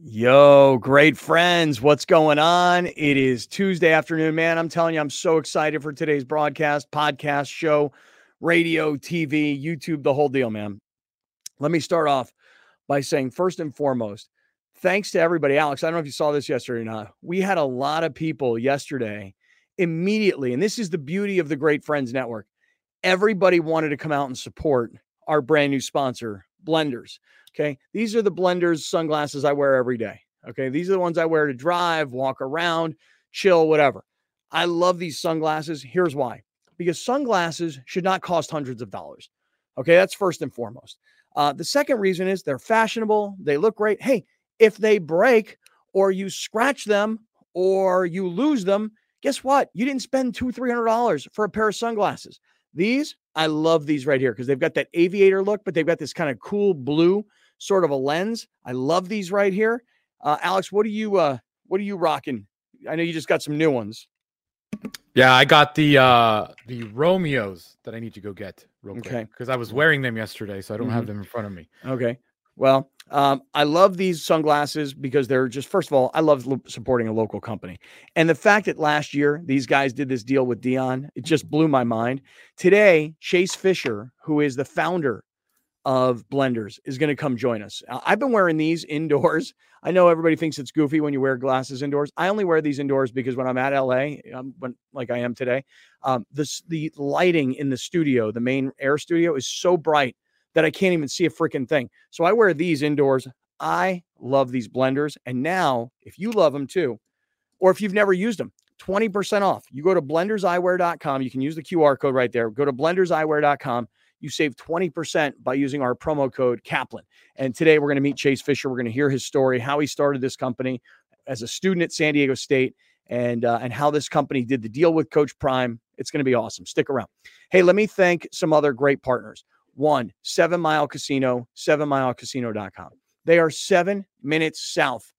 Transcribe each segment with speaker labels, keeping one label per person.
Speaker 1: Yo, great friends. What's going on? It is Tuesday afternoon, man. I'm telling you, I'm so excited for today's broadcast, podcast, show, radio, TV, YouTube, the whole deal, man. Let me start off by saying, first and foremost, thanks to everybody. Alex, I don't know if you saw this yesterday or not. We had a lot of people yesterday immediately, and this is the beauty of the Great Friends Network. Everybody wanted to come out and support our brand new sponsor, Blenders. Okay. These are the blenders sunglasses I wear every day. Okay. These are the ones I wear to drive, walk around, chill, whatever. I love these sunglasses. Here's why because sunglasses should not cost hundreds of dollars. Okay. That's first and foremost. Uh, the second reason is they're fashionable, they look great. Hey, if they break or you scratch them or you lose them, guess what? You didn't spend two, three hundred dollars for a pair of sunglasses. These, I love these right here because they've got that aviator look, but they've got this kind of cool blue sort of a lens. I love these right here. Uh, Alex, what are you uh, what are you rocking? I know you just got some new ones.
Speaker 2: Yeah, I got the uh the Romeos that I need to go get real quick
Speaker 1: Okay.
Speaker 2: because I was wearing them yesterday, so I don't have
Speaker 1: Mhm.
Speaker 2: them in front of me.
Speaker 1: Okay. Well, um, I love these sunglasses because they're just, first of all, I love lo- supporting a local company. And the fact that last year these guys did this deal with Deion, it just blew my mind. Today, Chase Fisher, who is the founder of Blenders, is going to come join us. I've been wearing these indoors. I know everybody thinks it's goofy when you wear glasses indoors. I only wear these indoors because when I'm at LA, um, when like I am today, um, this the lighting in the studio, the main air studio, is so bright that I can't even see a freaking thing. So I wear these indoors. I love these blenders. And now, if you love them too, or if you've never used them, 20% off. You go to blenderseyewear.com. You can use the QR code right there. Go to blenderseyewear.com. You save 20% by using our promo code Kaplan. And today we're going to meet Chase Fisher. We're going to hear his story, how he started this company as a student at San Diego State, and uh, and how this company did the deal with Coach Prime. It's going to be awesome. Stick around. Hey, let me thank some other great partners. One, Seven Mile Casino, sevenmilecasino.com. They are seven minutes south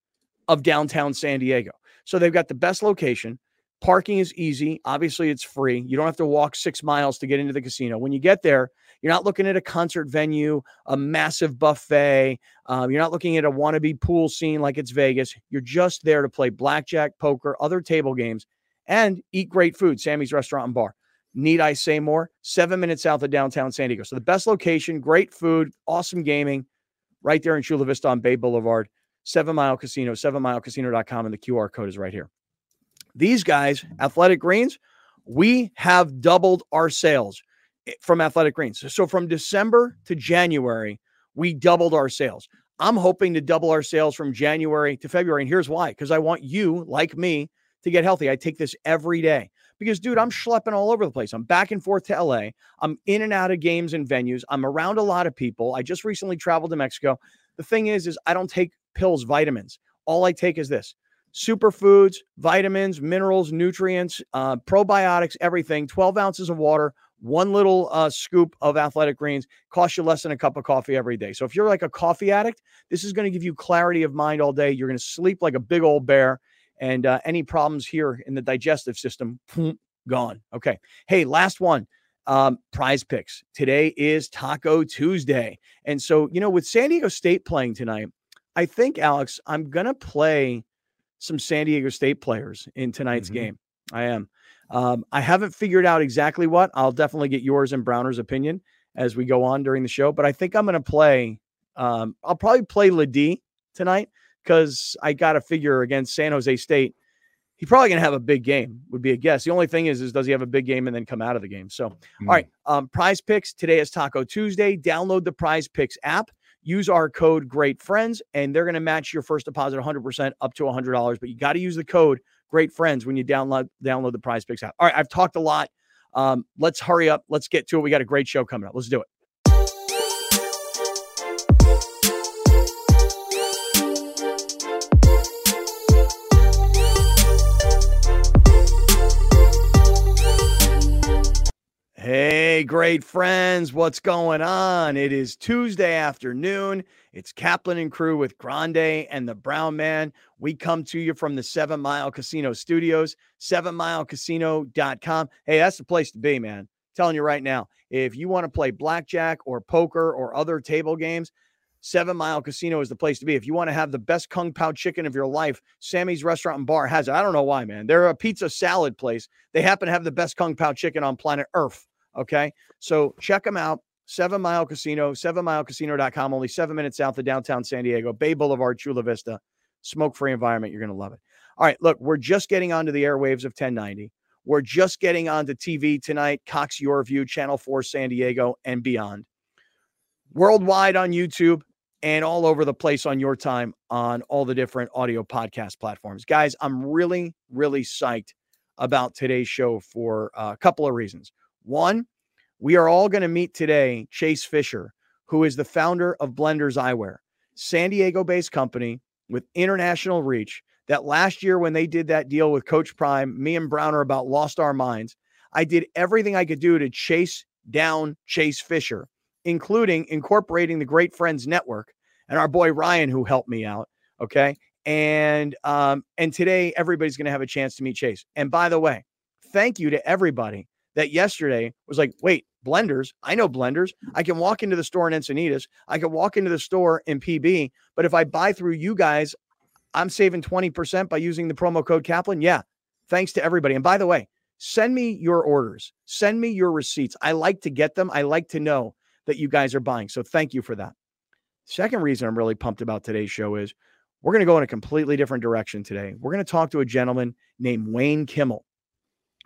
Speaker 1: of downtown San Diego. So they've got the best location. Parking is easy. Obviously, it's free. You don't have to walk six miles to get into the casino. When you get there, you're not looking at a concert venue, a massive buffet. Um, you're not looking at a wannabe pool scene like it's Vegas. You're just there to play blackjack, poker, other table games, and eat great food. Sammy's Restaurant and Bar. Need I say more? Seven minutes south of downtown San Diego. So the best location, great food, awesome gaming, right there in Chula Vista on Bay Boulevard. Seven Mile Casino, sevenmilecasino.com, and the QR code is right here. These guys, Athletic Greens, we have doubled our sales eh, from Athletic Greens. So from December to January, we doubled our sales. I'm hoping to double our sales from January to February. And here's why because I want you, like me, to get healthy. I take this every day because, dude, I'm schlepping all over the place. I'm back and forth to LA. I'm in and out of games and venues. I'm around a lot of people. I just recently traveled to Mexico. The thing is, is I don't take pills, vitamins. All I take is this superfoods, vitamins, minerals, nutrients, uh, probiotics, everything. 12 ounces of water, one little uh, scoop of athletic greens costs you less than a cup of coffee every day. So if you're like a coffee addict, this is going to give you clarity of mind all day. You're going to sleep like a big old bear. And uh, any problems here in the digestive system, gone. Okay. Hey, last one um, prize picks. Today is Taco Tuesday. And so, you know, with San Diego State playing tonight, I think, Alex, I'm going to play some San Diego State players in tonight's
Speaker 2: Mhm.
Speaker 1: game. I am. Um, I haven't figured out exactly what. I'll definitely get yours and Browner's opinion as we go on during the show. But I think I'm going to play. Um, I'll probably play LeDee tonight because I got to figure against San Jose State. He's probably going to have a big game. Would be a guess. The only thing is, is does he have a big game and then come out of the game? So, all right. Um, prize picks today is Taco Tuesday. Download the Prize Picks app. Use our code Great Friends, and they're going to match your first deposit 100% up to $100. But you got to use the code Great Friends when you download download the Prize Picks app. All right, I've talked a lot. Um, let's hurry up. Let's get to it. We got a great show coming up. Let's do it. Hey, great friends, what's going on? It is Tuesday afternoon. It's Kaplan and crew with Grande and the Brown Man. We come to you from the Seven Mile Casino Studios, sevenmilecasino.com. Hey, that's the place to be, man. telling you right now, if you want to play blackjack or poker or other table games, Seven Mile Casino is the place to be. If you want to have the best Kung Pao chicken of your life, Sammy's Restaurant and Bar has it. I don't know why, man. They're a pizza salad place. They happen to have the best Kung Pao chicken on planet Earth. Okay. So check them out. Seven Mile Casino, sevenmilecasino.com, only seven minutes south of downtown San Diego, Bay Boulevard, Chula Vista. Smoke free environment. You're going to love it. All right. Look, we're just getting onto the airwaves of 1090. We're just getting onto TV tonight, Cox YurView, Channel 4 San Diego, and beyond. Worldwide on YouTube, and all over the place on your time on all the different audio podcast platforms. Guys, I'm really, really psyched about today's show for uh, a couple of reasons. One, we are all going to meet today Chase Fisher, who is the founder of Blenders Eyewear, San Diego based company with international reach. That last year, when they did that deal with Coach Prime, me and Browner about lost our minds. I did everything I could do to chase down Chase Fisher, including incorporating the Great Friends Network and our boy Ryan, who helped me out. Okay. And um, and today everybody's gonna have a chance to meet Chase. And by the way, thank you to everybody that yesterday was like, wait, blenders. I know blenders. I can walk into the store in Encinitas. I can walk into the store in PB. But if I buy through you guys, I'm saving 20% by using the promo code Kaplan. Yeah. Thanks to everybody. And by the way, send me your orders, send me your receipts. I like to get them. I like to know that you guys are buying. So thank you for that. Second reason I'm really pumped about today's show is we're going to go in a completely different direction today. We're going to talk to a gentleman named Wayne Kimmel.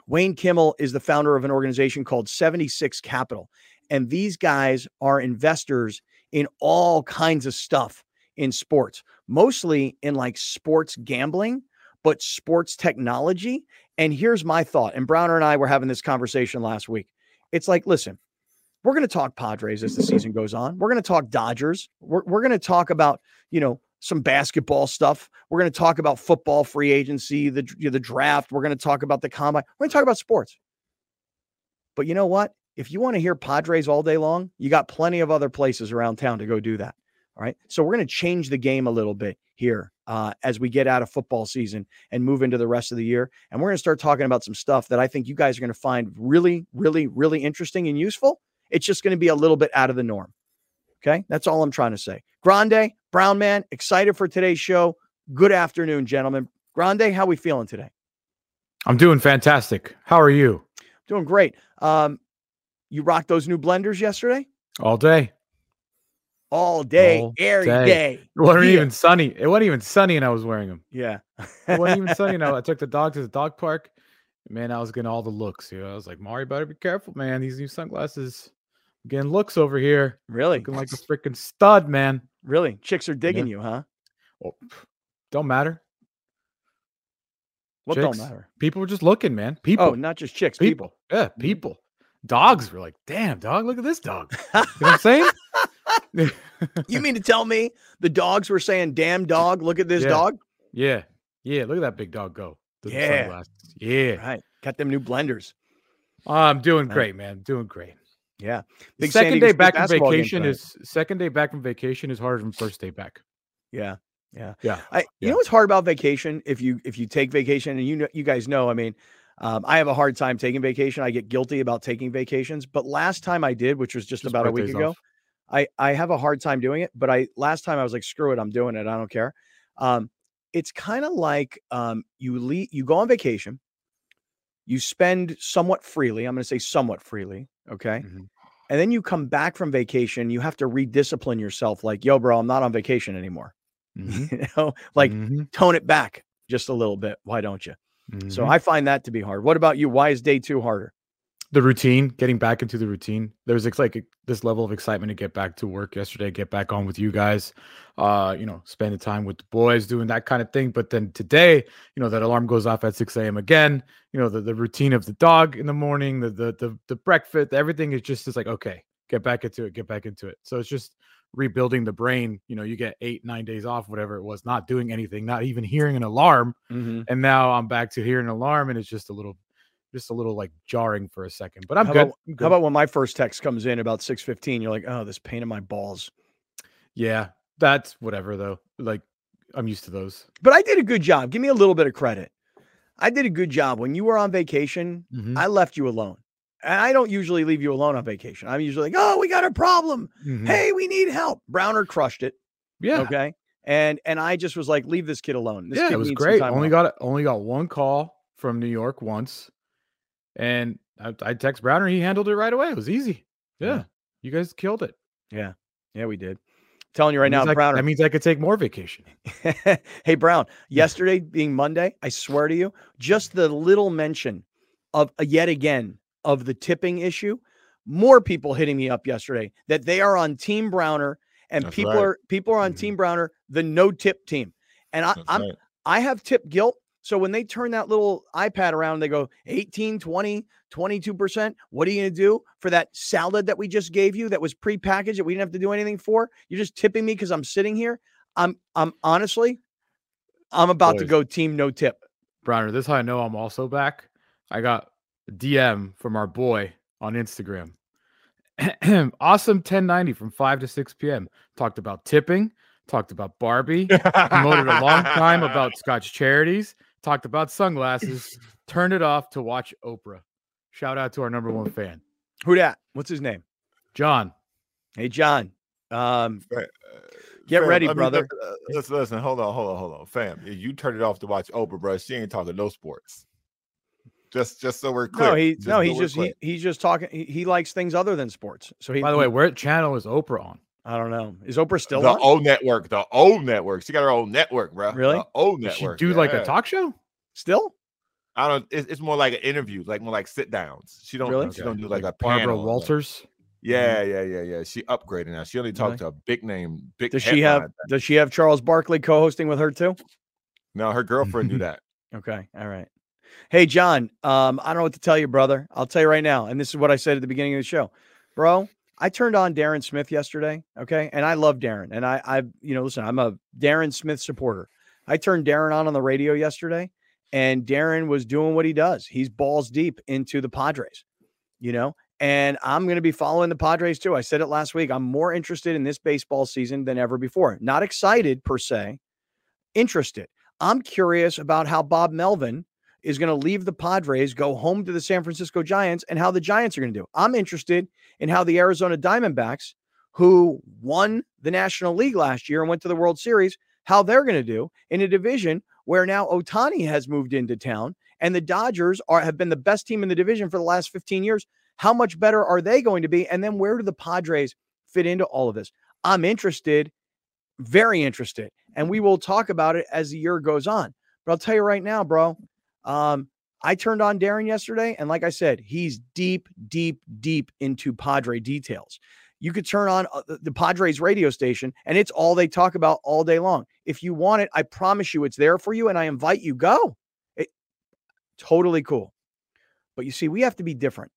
Speaker 1: Wayne Kimmel is the founder of an organization called 76 Capital. And these guys are investors in all kinds of stuff in sports, mostly in like sports gambling, but sports technology. And here's my thought. And Browner and I were having this conversation last week. It's like, listen, we're going to talk Padres as the season goes on. We're going to talk Dodgers. We're, we're going to talk about, you know, some basketball stuff. We're going to talk about football free agency, the, the draft. We're going to talk about the combine. We're going to talk about sports. But you know what? If you want to hear Padres all day long, you got plenty of other places around town to go do that. All right. So we're going to change the game a little bit here uh, as we get out of football season and move into the rest of the year. And we're going to start talking about some stuff that I think you guys are going to find really, really, really interesting and useful. It's just going to be a little bit out of the norm. Okay. That's all I'm trying to say. Grande, Brown Man, excited for today's show. Good afternoon, gentlemen. Grande, how we feeling today?
Speaker 2: I'm doing fantastic. How are you?
Speaker 1: Doing great. Um, you rocked those new blenders yesterday?
Speaker 2: All day.
Speaker 1: All day, All every day. day.
Speaker 2: It wasn't yeah. even sunny. It wasn't even sunny, and I was wearing them.
Speaker 1: Yeah.
Speaker 2: it wasn't even sunny. Now I took the dog to the dog park. Man, I was getting all the looks. You know, I was like, Mario, better be careful, man. These new sunglasses getting looks over here.
Speaker 1: Really?
Speaker 2: Looking like a freaking stud, man.
Speaker 1: Really? Chicks are digging yeah. you, huh?
Speaker 2: Well, don't matter.
Speaker 1: What chicks, don't matter?
Speaker 2: People were just looking, man. People.
Speaker 1: Oh, not just chicks, people.
Speaker 2: people. Yeah, mm-hmm. people. Dogs were like, damn, dog, look at this dog. you know what I'm saying?
Speaker 1: you mean to tell me the dogs were saying, damn dog, look at this
Speaker 2: yeah.
Speaker 1: dog?
Speaker 2: Yeah. Yeah. Look at that big dog go.
Speaker 1: Yeah.
Speaker 2: Sunglasses. Yeah.
Speaker 1: Right. Got them new blenders.
Speaker 2: Oh, I'm doing great, man. Doing great.
Speaker 1: Yeah.
Speaker 2: Big second day back from vacation is second day back from vacation is harder than first day back.
Speaker 1: Yeah. Yeah.
Speaker 2: Yeah.
Speaker 1: I, you
Speaker 2: yeah.
Speaker 1: know what's hard about vacation if you if you take vacation and you know you guys know, I mean, um, I have a hard time taking vacation. I get guilty about taking vacations. But last time I did, which was just, just about a week ago, off. I I have a hard time doing it. But I last time I was like, screw it, I'm doing it. I don't care. Um, it's kind of like um, you leave, you go on vacation, you spend somewhat freely. I'm going to say somewhat freely. Okay. Mm-hmm. And then you come back from vacation, you have to rediscipline yourself like, yo, bro, I'm not on vacation anymore. Mm-hmm. you know, like mm-hmm. tone it back just a little bit. Why don't you? So mm-hmm. I find that to be hard. What about you? Why is day two harder?
Speaker 2: The routine, getting back into the routine. There was like this level of excitement to get back to work yesterday, get back on with you guys, uh, you know, spend the time with the boys, doing that kind of thing. But then today, you know, that alarm goes off at 6 a.m. again. You know, the, the routine of the dog in the morning, the the the, the breakfast, everything is just is like, okay, get back into it, get back into it. So it's just rebuilding the brain. You know, you get eight, nine days off, whatever it was, not doing anything, not even hearing an alarm.
Speaker 1: Mm-hmm.
Speaker 2: And now I'm back to hearing an alarm, and it's just a little just a little like jarring for a second. But I'm,
Speaker 1: how
Speaker 2: good.
Speaker 1: About,
Speaker 2: I'm good.
Speaker 1: How about when my first text comes in about 6:15, you're like, "Oh, this pain in my balls."
Speaker 2: Yeah, that's whatever though. Like I'm used to those.
Speaker 1: But I did a good job. Give me a little bit of credit. I did a good job when you were on vacation. Mm-hmm. I left you alone. and I don't usually leave you alone on vacation. I'm usually like, oh, we got a problem.
Speaker 2: Mhm.
Speaker 1: Hey, we need help. Browner crushed it.
Speaker 2: yeah,
Speaker 1: Okay. And and I just was like, leave this kid alone. This
Speaker 2: yeah,
Speaker 1: kid
Speaker 2: it was great. Only
Speaker 1: off.
Speaker 2: got only got one call from New York once, and I, I text Browner. He handled it right away. It was easy. Yeah,
Speaker 1: Yeah.
Speaker 2: you guys killed it.
Speaker 1: Yeah. Yeah, we did. telling you right now,
Speaker 2: I-
Speaker 1: Browner.
Speaker 2: that means I could take more vacation.
Speaker 1: hey Brown, yesterday being Monday, I swear to you, just the little mention of uh, yet again of the tipping issue, more people hitting me up yesterday that they are on Team Browner and
Speaker 3: That's
Speaker 1: people
Speaker 3: right.
Speaker 1: are people are on
Speaker 3: Mhm.
Speaker 1: Team Browner, the no tip team. And I,
Speaker 3: That's
Speaker 1: I'm
Speaker 3: right.
Speaker 1: I have tip guilt. So when they turn that little iPad around, they go 18, 20, 22%. What are you going to do for that salad that we just gave you that was prepackaged that we didn't have to do anything for? You're just tipping me because I'm sitting here. I'm I'm honestly, I'm about to go team no tip.
Speaker 2: Browner, this is how I know I'm also back. I got a DM from our boy on Instagram. awesome 1090 from 5 to 6 p.m. Talked about tipping, talked about Barbie, promoted a long time about Scotch charities, talked about sunglasses, turned it off to watch Oprah. Shout out to our number one fan,
Speaker 1: Who dat? What's his name?
Speaker 2: John.
Speaker 1: Hey John. Um,
Speaker 3: Fa- uh,
Speaker 1: Get ready,
Speaker 3: I mean,
Speaker 1: brother.
Speaker 3: look, uh, listen, listen, hold on, hold on, hold on, fam. You turned it off to watch Oprah, bro. She ain't talking no sports. Just, just so we're clear.
Speaker 1: no, he
Speaker 3: Just
Speaker 1: no,
Speaker 3: so
Speaker 1: he's just he, he's just talking. He, he likes things other than sports. So he.
Speaker 2: By the way, where channel is Oprah on?
Speaker 1: I don't know. Is Oprah still
Speaker 3: the
Speaker 1: on?
Speaker 3: O network, the O network. She got her own network, bro.
Speaker 1: Really?
Speaker 3: The O
Speaker 2: Does she
Speaker 3: network.
Speaker 2: do like a talk show?
Speaker 1: Still?
Speaker 3: I don't. It's, it's more like an interview, like more like sit downs. She don't.
Speaker 1: Really?
Speaker 3: She don't do like, a
Speaker 2: Barbara
Speaker 3: panel, like-
Speaker 2: Walters.
Speaker 3: Yeah, yeah, yeah, yeah. She upgraded now. She only talked
Speaker 1: Really?
Speaker 3: to a big name, big.
Speaker 1: Does she have
Speaker 3: headline.
Speaker 1: does she have Charles Barkley co-hosting with her too?
Speaker 3: No, her girlfriend do that.
Speaker 1: Okay. All right. Hey, John, um, I don't know what to tell you, brother. I'll tell you right now. And this is what I said at the beginning of the show. Bro, I turned on Darren Smith yesterday. Okay. And I love Darren. And I, I, you know, listen, I'm a Darren Smith supporter. I turned Darren on on the radio yesterday, and Darren was doing what he does. He's balls deep into the Padres, you know, and I'm going to be following the Padres too. I said it last week. I'm more interested in this baseball season than ever before. Not excited per se, interested. I'm curious about how Bob Melvin is going to leave the Padres, go home to the San Francisco Giants, and how the Giants are going to do. I'm interested in how the Arizona Diamondbacks, who won the National League last year and went to the World Series, how they're going to do in a division where now Ohtani has moved into town and the Dodgers are have been the best team in the division for the last 15 years. How much better are they going to be? And then where do the Padres fit into all of this? I'm interested, very interested, and we will talk about it as the year goes on. But I'll tell you right now, bro. Um, I turned on Darren yesterday, and like I said, he's deep, deep, deep into Padre details. You could turn on uh, the- Padres radio station, and it's all they talk about all day long. If you want it, I promise you, it's there for you, and I invite you. Go. It totally cool. But you see, we have to be different.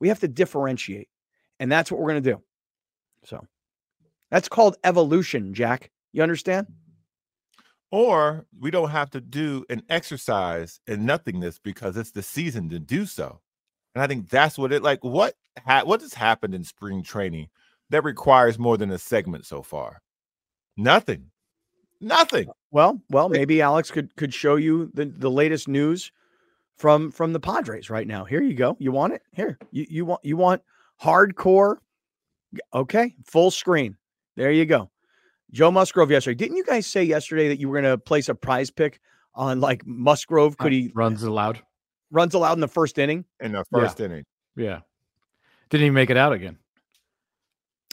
Speaker 1: We have to differentiate, and that's what we're going to do. So that's called evolution, Jack. You understand?
Speaker 3: Or we don't have to do an exercise in nothingness because it's the season to do so. And I think that's what it like. What ha- what has happened in spring training that requires more than a segment so far? Nothing. Nothing.
Speaker 1: Well, well, maybe Alex could could show you the the latest news from from the Padres right now. Here you go. You want it? Here. You you want you want hardcore? Okay, full screen. There you go. Joe Musgrove yesterday. Didn't you guys say yesterday that you were going to place a prize pick on like Musgrove? Could he
Speaker 2: runs allowed?
Speaker 1: runs allowed in the first inning?
Speaker 3: In the first inning.
Speaker 2: Yeah. Didn't even make it out again.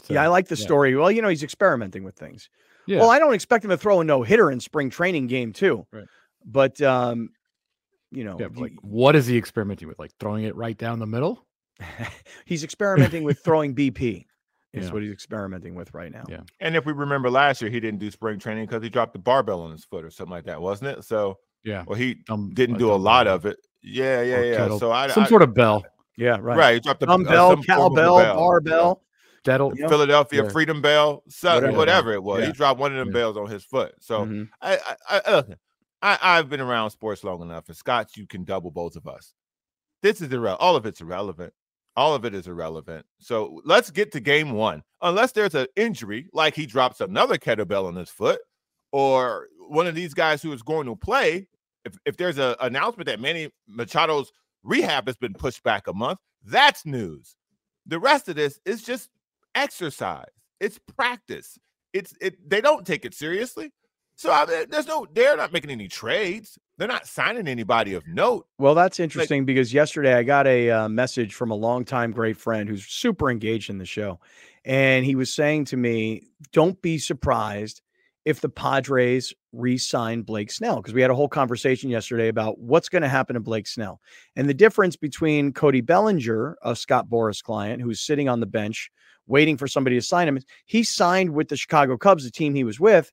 Speaker 1: yeah, I like the
Speaker 2: yeah.
Speaker 1: story. Well, you know, he's experimenting with things.
Speaker 2: Yeah.
Speaker 1: Well, I don't expect him to throw a no hitter in spring training game too.
Speaker 2: Right.
Speaker 1: But um, you know,
Speaker 2: yeah, but,
Speaker 1: you-
Speaker 2: like what is he experimenting with? Like throwing it right down the middle?
Speaker 1: he's experimenting with throwing BP. Is
Speaker 2: Yeah.
Speaker 1: what he's experimenting with right now.
Speaker 2: Yeah.
Speaker 3: And if we remember last year, he didn't do spring training because he dropped the barbell on his foot or something like that, wasn't it? So,
Speaker 2: Yeah.
Speaker 3: well, he
Speaker 2: Um,
Speaker 3: didn't do a lot of it. Yeah, yeah, yeah.
Speaker 2: kettle-
Speaker 3: So I,
Speaker 2: some
Speaker 3: I-
Speaker 2: sort of bell.
Speaker 1: Yeah, right.
Speaker 3: right. He dropped the
Speaker 1: Dumbbell,
Speaker 3: some form of a
Speaker 1: cowbell,
Speaker 3: bell,
Speaker 1: barbell.
Speaker 2: That'll
Speaker 1: You?
Speaker 3: Philadelphia
Speaker 2: Yeah.
Speaker 3: Freedom Bell, so,
Speaker 1: Whatever.
Speaker 3: whatever, it was.
Speaker 1: Yeah.
Speaker 3: He dropped one of them
Speaker 2: Yeah.
Speaker 3: bells on his foot. So
Speaker 1: Mhm.
Speaker 3: I, I, I, look, I, I've been around sports long enough, and Scott, you can double both of us. This is irrelevant. All of it's irrelevant. All of it is irrelevant. So let's get to game one. Unless there's an injury, like he drops another kettlebell on his foot, or one of these guys who is going to play. If if there's an announcement that Manny Machado's rehab has been pushed back a month, That's news. The rest of this is just exercise. It's practice. It's it. They don't take it seriously. So I mean, there's no. They're not making any trades. They're not signing anybody of note.
Speaker 1: Well, that's interesting like, because yesterday I got a uh, message from a longtime great friend who's super engaged in the show, and he was saying to me, "Don't be surprised if the Padres re-sign Blake Snell because we had a whole conversation yesterday about what's going to happen to Blake Snell and the difference between Cody Bellinger, a Scott Boras client who's sitting on the bench waiting for somebody to sign him. He signed with the Chicago Cubs, the team he was with.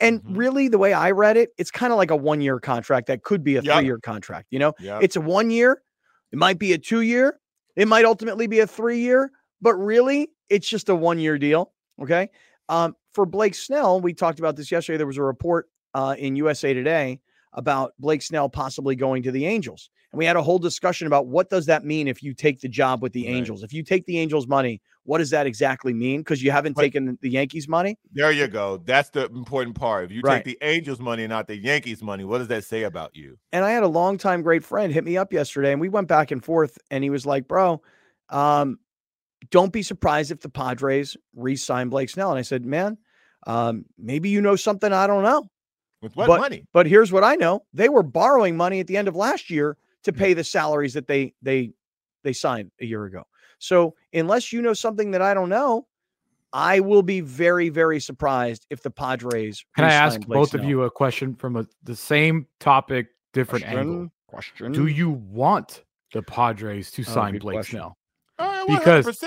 Speaker 1: And mm-hmm. really, the way I read it, it's kind of like a one year contract that could be a yep. three year contract. You know, yep. it's a one year, it might be a two year, it might ultimately be a three year, but really, it's just a one year deal. Okay. Um, for Blake Snell, we talked about this yesterday. There was a report uh, in USA Today about Blake Snell possibly going to the Angels. And we had a whole discussion about what does that mean if you take the job with the right. Angels? If you take the Angels money, what does that exactly mean? Because you haven't but, taken the Yankees money.
Speaker 3: There you go. That's the important part. If you right. take the Angels money and not the Yankees money, what does that say about you?
Speaker 1: And I had a longtime great friend hit me up yesterday and we went back and forth and he was like, bro, um, don't be surprised if the Padres re-sign Blake Snell. And I said, man, um, maybe you know something I don't know.
Speaker 3: With what
Speaker 1: but,
Speaker 3: money?
Speaker 1: But here's what I know: they were borrowing money at the end of last year to pay the salaries that they they they signed a year ago. So unless you know something that I don't know, I will be very very surprised if the Padres.
Speaker 2: Can I ask both Snell. of you a question from a, the same topic, different question, angle? Question. Do you want the Padres to oh, sign Blake question. Snell?
Speaker 3: Uh, because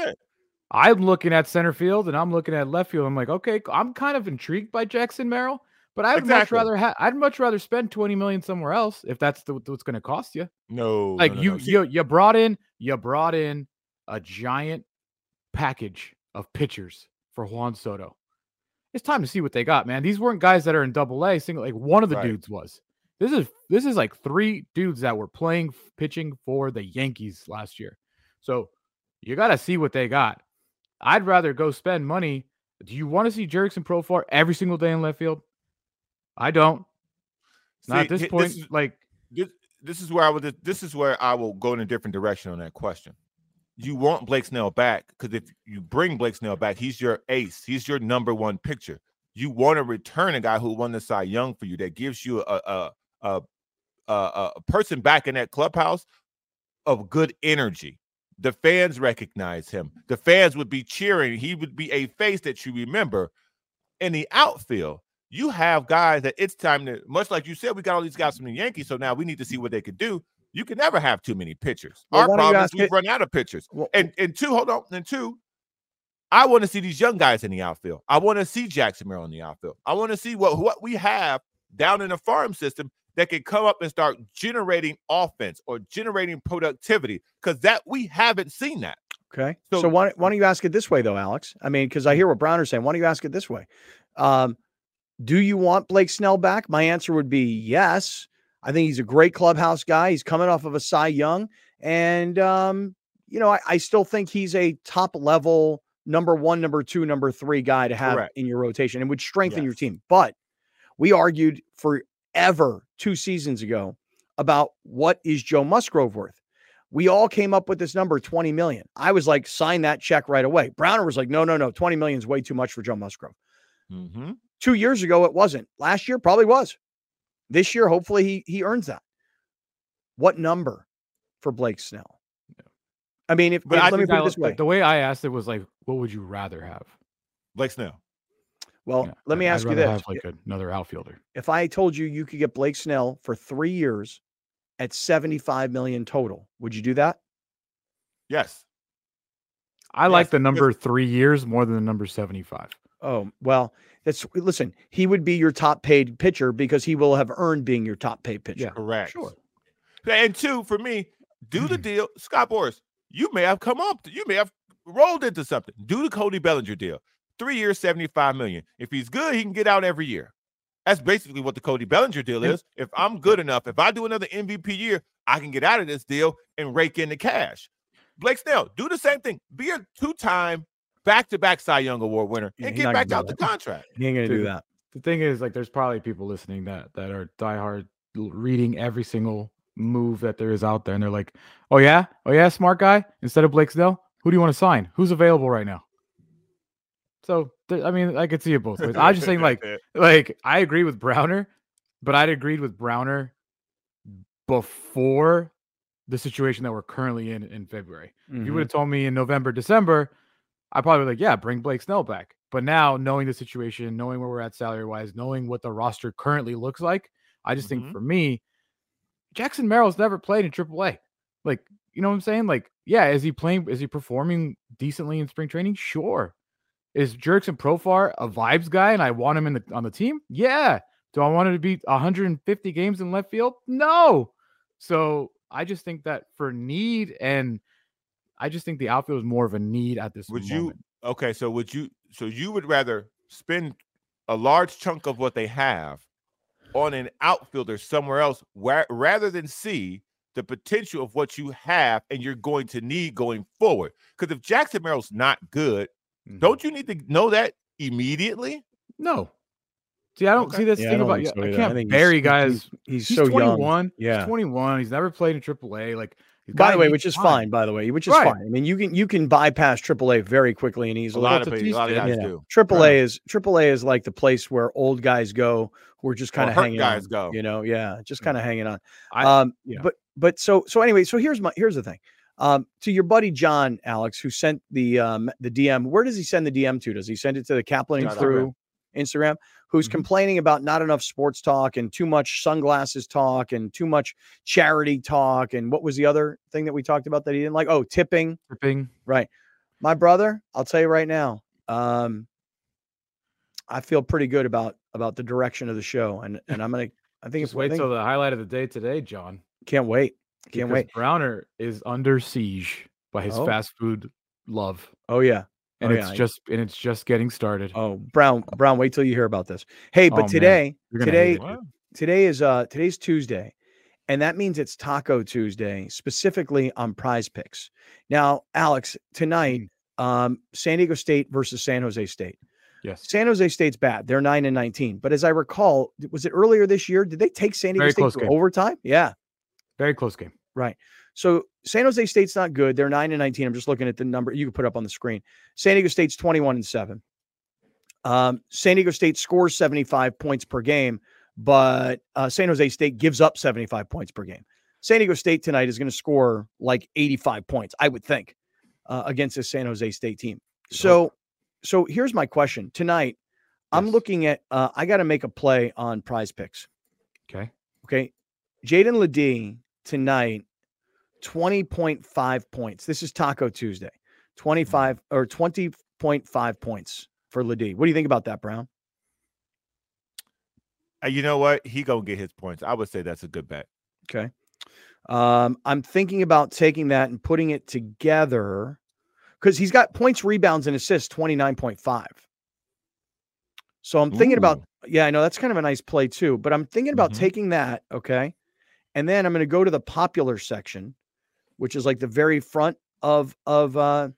Speaker 2: I'm looking at center field and I'm looking at left field. I'm like, okay, I'm kind of intrigued by Jackson Merrill, but I'd exactly. much rather ha- I'd much rather spend 20 million somewhere else if that's the, what's going to cost you.
Speaker 3: No,
Speaker 2: like
Speaker 3: no, no,
Speaker 2: you
Speaker 3: no.
Speaker 2: you you brought in you brought in a giant package of pitchers for Juan Soto. It's time to see what they got, man. These weren't guys that are in double A, single like one of the right. dudes was. This is this is like three dudes that were playing pitching for the Yankees last year. So you got to see what they got. I'd rather go spend money. Do you want to see Jurickson Profar every single day in left field? I don't. See, Not at this point. This is, like
Speaker 3: this, this is where I would. This is where I will go in a different direction on that question. You want Blake Snell back because if you bring Blake Snell back, he's your ace. He's your number one picture. You want to return a guy who won the Cy Young for you that gives you a a a, a, a person back in that clubhouse of good energy. The fans recognize him. The fans would be cheering. He would be a face that you remember. In the outfield, you have guys that it's time to, much like you said, we got all these guys from the Yankees. So now we need to see what they could do. You can never have too many pitchers. Well, Our problem is we've it? run out of pitchers. Well, and and two, hold on. And two, I want to see these young guys in the outfield. I want to see Jackson Merrill in the outfield. I want to see what, what we have down in the farm system that can come up and start generating offense or generating productivity because that we haven't seen that.
Speaker 1: Okay. So, so why, why don't you ask it this way, though, Alex? I mean, because I hear what Browner's saying. Why don't you ask it this way? Um, do you want Blake Snell back? My answer would be yes. I think he's a great clubhouse guy. He's coming off of a Cy Young. And, um, you know, I, I, still think he's a top level number one, number two, number three guy to have Correct. in your rotation and would strengthen yes. your team. But we argued forever two seasons ago about what is Joe Musgrove worth. We all came up with this number 20 million. I was like, sign that check right away. Browner was like, no, no, no, 20 million is way too much for Joe Musgrove. Mm-hmm. Two years ago, it wasn't. Last year, probably was. This year, hopefully, he he earns that. What number for Blake Snell? I mean, if, but if, let me put it this way:
Speaker 2: the way I asked it was like, what would you rather have?
Speaker 3: Blake Snell.
Speaker 1: Well, yeah, let me I'd ask you this: have
Speaker 2: like another outfielder.
Speaker 1: If I told you you could get Blake Snell for three years at seventy-five million total, would you do that?
Speaker 3: Yes.
Speaker 2: I yes. like the number three years more than the number seventy-five.
Speaker 1: Oh well, that's listen. He would be your top paid pitcher because he will have earned being your top paid pitcher. Yeah,
Speaker 3: correct. Sure. And two, for me, do the mm. deal, Scott Boras. You may have come up. You may have rolled into something. Do the Cody Bellinger deal. Three years, seventy-five million. If he's good, he can get out every year. That's basically what the Cody Bellinger deal is. If I'm good enough, if I do another MVP year, I can get out of this deal and rake in the cash. Blake Snell, do the same thing. Be a two-time back-to-back Cy Young Award winner and get back out the contract.
Speaker 1: He ain't gonna do that.
Speaker 2: The thing is, like, there's probably people listening that that are diehard, reading every single move that there is out there, and they're like, "Oh yeah, oh yeah, smart guy." Instead of Blake Snell, who do you want to sign? Who's available right now? So I mean, I could see it both ways. I'm just saying, like, like I agree with Browner, but I'd agreed with Browner before the situation that we're currently in in February. Mm-hmm. You would have told me in November, December, I probably like, yeah, bring Blake Snell back. But now, knowing the situation, knowing where we're at salary wise, knowing what the roster currently looks like, I just mm-hmm. think for me, Jackson Merrill's never played in AAA. Like, you know what I'm saying? Like, yeah, is he playing? Is he performing decently in spring training? Sure. Is Jurickson Profar a vibes guy and I want him in the on the team? Yeah. Do I want him to be 150 games in left field? No. So I just think that for need and I just think the outfield is more of a need at this
Speaker 3: would
Speaker 2: moment.
Speaker 3: you okay, so would you so you would rather spend a large chunk of what they have on an outfielder somewhere else where, rather than see the potential of what you have and you're going to need going forward. Because if Jackson Merrill's not good, mm-hmm. don't you need to know that immediately?
Speaker 2: No. See, I don't okay. see this yeah, thing I about so I can't I bury guys.
Speaker 1: He's, he's, he's so 21.
Speaker 2: young. Yeah. He's 21. He's never played in AAA. Like
Speaker 1: by the way, which is fine. fine. By the way, which is right. fine. I mean, you can you can bypass AAA very quickly and easily.
Speaker 3: A lot of, a lot of guys do.
Speaker 1: AAA right. is AAA is like the place where old guys go who are just kind of hanging
Speaker 3: guys
Speaker 1: on.
Speaker 3: Go.
Speaker 1: You know, yeah, just kind of hanging on. I, um, yeah. but but so so anyway, so here's my here's the thing. Um, to your buddy John Alex, who sent the um the DM. Where does he send the DM to? Does he send it to the Kaplan through Instagram? who's mm-hmm. complaining about not enough sports talk and too much sunglasses talk and too much charity talk. And what was the other thing that we talked about that he didn't like? Oh, tipping.
Speaker 2: Tipping.
Speaker 1: Right. My brother, I'll tell you right now, um, I feel pretty good about about the direction of the show. And and I'm gonna I think
Speaker 2: Just wait till the highlight of the day today, John.
Speaker 1: Can't wait. Can't
Speaker 2: because
Speaker 1: wait.
Speaker 2: Browner is under siege by his oh. fast food love.
Speaker 1: Oh yeah
Speaker 2: and
Speaker 1: oh,
Speaker 2: it's yeah. just and it's just getting started.
Speaker 1: Oh, Brown, Brown, wait till you hear about this. Hey, but oh, today, today, today is uh today's Tuesday, and that means it's Taco Tuesday, specifically on Prize Picks. Now, Alex, tonight, mm. um, San Diego State versus San Jose State.
Speaker 2: Yes,
Speaker 1: San Jose State's bad. They're nine and nineteen. But as I recall, was it earlier this year? Did they take San Diego Very State to overtime? Yeah,
Speaker 2: very close game.
Speaker 1: Right. So San Jose State's not good. They're 9 and 19. I'm just looking at the number you can put up on the screen. San Diego State's 21 and 7. Um, San Diego State scores 75 points per game, but uh, San Jose State gives up 75 points per game. San Diego State tonight is going to score like 85 points, I would think, uh, against the San Jose State team. So, so here's my question tonight. Yes. I'm looking at. Uh, I got to make a play on Prize Picks.
Speaker 2: Okay.
Speaker 1: Okay. Jaden LeDee tonight 20.5 points. This is Taco Tuesday. Mm-hmm. 25 or 20.5 points for LeDee. What do you think about that, Brown?
Speaker 3: Uh, you know what? He gonna get his points. I would say that's a good bet.
Speaker 1: Okay. Um, I'm thinking about taking that and putting it together because he's got points, rebounds, and assists 29.5. So I'm thinking Ooh. about, yeah, I know that's kind of a nice play too, but I'm thinking about mm-hmm. taking that. Okay. And then I'm going to go to the popular section which is like the very front of of uh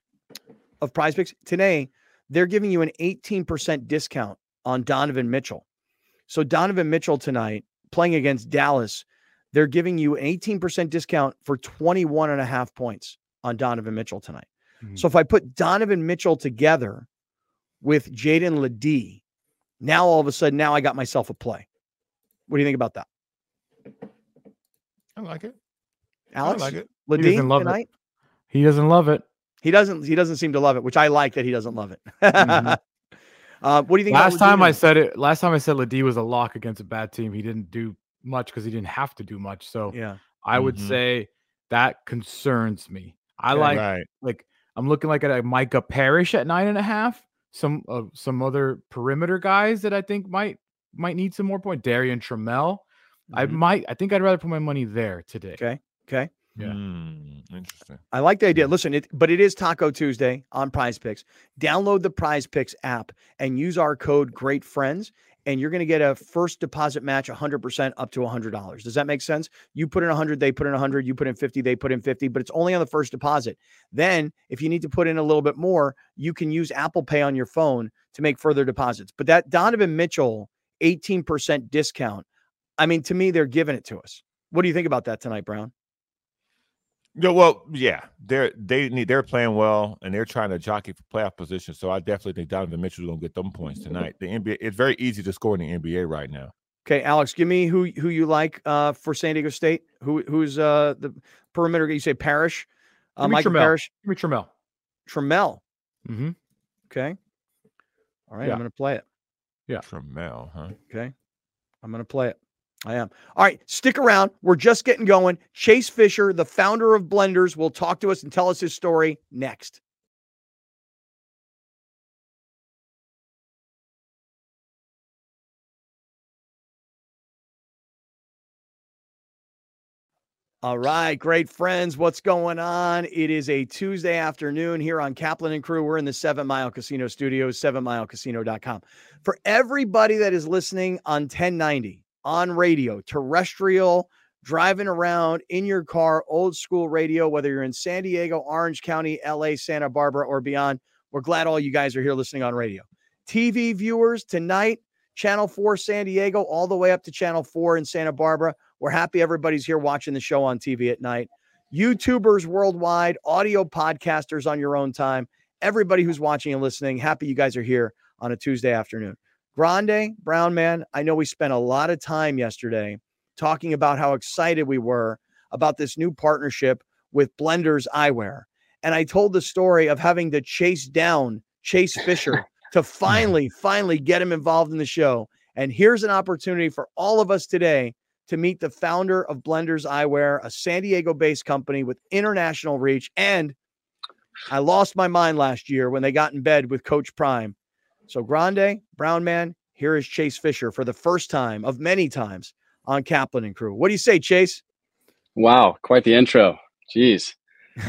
Speaker 1: of prize picks today they're giving you an 18% discount on donovan mitchell. So donovan mitchell tonight playing against dallas they're giving you an 18% discount for 21 and a half points on donovan mitchell tonight. Mm-hmm. so if i put donovan mitchell together with jaden ledee now all of a sudden now i got myself a play. What do you think about that?
Speaker 3: I like it
Speaker 1: alex
Speaker 3: I like it
Speaker 1: LeDee he doesn't love tonight?
Speaker 2: It. He doesn't love it.
Speaker 1: He doesn't. He doesn't seem to love it, which I like that he doesn't love it. mm-hmm. uh, what do you think?
Speaker 2: Last time I said it. Last time I said LeDee was a lock against a bad team. He didn't do much because he didn't have to do much. So
Speaker 1: yeah,
Speaker 2: I would mm-hmm. say that concerns me. I like right. like I'm looking like at a Micah Parrish at nine and a half. Some uh, some other perimeter guys that I think might might need some more point. Darrion Trammell. Mm-hmm. I might. I think I'd rather put my money there today.
Speaker 1: Okay. Okay.
Speaker 2: Yeah.
Speaker 3: Mm, interesting.
Speaker 1: I like the idea. Listen, it, but it is Taco Tuesday on Prize Picks. Download the Prize Picks app and use our code Great Friends, and you're going to get a first deposit match 100% up to $100. Does that make sense? You put in 100, they put in 100, you put in 50, they put in 50, but it's only on the first deposit. Then, if you need to put in a little bit more, you can use Apple Pay on your phone to make further deposits. But that Donovan Mitchell 18% discount, I mean, to me, they're giving it to us. What do you think about that tonight, Brown?
Speaker 3: Yeah, well, yeah, they're they need they're playing well and they're trying to jockey for playoff position. So I definitely think Donovan Mitchell is gonna get them points tonight. The NBA, it's very easy to score in the NBA right now.
Speaker 1: Okay, Alex, give me who who you like uh, for San Diego State. Who who's uh, the perimeter? You say Parrish, uh,
Speaker 2: Give me
Speaker 1: Michael
Speaker 2: Trammell.
Speaker 1: Parrish,
Speaker 2: Give me Trammell.
Speaker 1: Trammell.
Speaker 2: Mm-hmm.
Speaker 1: Okay, all right,
Speaker 2: Yeah.
Speaker 1: I'm going to play it.
Speaker 2: Yeah.
Speaker 3: Trammell, huh?
Speaker 1: Okay. I'm going to play it. I am. All right. Stick around. We're just getting going. Chase Fisher, the founder of Blenders, will talk to us and tell us his story next. All right, great friends. What's going on? It is a Tuesday afternoon here on Kaplan and Crew. We're in the Seven Mile Casino Studios, sevenmilecasino.com. For everybody that is listening on 1090, on radio, terrestrial, driving around in your car, old school radio, whether you're in San Diego, Orange County, LA, Santa Barbara, or beyond, we're glad all you guys are here listening on radio. TV viewers tonight, Channel 4 San Diego, all the way up to Channel 4 in Santa Barbara. We're happy everybody's here watching the show on TV at night. YouTubers worldwide, audio podcasters on your own time. Everybody who's watching and listening, happy you guys are here on a Tuesday afternoon. Grande, Brown Man, I know we spent a lot of time yesterday talking about how excited we were about this new partnership with Blenders Eyewear. And I told the story of having to chase down Chase Fisher to finally, finally get him involved in the show. And here's an opportunity for all of us today to meet the founder of Blenders Eyewear, a San Diego based company with international reach. And I lost my mind last year when they got in bed with Coach Prime. So, Grande, Brown Man, here is Chase Fisher for the first time of many times on Kaplan and Crew. What do you say, Chase?
Speaker 4: Wow, quite the intro. Jeez.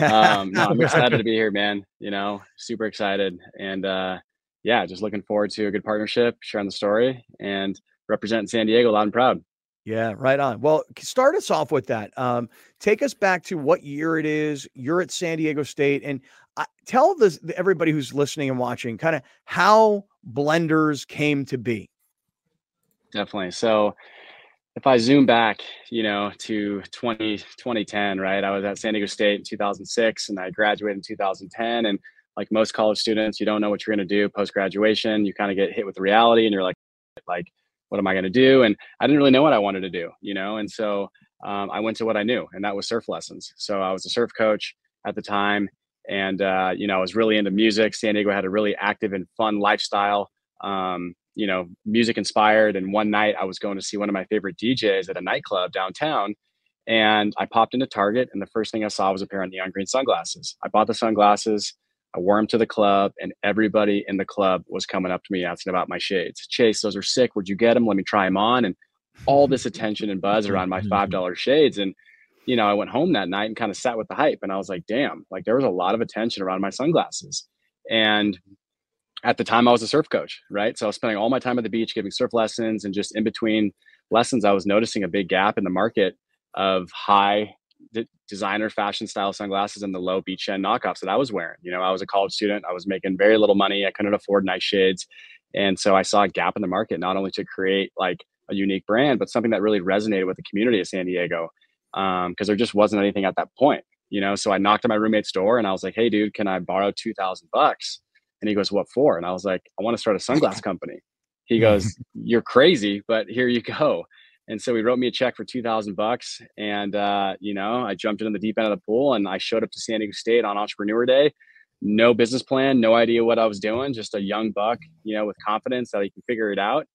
Speaker 4: Um, no, I'm excited to be here, man. You know, super excited. And uh, yeah, just looking forward to a good partnership, sharing the story, and representing San Diego loud and proud.
Speaker 1: Yeah, right on. Well, start us off with that. Um, take us back to what year it is. You're at San Diego State, and uh, tell this everybody who's listening and watching kind of how blenders came to be.
Speaker 4: Definitely. So if I zoom back, you know, to 20, 2010, right? I was at San Diego State in 2006 and I graduated in 2010. And like most college students, you don't know what you're going to do post graduation. You kind of get hit with reality and you're like, like, what am I going to do? And I didn't really know what I wanted to do, you know? And so um, I went to what I knew, and that was surf lessons. So I was a surf coach at the time. And, uh, you know, I was really into music. San Diego had a really active and fun lifestyle. Um, you know, music inspired. And one night I was going to see one of my favorite DJs at a nightclub downtown. And I popped into Target, and the first thing I saw was a pair of neon green sunglasses. I bought the sunglasses. I wore them to the club, and everybody in the club was coming up to me asking about my shades. Chase, those are sick. Where'd you get them? Let me try them on. And all this attention and buzz around my five dollar shades. And you know, I went home that night and kind of sat with the hype, and I was like, damn, like there was a lot of attention around my sunglasses. And at the time, I was a surf coach, right? So I was spending all my time at the beach giving surf lessons, and just in between lessons, I was noticing a big gap in the market of high d- designer fashion style sunglasses and the low beach end knockoffs that I was wearing. You know, I was a college student, I was making very little money, I couldn't afford nice shades. And so I saw a gap in the market, not only to create like a unique brand, but something that really resonated with the community of San Diego. Um, because there just wasn't anything at that point, you know. So I knocked on my roommate's door and I was like, Hey dude, can I borrow two thousand bucks? And he goes, What for? And I was like, I want to start a sunglass company. He goes, You're crazy, but here you go. And so he wrote me a check for two thousand bucks, and uh, you know, I jumped into the deep end of the pool, and I showed up to San Diego State on Entrepreneur Day. No business plan, no idea what I was doing, just a young buck, you know, with confidence that he can figure it out,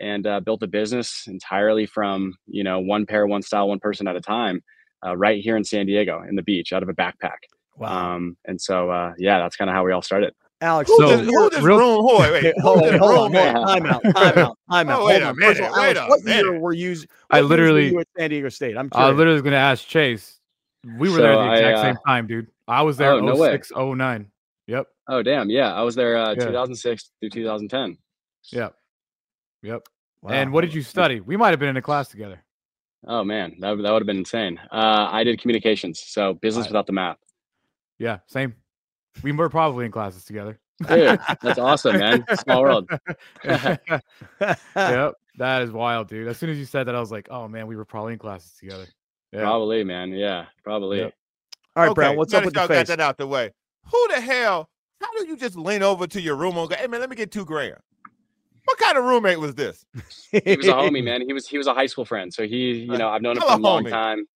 Speaker 4: and uh, built a business entirely from you know one pair, one style, one person at a time, uh, right here in San Diego, in the beach, out of a backpack. Um, and so, uh, yeah, that's kind of how we all started.
Speaker 1: Alex,
Speaker 3: Who
Speaker 2: So,
Speaker 3: this, who this
Speaker 2: real-
Speaker 3: room? Hold on, wait.
Speaker 1: Okay,
Speaker 3: who
Speaker 1: hold
Speaker 3: this
Speaker 1: on, hold on,
Speaker 3: room
Speaker 1: hold
Speaker 3: is?
Speaker 1: on. Time out, time out, time out.
Speaker 3: Oh, wait
Speaker 1: hold
Speaker 3: a
Speaker 1: on. First of
Speaker 3: minute,
Speaker 1: all,
Speaker 3: wait
Speaker 1: Alex,
Speaker 3: a
Speaker 1: what year
Speaker 3: minute.
Speaker 1: were you?
Speaker 2: I
Speaker 1: what years were
Speaker 2: literally-
Speaker 1: you at San Diego State. I'm
Speaker 2: I
Speaker 1: curious.
Speaker 2: literally was going to ask Chase. We were
Speaker 4: So
Speaker 2: there at the
Speaker 4: I,
Speaker 2: exact
Speaker 4: uh,
Speaker 2: same time, dude. I was there
Speaker 4: Oh, no way.
Speaker 2: 06, 09. Yep.
Speaker 4: Oh, damn, yeah, I was there uh,
Speaker 2: Yeah.
Speaker 4: 2006 through 2010.
Speaker 2: Yep. Yep.
Speaker 1: Wow.
Speaker 2: And what did you study? We might have been in a class together.
Speaker 4: Oh man, that, would- that would have been insane. Uh, I did communications, so business
Speaker 2: Right.
Speaker 4: without the math.
Speaker 2: Yeah, same. We were probably in classes together.
Speaker 4: Dude, that's awesome, man. Small world.
Speaker 2: yep. That is wild, dude. As soon as you said that, I was like, oh man, we were probably in classes together. Yeah.
Speaker 4: Probably, man. Yeah, probably.
Speaker 2: Yep.
Speaker 1: All right,
Speaker 3: okay,
Speaker 1: Brown, what's
Speaker 3: now
Speaker 1: up with the
Speaker 3: y'all
Speaker 1: face?
Speaker 3: Got that out the way. Who the hell? How do you just lean over to your room and go, "Hey man, let me get two grand"? What kind of roommate was this?
Speaker 4: He was a homie, man. He was he was a high school friend. So he, you know, I've known him
Speaker 3: hello,
Speaker 4: for a long
Speaker 3: homie.
Speaker 4: time.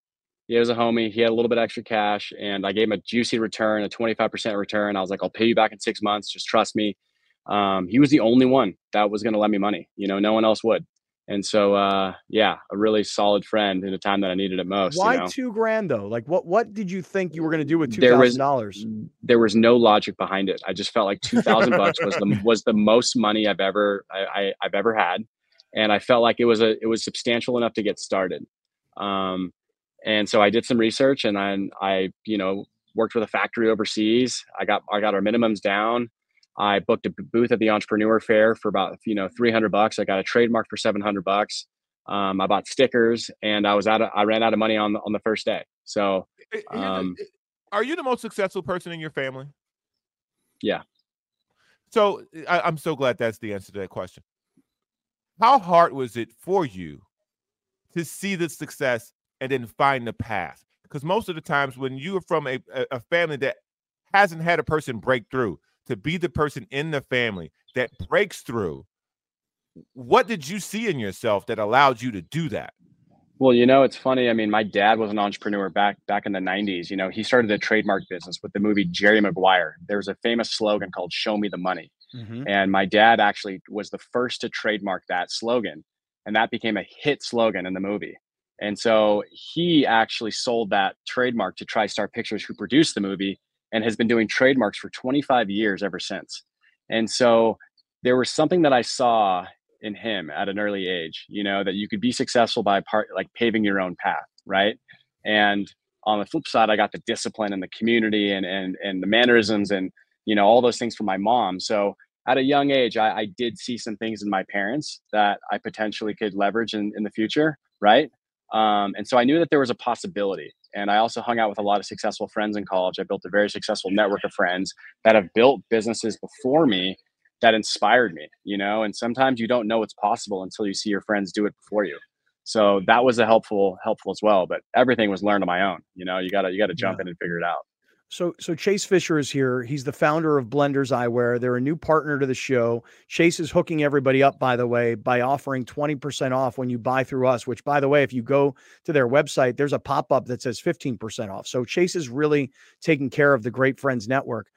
Speaker 4: He was a homie. He had a little bit extra cash, and I gave him a juicy return, a twenty five percent return. I was like, I'll pay you back in six months. Just trust me. Um, he was the only one that was going to lend me money. You know, no one else would. And so, uh, yeah, a really solid friend in a time that I needed it most.
Speaker 1: Why
Speaker 4: you know?
Speaker 1: two grand though? Like what what did you think you were gonna do with two
Speaker 4: There
Speaker 1: thousand
Speaker 4: was-
Speaker 1: dollars?
Speaker 4: there was no logic behind it. I just felt like two thousand bucks was the was the most money I've ever I, I, I've ever had, and I felt like it was a it was substantial enough to get started. Um, and so I did some research, and I I you know worked with a factory overseas. I got I got our minimums down. I booked a booth at the Entrepreneur Fair for about you know three hundred bucks. I got a trademark for seven hundred bucks. Um, I bought stickers, and I was out. Of, I ran out of money on the, on the first day. So
Speaker 3: I- here's the-
Speaker 4: Um,
Speaker 3: are you the most successful person in your family?
Speaker 4: Yeah.
Speaker 3: So I, I'm so glad that's the answer to that question. How hard was it for you to see the success and then find the path? Because most of the times when you are from a, a family that hasn't had a person break through, to be the person in the family that breaks through, what did you see in yourself that allowed you to do that?
Speaker 4: Well, you know, it's funny. I mean, my dad was an entrepreneur back back in the '90s. You know, he started a trademark business with the movie Jerry Maguire. There was a famous slogan called "Show me the money,"
Speaker 1: Mhm.
Speaker 4: and my dad actually was the first to trademark that slogan, and that became a hit slogan in the movie. And so he actually sold that trademark to TriStar Pictures, who produced the movie, and has been doing trademarks for 25 years ever since. And so there was something that I saw in him at an early age, you know, that you could be successful by part like paving your own path, right? And on the flip side, I got the discipline and the community and and and the mannerisms and you know all those things from my mom. So at a young age, I, I did see some things in my parents that I potentially could leverage in, in the future, right? Um, and so I knew that there was a possibility. And I also hung out with a lot of successful friends in college. I built a very successful network of friends that have built businesses before me that inspired me, you know, and sometimes you don't know it's possible until you see your friends do it before you. So that was a helpful, helpful as well. But everything was learned on my own. You know, you gotta you gotta jump
Speaker 1: Yeah.
Speaker 4: in and figure it out.
Speaker 1: So so Chase Fisher is here. He's the founder of Blenders Eyewear. They're a new partner to the show. Chase is hooking everybody up, by the way, by offering 20% off when you buy through us, which by the way, if you go to their website, there's a pop-up that says 15% off. So Chase is really taking care of the Great Friends Network.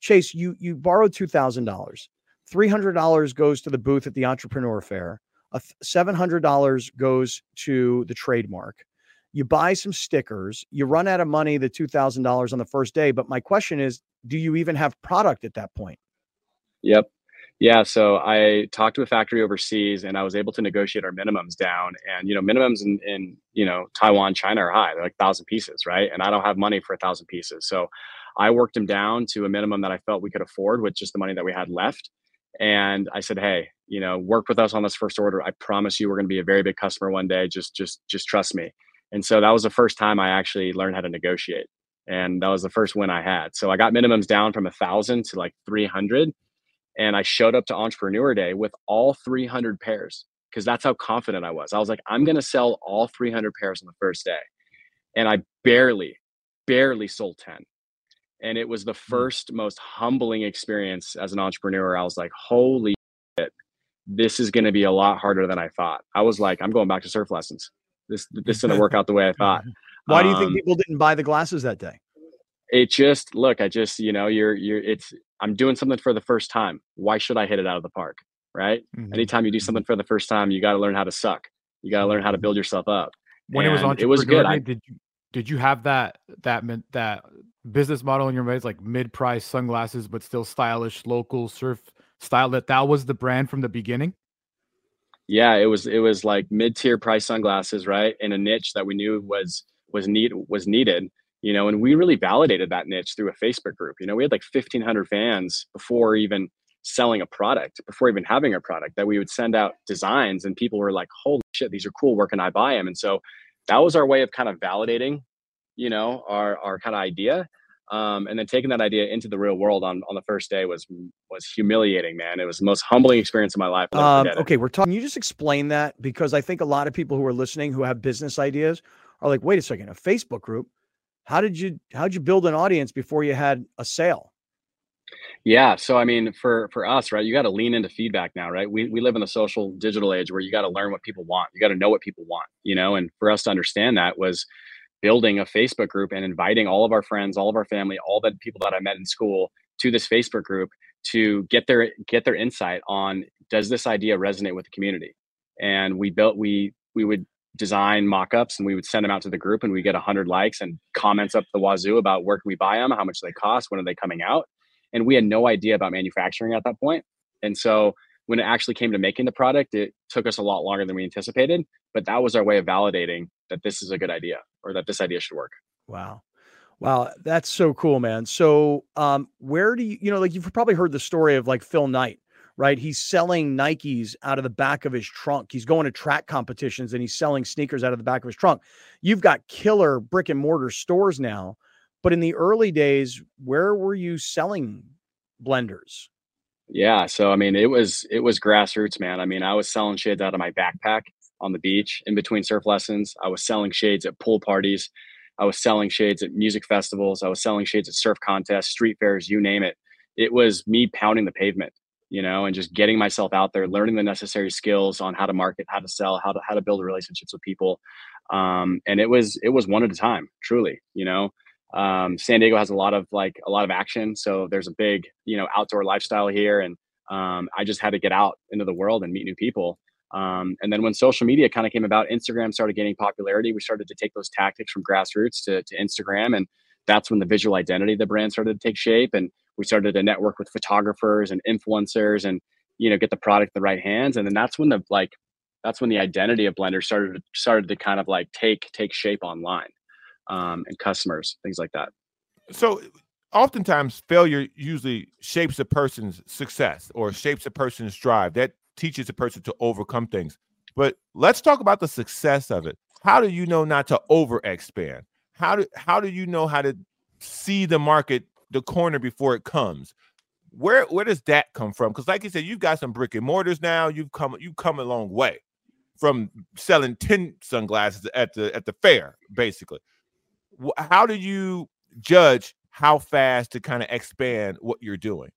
Speaker 1: Chase, you you borrowed $2,000. $300 goes to the booth at the Entrepreneur Fair. A $700 goes to the trademark you buy some stickers, you run out of money, the $2,000 on the first day. But my question is, do you even have product at that point?
Speaker 4: Yep. Yeah. So I talked to a factory overseas and I was able to negotiate our minimums down. And, you know, minimums in, in you know, Taiwan, China are high. They're like thousand pieces, right? And I don't have money for a thousand pieces. So I worked them down to a minimum that I felt we could afford with just the money that we had left. And I said, hey, you know, work with us on this first order. I promise you we're going to be a very big customer one day. Just just just trust me. And so that was the first time I actually learned how to negotiate. And that was the first win I had. So I got minimums down from a thousand to like 300 and I showed up to Entrepreneur Day with all 300 pairs because that's how confident I was. I was like, I'm going to sell all 300 pairs on the first day. And I barely, barely sold 10. And it was the hmm. first most humbling experience as an entrepreneur. I was like, holy shit, this is going to be a lot harder than I thought. I was like, I'm going back to surf lessons. This, this didn't work out the way I thought.
Speaker 1: Why do you think
Speaker 4: Um,
Speaker 1: people didn't buy the glasses that day?
Speaker 4: it just look i just you know you're you're it's i'm doing something for the first time. Why should i hit it out of the park right?
Speaker 2: Mhm.
Speaker 4: anytime you do something for the first time you got to learn how to suck. You got to learn how to build yourself up.
Speaker 2: When it was on
Speaker 4: it was good. I,
Speaker 2: did you did you have that that min- that business model in your mind like mid-price sunglasses but still stylish local surf style that that was the brand from the beginning
Speaker 4: yeah it was it was like mid-tier price sunglasses right? In a niche that we knew was was need was needed you know and we really validated that niche through a facebook group you know? We had like 1500 fans before even selling a product before even having a product that we would send out designs and people were like holy shit these are cool where can i buy them and so that was our way of kind of validating you know our our kind of idea um, and then taking that idea into the real world on, on the first day was was humiliating man it was the most humbling experience of my life
Speaker 1: Um,
Speaker 4: it.
Speaker 1: okay, we're talking. Can you just explain that because I think a lot of people who are listening who have business ideas are like, wait a second, a Facebook group. How did you how did you build an audience before you had a sale?
Speaker 4: Yeah. So I mean, for for us, right, you got to lean into feedback now, right? We we live in a social digital age where you got to learn what people want. You got to know what people want, you know. And for us to understand that was building a Facebook group and inviting all of our friends, all of our family, all the people that I met in school to this Facebook group to get their get their insight on does this idea resonate with the community? And we built we we would design mock-ups and we would send them out to the group and we get 100 likes and comments up the wazoo about where can we buy them how much they cost when are they coming out and we had no idea about manufacturing at that point and so when it actually came to making the product it took us a lot longer than we anticipated but that was our way of validating that this is a good idea or that this idea should work
Speaker 1: wow wow that's so cool man so um where do you you know like you've probably heard the story of like phil knight right? He's selling Nikes out of the back of his trunk. He's going to track competitions and he's selling sneakers out of the back of his trunk. You've got killer brick and mortar stores now, but in the early days, where were you selling blenders?
Speaker 4: Yeah, so I mean, it was it was grassroots, man. I mean, I was selling shades out of my backpack on the beach in between surf lessons. I was selling shades at pool parties. I was selling shades at music festivals. I was selling shades at surf contests, street fairs, you name it. It was me pounding the pavement you know, and just getting myself out there, learning the necessary skills on how to market, how to sell, how to how to build relationships with people. Um, and it was it was one at a time, truly, you know. Um, San Diego has a lot of like a lot of action, so there's a big you know outdoor lifestyle here, and um, I just had to get out into the world and meet new people. Um, and then when social media kind of came about, Instagram started gaining popularity. We started to take those tactics from grassroots to, to Instagram, and that's when the visual identity of the brand started to take shape. And we started to network with photographers and influencers and you know get the product in the right hands and then that's when the like that's when the identity of blender started started to kind of like take take shape online um, and customers things like that
Speaker 3: so oftentimes failure usually shapes a person's success or shapes a person's drive that teaches a person to overcome things but let's talk about the success of it how do you know not to over expand how do how do you know how to see the market the corner before it comes. Where where does that come from? Because like you said, you've got some brick and mortars now. You've come you've come a long way from selling 10 sunglasses at the at the fair, basically. How do you judge how fast to kind of expand what you're doing?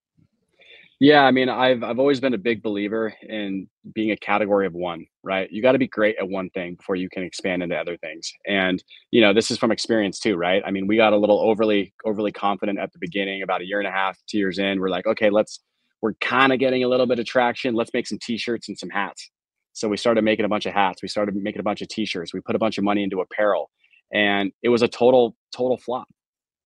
Speaker 4: Yeah, I mean, I've I've always been a big believer in being a category of one, right? You got to be great at one thing before you can expand into other things. And, you know, this is from experience too, right? I mean, we got a little overly overly confident at the beginning, about a year and a half, 2 years in. We're like, "Okay, let's we're kind of getting a little bit of traction. Let's make some t-shirts and some hats." So we started making a bunch of hats. We started making a bunch of t-shirts. We put a bunch of money into apparel. And it was a total total flop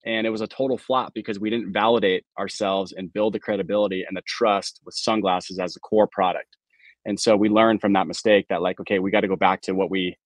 Speaker 4: and it was a total flop because we didn't validate ourselves and build the credibility and the trust with sunglasses as a core product. And so we learned from that mistake that like okay we got to go back to what we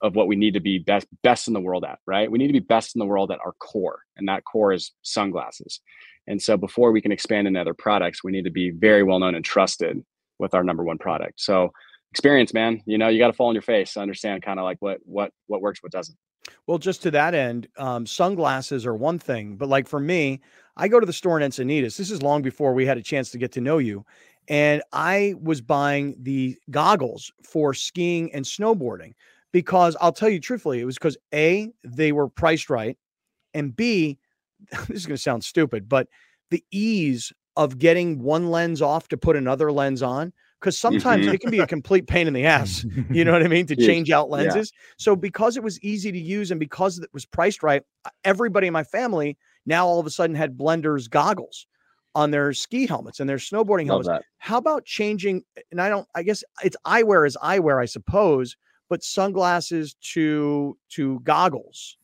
Speaker 4: of what we need to be best best in the world at right? We need to be best in the world at our core and that core is sunglasses. And so before we can expand into other products we need to be very well known and trusted with our number one product. So experience man you know you got to fall on your face to understand kind of like what what what works what doesn't
Speaker 1: well, just to that end, um, sunglasses are one thing, but like for me, I go to the store in Encinitas. This is long before we had a chance to get to know you. And I was buying the goggles for skiing and snowboarding because I'll tell you truthfully, it was because A, they were priced right. And B, this is going to sound stupid, but the ease of getting one lens off to put another lens on because sometimes mm-hmm. it can be a complete pain in the ass. You know what I mean? To change out lenses. Yeah. So because it was easy to use and because it was priced right, everybody in my family now all of a sudden had blenders goggles on their ski helmets and their snowboarding helmets. How about changing? And I don't. I guess it's eyewear is eyewear, I suppose, but sunglasses to to goggles.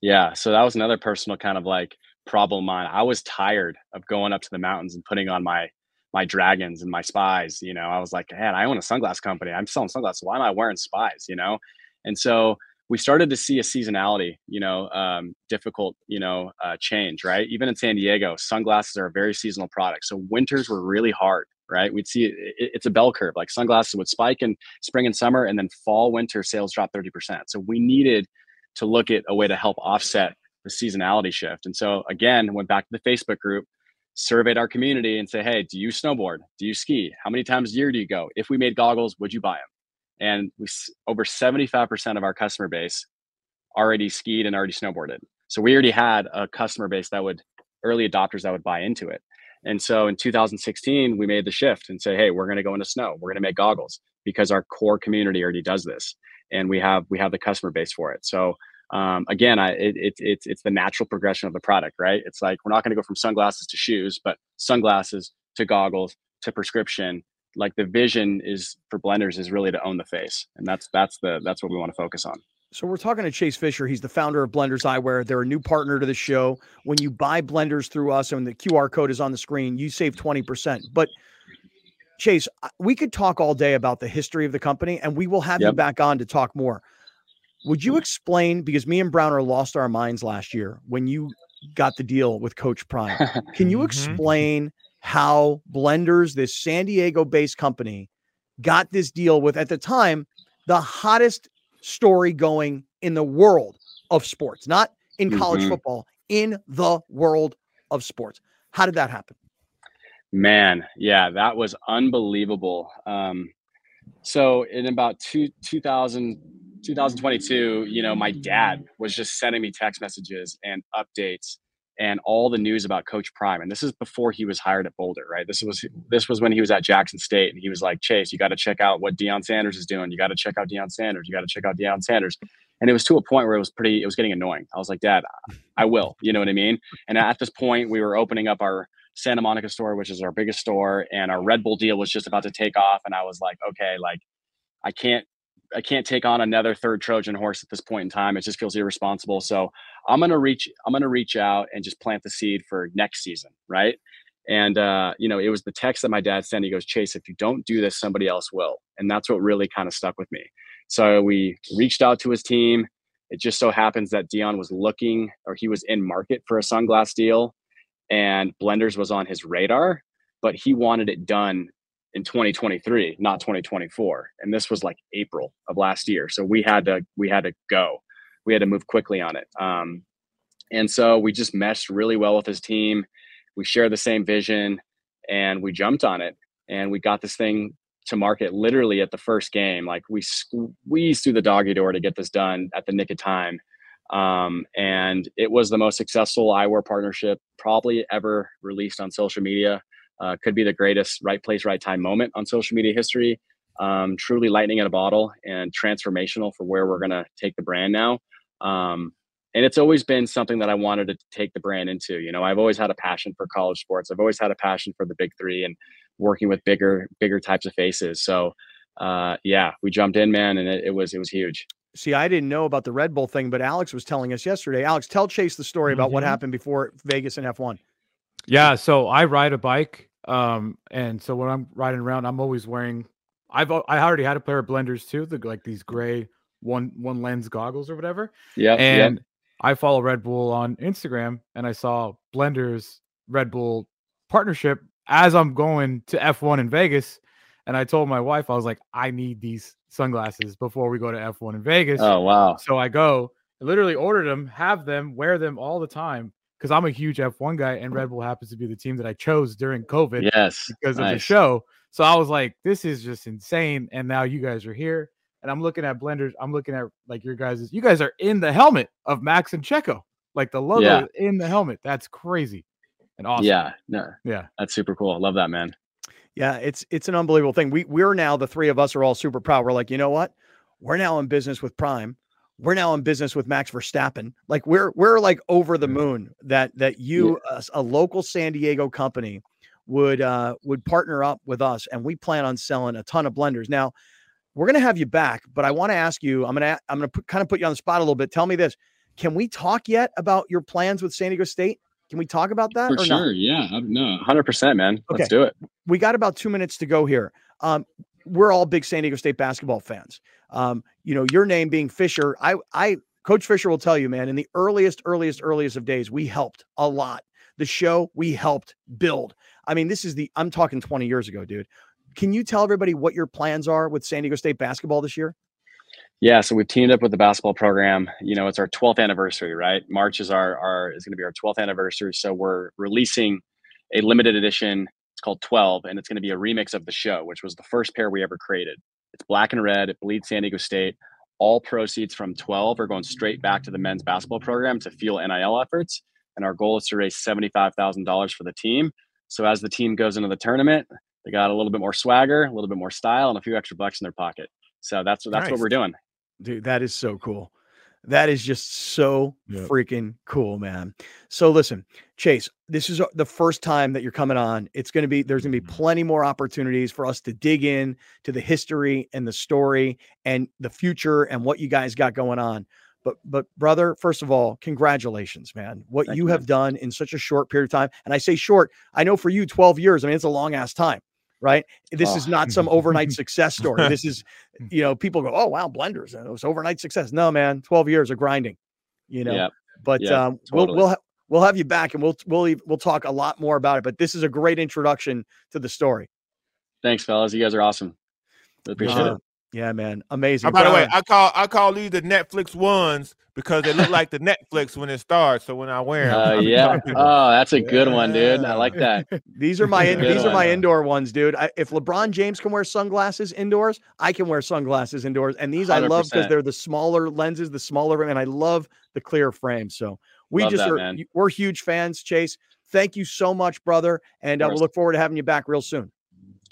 Speaker 4: Yeah. So that was another personal kind of like problem mine. I was tired of going up to the mountains and putting on my my dragons and my spies. You know, I was like, man, I own a sunglass company. I'm selling sunglasses. Why am I wearing spies? You know, and so we started to see a seasonality, you know, um, difficult, you know, uh, change, right? Even in San Diego, sunglasses are a very seasonal product. So winters were really hard, right? We'd see it, it's a bell curve. Like sunglasses would spike in spring and summer, and then fall, winter sales drop 30%. So we needed to look at a way to help offset the seasonality shift. And so again, went back to the Facebook group, surveyed our community and say, hey, do you snowboard? Do you ski? How many times a year do you go? If we made goggles, would you buy them? and we over 75% of our customer base already skied and already snowboarded. So we already had a customer base that would early adopters that would buy into it. And so in 2016, we made the shift and say, hey, we're going to go into snow. We're going to make goggles because our core community already does this, and we have we have the customer base for it. So um, again, I, it, it, it's it's the natural progression of the product, right? It's like we're not going to go from sunglasses to shoes, but sunglasses to goggles to prescription. Like the vision is for blenders is really to own the face, and that's that's the that's what we want to focus on.
Speaker 1: So we're talking to Chase Fisher. He's the founder of Blenders Eyewear. They're a new partner to the show. When you buy blenders through us and the QR code is on the screen, you save 20%. But Chase, we could talk all day about the history of the company and we will have yep. you back on to talk more. Would you explain because me and Browner lost our minds last year when you got the deal with Coach Prime. Can you mm-hmm. explain how Blenders, this San Diego based company, got this deal with at the time the hottest story going in the world of sports, not in college mm-hmm. football, in the world of sports. How did that happen?
Speaker 4: Man, yeah, that was unbelievable. Um, so in about two, 2000, 2022, you know, my dad was just sending me text messages and updates and all the news about Coach Prime. And this is before he was hired at Boulder, right? This was this was when he was at Jackson State, and he was like, Chase, you got to check out what Deion Sanders is doing. You got to check out Deion Sanders. You got to check out Deion Sanders. And it was to a point where it was pretty, it was getting annoying. I was like, Dad, I will. You know what I mean? And at this point, we were opening up our Santa Monica store, which is our biggest store, and our Red Bull deal was just about to take off. And I was like, okay, like I can't I can't take on another third Trojan horse at this point in time. It just feels irresponsible. So I'm gonna reach I'm gonna reach out and just plant the seed for next season, right? And uh, you know, it was the text that my dad sent. He goes, Chase, if you don't do this, somebody else will. And that's what really kind of stuck with me. So we reached out to his team. It just so happens that Deion was looking or he was in market for a sunglass deal and Blenders was on his radar, but he wanted it done in 2023 not 2024 and this was like april of last year. So we had to we had to go. We had to move quickly on it. Um, and so we just meshed really well with his team. We share the same vision and we jumped on it. And we got this thing to market literally at the first game. Like we squeezed through the doggy door to get this done at the nick of time. Um, and it was the most successful eyewear partnership probably ever released on social media uh, could be the greatest right place, right time moment on social media history. Um, truly lightning in a bottle and transformational for where we're going to take the brand now. Um, and it's always been something that I wanted to take the brand into. You know, I've always had a passion for college sports. I've always had a passion for the big three and working with bigger, bigger types of faces. So, uh, yeah, we jumped in, man, and it, it was it was huge.
Speaker 1: See, I didn't know about the Red Bull thing, but Alex was telling us yesterday. Alex, tell Chase the story about mm-hmm. what happened before Vegas and F1.
Speaker 2: Yeah, so I ride a bike um, and so when I'm riding around, I'm always wearing. I've I already had a pair of blenders too, the like these gray one one lens goggles or whatever.
Speaker 4: Yeah.
Speaker 2: And yep. I follow Red Bull on Instagram, and I saw Blenders Red Bull partnership as I'm going to F1 in Vegas. And I told my wife, I was like, I need these sunglasses before we go to F1 in Vegas.
Speaker 4: Oh wow!
Speaker 2: So I go, literally ordered them, have them, wear them all the time because I'm a huge F1 guy, and mm. Red Bull happens to be the team that I chose during COVID.
Speaker 4: Yes,
Speaker 2: because nice. of the show. So I was like, this is just insane. And now you guys are here, and I'm looking at blenders. I'm looking at like your guys. You guys are in the helmet of Max and Checo, like the logo yeah. in the helmet. That's crazy and awesome.
Speaker 4: Yeah, no,
Speaker 2: yeah,
Speaker 4: that's super cool. I love that, man.
Speaker 1: Yeah, it's it's an unbelievable thing. We we're now the three of us are all super proud. We're like, you know what? We're now in business with Prime we're now in business with Max Verstappen. Like we're we're like over the moon that that you yeah. a, a, local San Diego company would uh would partner up with us and we plan on selling a ton of blenders. Now, we're going to have you back, but I want to ask you I'm going to I'm going to kind of put you on the spot a little bit. Tell me this. Can we talk yet about your plans with San Diego State? Can we talk about that?
Speaker 4: For sure. Not? Yeah. No, 100%, man. Okay. Let's do it.
Speaker 1: We got about two minutes to go here. Um, we're all big San Diego State basketball fans. Um, you know, your name being Fisher, I, I, Coach Fisher will tell you, man, in the earliest, earliest, earliest of days, we helped a lot. The show we helped build. I mean, this is the, I'm talking 20 years ago, dude. Can you tell everybody what your plans are with San Diego State basketball this year?
Speaker 4: Yeah, so we've teamed up with the basketball program. You know, it's our 12th anniversary, right? March is our our is going to be our 12th anniversary. So we're releasing a limited edition. It's called 12, and it's going to be a remix of the show, which was the first pair we ever created. It's black and red. It bleeds San Diego State. All proceeds from 12 are going straight back to the men's basketball program to fuel NIL efforts. And our goal is to raise $75,000 for the team. So as the team goes into the tournament, they got a little bit more swagger, a little bit more style, and a few extra bucks in their pocket. So that's that's nice. what we're doing.
Speaker 1: Dude, that is so cool. That is just so yep. freaking cool, man. So listen, Chase, this is uh, the first time that you're coming on. It's going to be there's going to be mm-hmm. plenty more opportunities for us to dig in to the history and the story and the future and what you guys got going on. But but brother, first of all, congratulations, man. What you, you have done in such a short period of time. And I say short, I know for you 12 years, I mean it's a long ass time right? This oh. is not some overnight success story. This is, you know, people go, oh, wow, blenders. It was overnight success. No, man, 12 years of grinding, you know, yep. but yep, um, totally. we'll, we'll, ha- we'll have you back and we'll, we'll, we'll talk a lot more about it, but this is a great introduction to the story.
Speaker 4: Thanks fellas. You guys are awesome. appreciate uh, it.
Speaker 1: Yeah, man, amazing.
Speaker 3: Oh, by the way, I call I call these the Netflix ones because they look like the Netflix when it starts. So when I wear them,
Speaker 4: uh, yeah. Oh, that's a good yeah. one, dude. I like that.
Speaker 1: these are my in, these are my indoor ones, dude. I, if LeBron James can wear sunglasses indoors, I can wear sunglasses indoors. And these 100%. I love because they're the smaller lenses, the smaller, and I love the clear frame. So we love just that, are man. we're huge fans, Chase. Thank you so much, brother, and uh, we'll look forward to having you back real soon.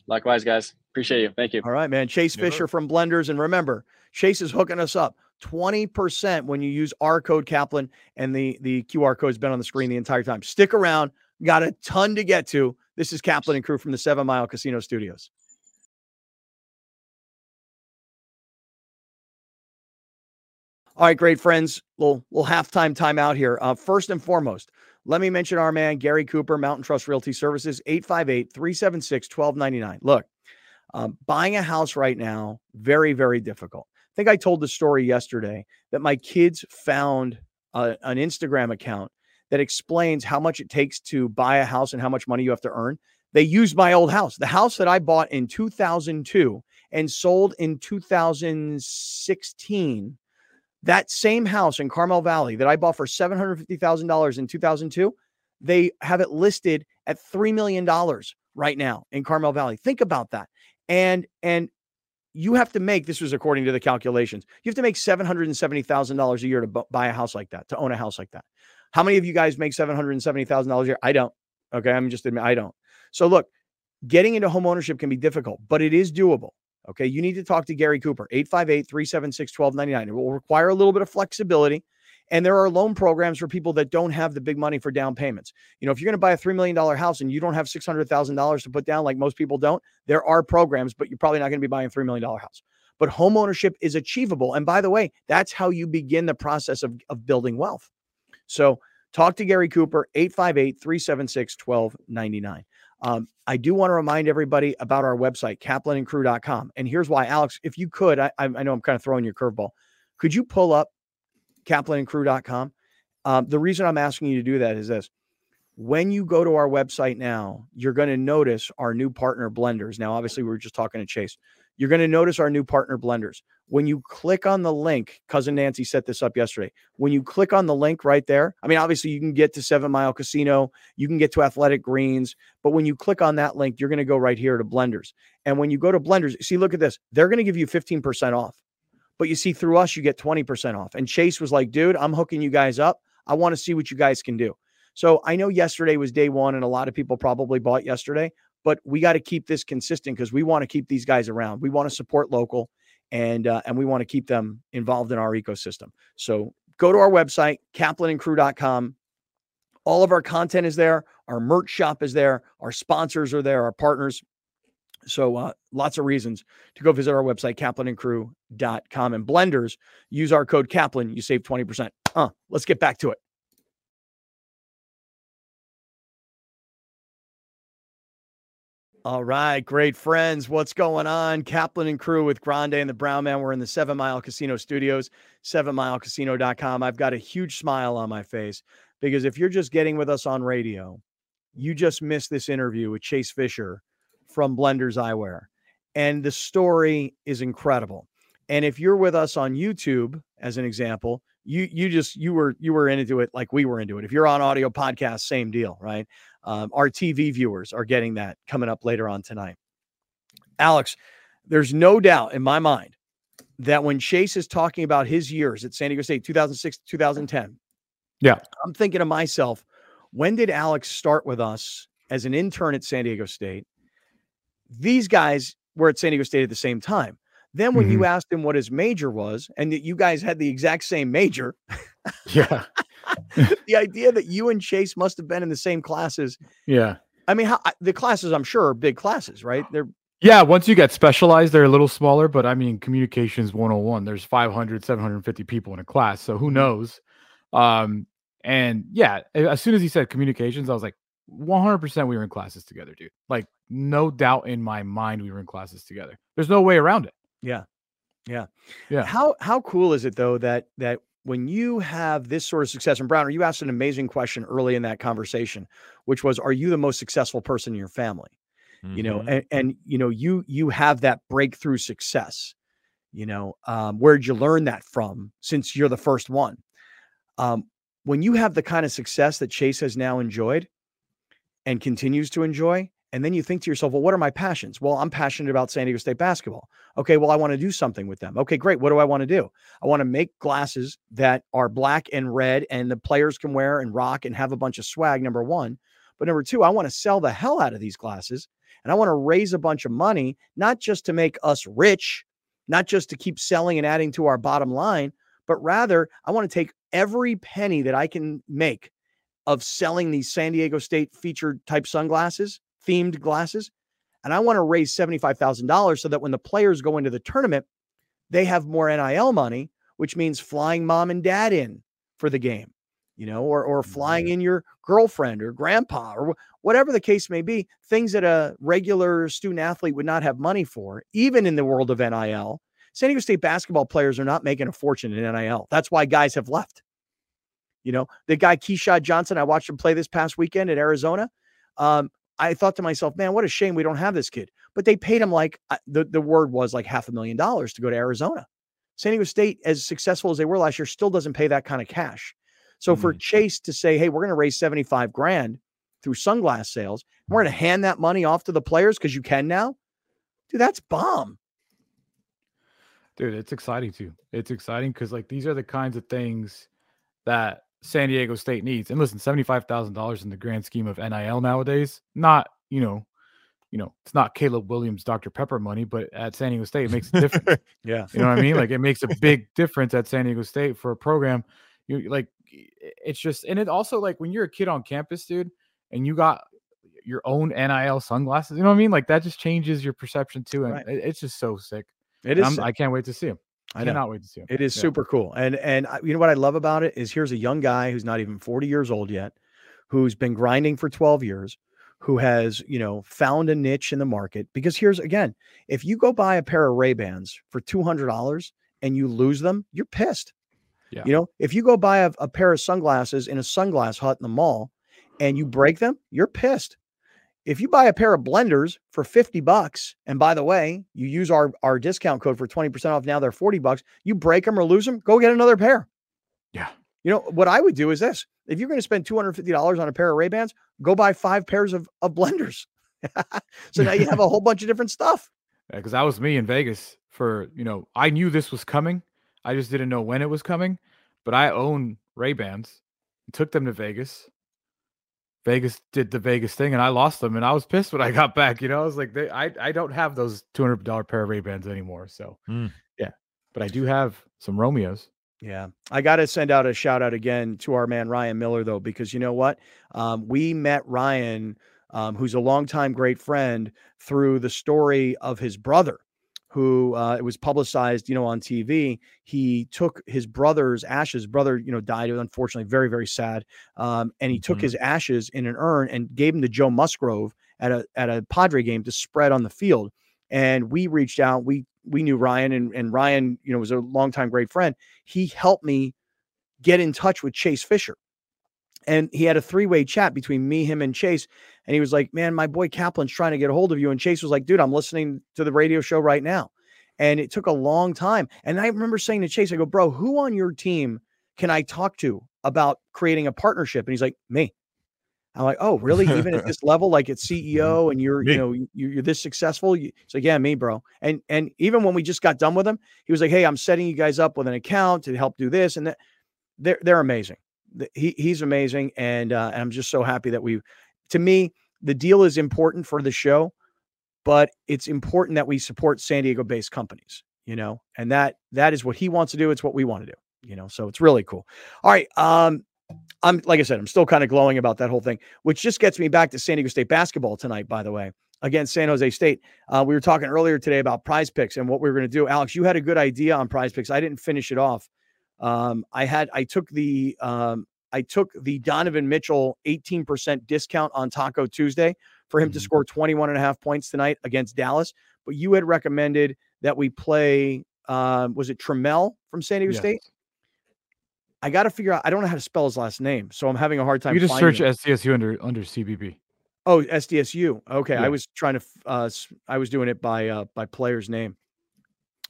Speaker 4: Likewise, guys. Appreciate you. Thank you.
Speaker 1: All right, man. Chase Fisher from Blenders. And remember, Chase is hooking us up 20% when you use our code Kaplan, and the, the QR code has been on the screen the entire time. Stick around. Got a ton to get to. This is Kaplan and crew from the Seven Mile Casino Studios. All right, great friends. Little, little halftime timeout here. Uh, first and foremost, let me mention our man, Gary Cooper, Mountain Trust Realty Services, 858 376 1299. Look, um, buying a house right now, very, very difficult. I think I told the story yesterday that my kids found a, an Instagram account that explains how much it takes to buy a house and how much money you have to earn. They used my old house, the house that I bought in 2002 and sold in 2016. That same house in Carmel Valley that I bought for $750,000 in 2002, they have it listed at $3 million right now in Carmel Valley. Think about that and and you have to make this was according to the calculations you have to make $770000 a year to buy a house like that to own a house like that. How many of you guys make $770000 a year? I don't okay? I'm just admit i don't. So look getting into home ownership can be difficult but it is doable okay? You need to talk to gary cooper 858-376-1299 it will require a little bit of flexibility and there are loan programs for people that don't have the big money for down payments. You know, if you're going to buy a $3 million house and you don't have $600,000 to put down, like most people don't, there are programs, but you're probably not going to be buying a $3 million house. But home ownership is achievable. And by the way, that's how you begin the process of, of building wealth. So talk to Gary Cooper, 858 376 1299. Um, I do want to remind everybody about our website, kaplanandcrew.com. And here's why, Alex, if you could, I, I know I'm kind of throwing your curveball. Could you pull up kaplanandcrew.com. Um, the reason I'm asking you to do that is this. When you go to our website now, you're going to notice our new partner blenders. Now, obviously, we were just talking to Chase. You're going to notice our new partner blenders. When you click on the link, cousin Nancy set this up yesterday. When you click on the link right there, I mean, obviously, you can get to Seven Mile Casino, you can get to Athletic Greens, but when you click on that link, you're going to go right here to blenders. And when you go to blenders, see, look at this. They're going to give you 15% off. But you see, through us, you get 20% off. And Chase was like, dude, I'm hooking you guys up. I want to see what you guys can do. So I know yesterday was day one, and a lot of people probably bought yesterday, but we got to keep this consistent because we want to keep these guys around. We want to support local and uh, and we want to keep them involved in our ecosystem. So go to our website, kaplanandcrew.com. All of our content is there. Our merch shop is there. Our sponsors are there. Our partners. So uh, lots of reasons to go visit our website, kaplanandcrew.com. And blenders, use our code Kaplan, you save 20%. Uh, let's get back to it. All right, great friends. What's going on? Kaplan and crew with Grande and the Brown Man. We're in the Seven Mile Casino Studios, sevenmilecasino.com. I've got a huge smile on my face because if you're just getting with us on radio, you just missed this interview with Chase Fisher from Blenders Eyewear. And the story is incredible. And if you're with us on YouTube, as an example, you you just you were you were into it like we were into it. If you're on audio podcast, same deal, right? Um, our TV viewers are getting that coming up later on tonight. Alex, there's no doubt in my mind that when Chase is talking about his years at San Diego State, 2006 2010,
Speaker 2: yeah,
Speaker 1: I'm thinking to myself, when did Alex start with us as an intern at San Diego State? These guys were at San Diego State at the same time. Then when mm-hmm. you asked him what his major was, and that you guys had the exact same major,
Speaker 2: yeah,
Speaker 1: the idea that you and Chase must have been in the same classes,
Speaker 2: yeah.
Speaker 1: I mean, how, the classes I'm sure are big classes, right? They're
Speaker 2: yeah, once you get specialized, they're a little smaller, but I mean, communications 101, there's 500, 750 people in a class. So who mm-hmm. knows? Um, and yeah, as soon as he said communications, I was like, 100% we were in classes together, dude. Like, no doubt in my mind we were in classes together. There's no way around it.
Speaker 1: Yeah. Yeah.
Speaker 2: Yeah.
Speaker 1: How how cool is it though that that when you have this sort of success and Browner, you asked an amazing question early in that conversation, which was are you the most successful person in your family? Mm-hmm. You know, mm-hmm. and, and you know, you you have that breakthrough success. You know, um, where'd you learn that from since you're the first one? Um, when you have the kind of success that Chase has now enjoyed and continues to enjoy, and then you think to yourself, well, what are my passions? Well, I'm passionate about San Diego State basketball. Okay, well, I want to do something with them. Okay, great. What do I want to do? I want to make glasses that are black and red and the players can wear and rock and have a bunch of swag, number one. But number two, I want to sell the hell out of these glasses and I want to raise a bunch of money, not just to make us rich, not just to keep selling and adding to our bottom line, but rather I want to take every penny that I can make of selling these San Diego State featured type sunglasses themed glasses. And I want to raise $75,000 so that when the players go into the tournament, they have more NIL money, which means flying mom and dad in for the game, you know, or, or flying in your girlfriend or grandpa or whatever the case may be, things that a regular student athlete would not have money for, even in the world of NIL. San Diego State basketball players are not making a fortune in NIL. That's why guys have left. You know, the guy Keshad Johnson, I watched him play this past weekend at Arizona. Um, I thought to myself, man, what a shame we don't have this kid. But they paid him like uh, the, the word was like half a million dollars to go to Arizona. San Diego State, as successful as they were last year, still doesn't pay that kind of cash. So mm-hmm. for Chase to say, hey, we're going to raise 75 grand through sunglass sales, and we're going to hand that money off to the players because you can now, dude, that's bomb.
Speaker 2: Dude, it's exciting too. It's exciting because like these are the kinds of things that San Diego State needs. And listen, $75,000 in the grand scheme of NIL nowadays, not, you know, you know, it's not Caleb Williams, Dr. Pepper money, but at San Diego State, it makes a difference.
Speaker 1: yeah.
Speaker 2: You know what I mean? Like it makes a big difference at San Diego State for a program. You like it's just and it also like when you're a kid on campus, dude, and you got your own NIL sunglasses, you know what I mean? Like that just changes your perception too. And right. it's just so sick.
Speaker 1: It is.
Speaker 2: I can't wait to see him. I cannot wait to see him.
Speaker 1: It is yeah. super cool. And and you know what I love about it is here's a young guy who's not even 40 years old yet, who's been grinding for 12 years, who has, you know, found a niche in the market. Because here's again, if you go buy a pair of Ray-Bans for $200 and you lose them, you're pissed. Yeah. You know, if you go buy a, a pair of sunglasses in a sunglass hut in the mall and you break them, you're pissed if you buy a pair of blenders for 50 bucks, and by the way, you use our, our discount code for 20% off now, they're 40 bucks, you break them or lose them, go get another pair.
Speaker 2: Yeah.
Speaker 1: You know, what I would do is this if you're going to spend $250 on a pair of Ray-Bans, go buy five pairs of, of blenders. so now you have a whole bunch of different stuff.
Speaker 2: Yeah, because that was me in Vegas for, you know, I knew this was coming. I just didn't know when it was coming. But I own Ray-Bans, took them to Vegas, Vegas did the Vegas thing and I lost them and I was pissed when I got back. You know, I was like, they, I, I don't have those $200 pair of Ray Bans anymore. So,
Speaker 3: mm.
Speaker 2: yeah, but I do have some Romeos.
Speaker 1: Yeah. I got to send out a shout out again to our man, Ryan Miller, though, because you know what? Um, we met Ryan, um, who's a longtime great friend, through the story of his brother who uh, it was publicized, you know, on TV. He took his brother's ashes. Brother, you know, died unfortunately, very very sad. Um, and he mm-hmm. took his ashes in an urn and gave them to Joe Musgrove at a at a Padre game to spread on the field. And we reached out. We we knew Ryan, and and Ryan, you know, was a longtime great friend. He helped me get in touch with Chase Fisher. And he had a three way chat between me, him, and Chase. And he was like, Man, my boy Kaplan's trying to get a hold of you. And Chase was like, Dude, I'm listening to the radio show right now. And it took a long time. And I remember saying to Chase, I go, Bro, who on your team can I talk to about creating a partnership? And he's like, Me. I'm like, oh, really? Even at this level, like it's CEO, mm-hmm. and you're,
Speaker 3: Me.
Speaker 1: you know, you, you're this successful. You, it's like, yeah, me, bro. And and even when we just got done with him, he was like, hey, I'm setting you guys up with an account to help do this and that. They're they're amazing. He he's amazing, and uh, and I'm just so happy that we. To me, the deal is important for the show, but it's important that we support San Diego-based companies. You know, and that that is what he wants to do. It's what we want to do. You know, so it's really cool. All right. Um, I'm like I said, I'm still kind of glowing about that whole thing, which just gets me back to San Diego State basketball tonight, by the way, against San Jose State. Uh, we were talking earlier today about PrizePicks and what we were going to do. Alex, you had a good idea on PrizePicks. I didn't finish it off. Um, I had I took the um, I took the Donovan Mitchell 18% discount on Taco Tuesday for him to
Speaker 2: Mhm.
Speaker 1: score 21 and a half points tonight against Dallas. But you had recommended that we play um, was it Trammell from San Diego
Speaker 2: Yes.
Speaker 1: State? I got to figure out. I don't know how to spell his last name, so I'm having a hard time.
Speaker 2: You just search. SDSU under under CBB.
Speaker 1: Oh, SDSU. Okay, I was trying to. Uh, I was doing it by uh, by player's name.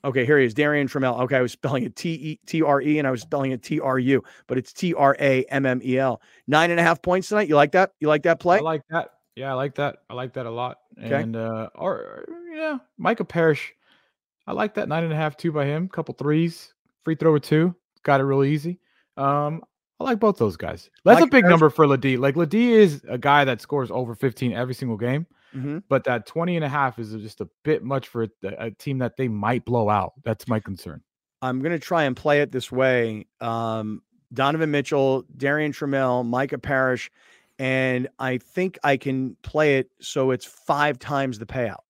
Speaker 1: Okay, here he is, Darrion Trammell. Okay, I was spelling it T E T R E, and I was spelling it T R U, but it's T R A M M E L. Nine and a half points tonight. You like that? You like that play?
Speaker 2: I like that. Yeah, I like that. I like that a lot.
Speaker 1: Okay.
Speaker 2: And uh or yeah, Micah Parrish. I like that nine and a half two by him. Couple threes, free throw or two. Got it really easy. Um, I like both those guys. That's
Speaker 1: Micah
Speaker 2: a big
Speaker 1: Parrish-
Speaker 2: number for LeDee. Like LeDee is a guy that scores over 15 every single game,
Speaker 1: hmm
Speaker 2: but that 20 and a half is just a bit much for a, a team that they might blow out. That's my concern.
Speaker 1: I'm going to try and play it this way. Um, Donovan Mitchell, Darrion Trammell, Micah Parrish, and I think I can play it so it's five times the payout.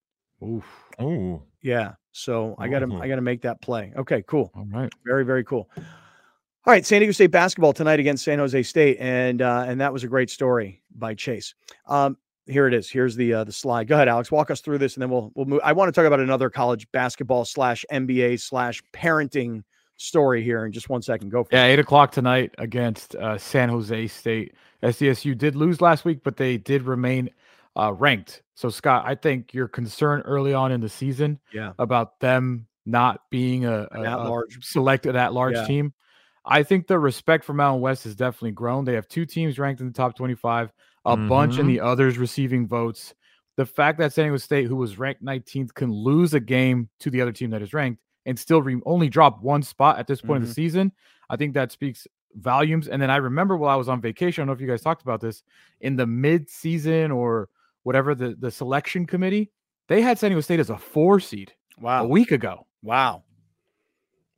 Speaker 2: Oof.
Speaker 3: Ooh.
Speaker 1: Yeah. So I got to I got to make that play. Okay, cool.
Speaker 2: All right.
Speaker 1: Very very cool. All right, San Diego State basketball tonight against San Jose State, and uh, and that was a great story by Chase. Um, here it is. Here's the uh, the slide. Go ahead, Alex. Walk us through this, and then we'll we'll move. I want to talk about another college basketball slash NBA slash parenting story here in just one second. Go for
Speaker 2: Yeah,
Speaker 1: it.
Speaker 2: eight o'clock tonight against uh, San Jose State. SDSU did lose last week, but they did remain uh, ranked. So, Scott, I think your concern early on in the season
Speaker 1: Yeah.
Speaker 2: about them not being a, a- a
Speaker 1: at-large.
Speaker 2: selected at large
Speaker 1: Yeah.
Speaker 2: team. I think the respect for Mountain West has definitely grown. They have two teams ranked in the top 25, a bunch in
Speaker 3: Mhm.
Speaker 2: the others receiving votes. The fact that San Diego State, who was ranked 19th, can lose a game to the other team that is ranked and still re- only drop one spot at this point of the season, I think that speaks volumes. And then I remember while I was on vacation, I don't know if you guys talked about this in the mid-season or whatever the the selection committee, they had San Diego State as a four seed
Speaker 1: Wow, a
Speaker 2: week ago.
Speaker 1: Wow.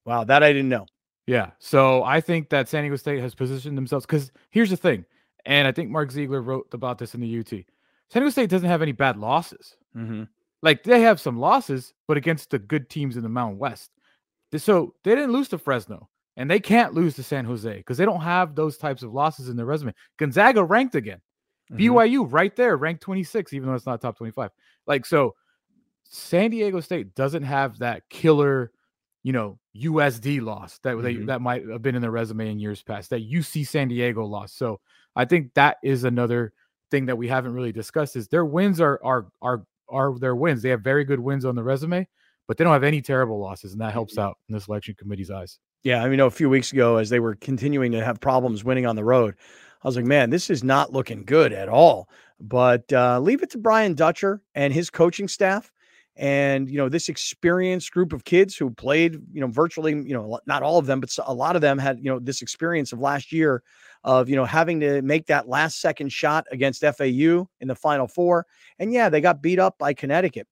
Speaker 1: Wow. That I didn't know.
Speaker 2: Yeah. So I think that San Diego State has positioned themselves because here's the thing, and I think Mark Ziegler wrote about this in the UT. San Diego State doesn't have any bad losses.
Speaker 1: Mm-hmm.
Speaker 2: Like they have some losses, but against the good teams in the Mountain West. So they didn't lose to Fresno, and they can't lose to San Jose because they don't have those types of losses in their resume. Gonzaga ranked again.
Speaker 1: Mm-hmm.
Speaker 2: BYU right there, ranked 26, even though it's not top 25. Like, so San Diego State doesn't have that killer, you know, USD loss that they,
Speaker 1: Mhm.
Speaker 2: that might have been in their resume in years past, that UC San Diego loss. So I think that is another thing that we haven't really discussed is their wins are are are are their wins. They have very good wins on the resume, but they don't have any terrible losses, and that helps out in the selection committee's eyes.
Speaker 1: Yeah, I mean, you know, a few weeks ago, as they were continuing to have problems winning on the road, I was like, man, this is not looking good at all. But uh, leave it to Brian Dutcher and his coaching staff, and you know, this experienced group of kids who played, you know, virtually, you know, not all of them, but a lot of them had, you know, this experience of last year of, you know, having to make that last second shot against FAU in the Final Four, and yeah, they got beat up by Connecticut,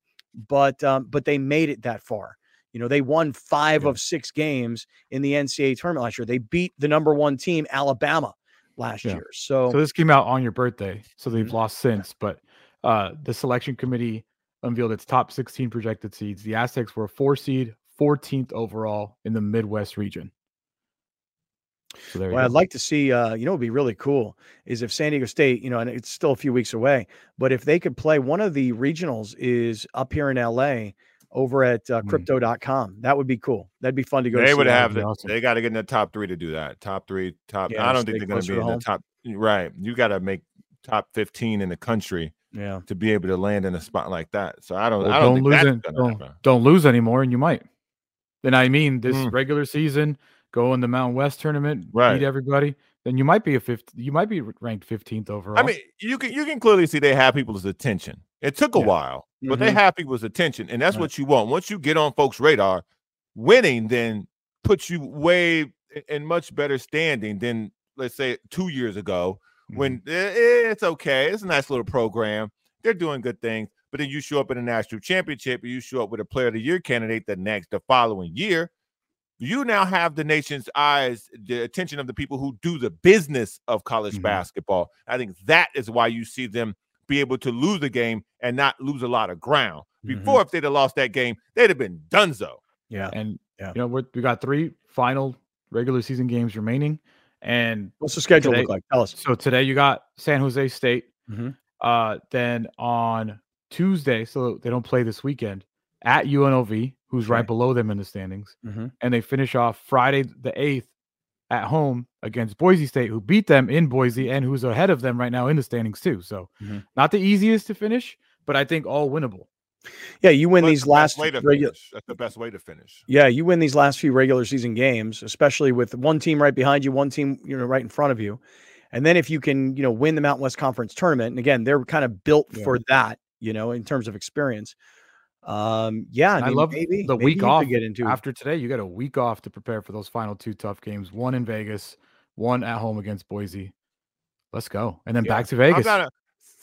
Speaker 1: but um, but they made it that far. You know, they won five
Speaker 3: Yeah.
Speaker 1: of six games in the NCAA tournament last year. They beat the number one team, Alabama, last
Speaker 2: Yeah.
Speaker 1: year. So,
Speaker 2: So this came out on your birthday, so they've
Speaker 1: Mhm.
Speaker 2: lost since. But uh, the selection committee unveiled its top 16 projected seeds. The Aztecs were a four seed, 14th overall in the Midwest region. So there you
Speaker 1: what I'd like to see, uh, you know, it would be really cool is if San Diego State, you know, and it's still a few weeks away, but if they could play one of the regionals is up here in LA over at uh,
Speaker 2: Mm.
Speaker 1: crypto.com. That would be cool. That'd be fun to go
Speaker 3: They
Speaker 1: see
Speaker 3: would
Speaker 1: that.
Speaker 3: have
Speaker 2: be
Speaker 3: the,
Speaker 2: awesome.
Speaker 3: they got to get in the top three to do that. Top three, top.
Speaker 1: Yeah,
Speaker 3: I don't think they're going to be in
Speaker 1: home.
Speaker 3: the top. Right, you got to make top fifteen in the country
Speaker 1: Yeah.
Speaker 3: to be able to land in a spot like that. So I don't.
Speaker 2: Well,
Speaker 3: I don't,
Speaker 2: don't
Speaker 3: think
Speaker 2: lose
Speaker 3: that's
Speaker 2: it. Don't, don't lose anymore, and you might. Then I mean, this
Speaker 3: Mm.
Speaker 2: regular season, go in the Mountain West tournament,
Speaker 3: Right.
Speaker 2: beat everybody, then you might be a fifth. You might be ranked 15th overall.
Speaker 3: I mean, you can you can clearly see they have people's attention. It took a
Speaker 2: Yeah.
Speaker 3: while, but they
Speaker 1: Mhm.
Speaker 3: have people's attention, and that's
Speaker 2: Right.
Speaker 3: what you want. Once you get on folks' radar, winning then puts you way in much better standing than let's say two years ago when
Speaker 2: Mm-hmm.
Speaker 3: it's okay. It's a nice little program. They're doing good things, but then you show up in a national championship, you show up with a player of the year candidate the next the following year. You now have the nation's eyes, the attention of the people who do the business of college
Speaker 2: Mhm.
Speaker 3: basketball. I think that is why you see them be able to lose a game and not lose a lot of ground.
Speaker 1: Mhm.
Speaker 3: Before, if they'd have lost that game, they'd have been donezo.
Speaker 1: Yeah.
Speaker 2: and
Speaker 1: Yeah.
Speaker 2: you know we're, we got three final regular season games remaining, and
Speaker 1: What's the schedule
Speaker 2: Today-
Speaker 1: look like? Tell us.
Speaker 2: so today you got San Jose State.
Speaker 1: Mhm.
Speaker 2: Uh, then on Tuesday, so they don't play this weekend at UNLV, who's right
Speaker 1: Okay.
Speaker 2: below them in the standings,
Speaker 1: Mhm.
Speaker 2: and they finish off Friday the eighth at home against Boise State, who beat them in Boise and who's ahead of them right now in the standings too. So
Speaker 1: Mhm.
Speaker 2: not the easiest to finish, but I think all winnable.
Speaker 1: Yeah, you win
Speaker 3: But
Speaker 1: these
Speaker 3: the
Speaker 1: last
Speaker 3: way to
Speaker 1: regular.
Speaker 3: That's the best way to finish.
Speaker 1: Yeah, you win these last few regular season games, especially with one team right behind you, one team you know right in front of you, and then if you can you know win the Mountain West Conference tournament, and again they're kind of built
Speaker 2: Yeah.
Speaker 1: for that, you know, in terms of experience. Um, yeah, I,
Speaker 2: I love
Speaker 1: maybe,
Speaker 2: the
Speaker 1: maybe
Speaker 2: week
Speaker 1: you could
Speaker 2: off
Speaker 1: get into
Speaker 2: After today, you got a week off to prepare for those final two tough games. One in Vegas, one at home against Boise. Let's go, and then
Speaker 3: Yeah.
Speaker 2: back to Vegas.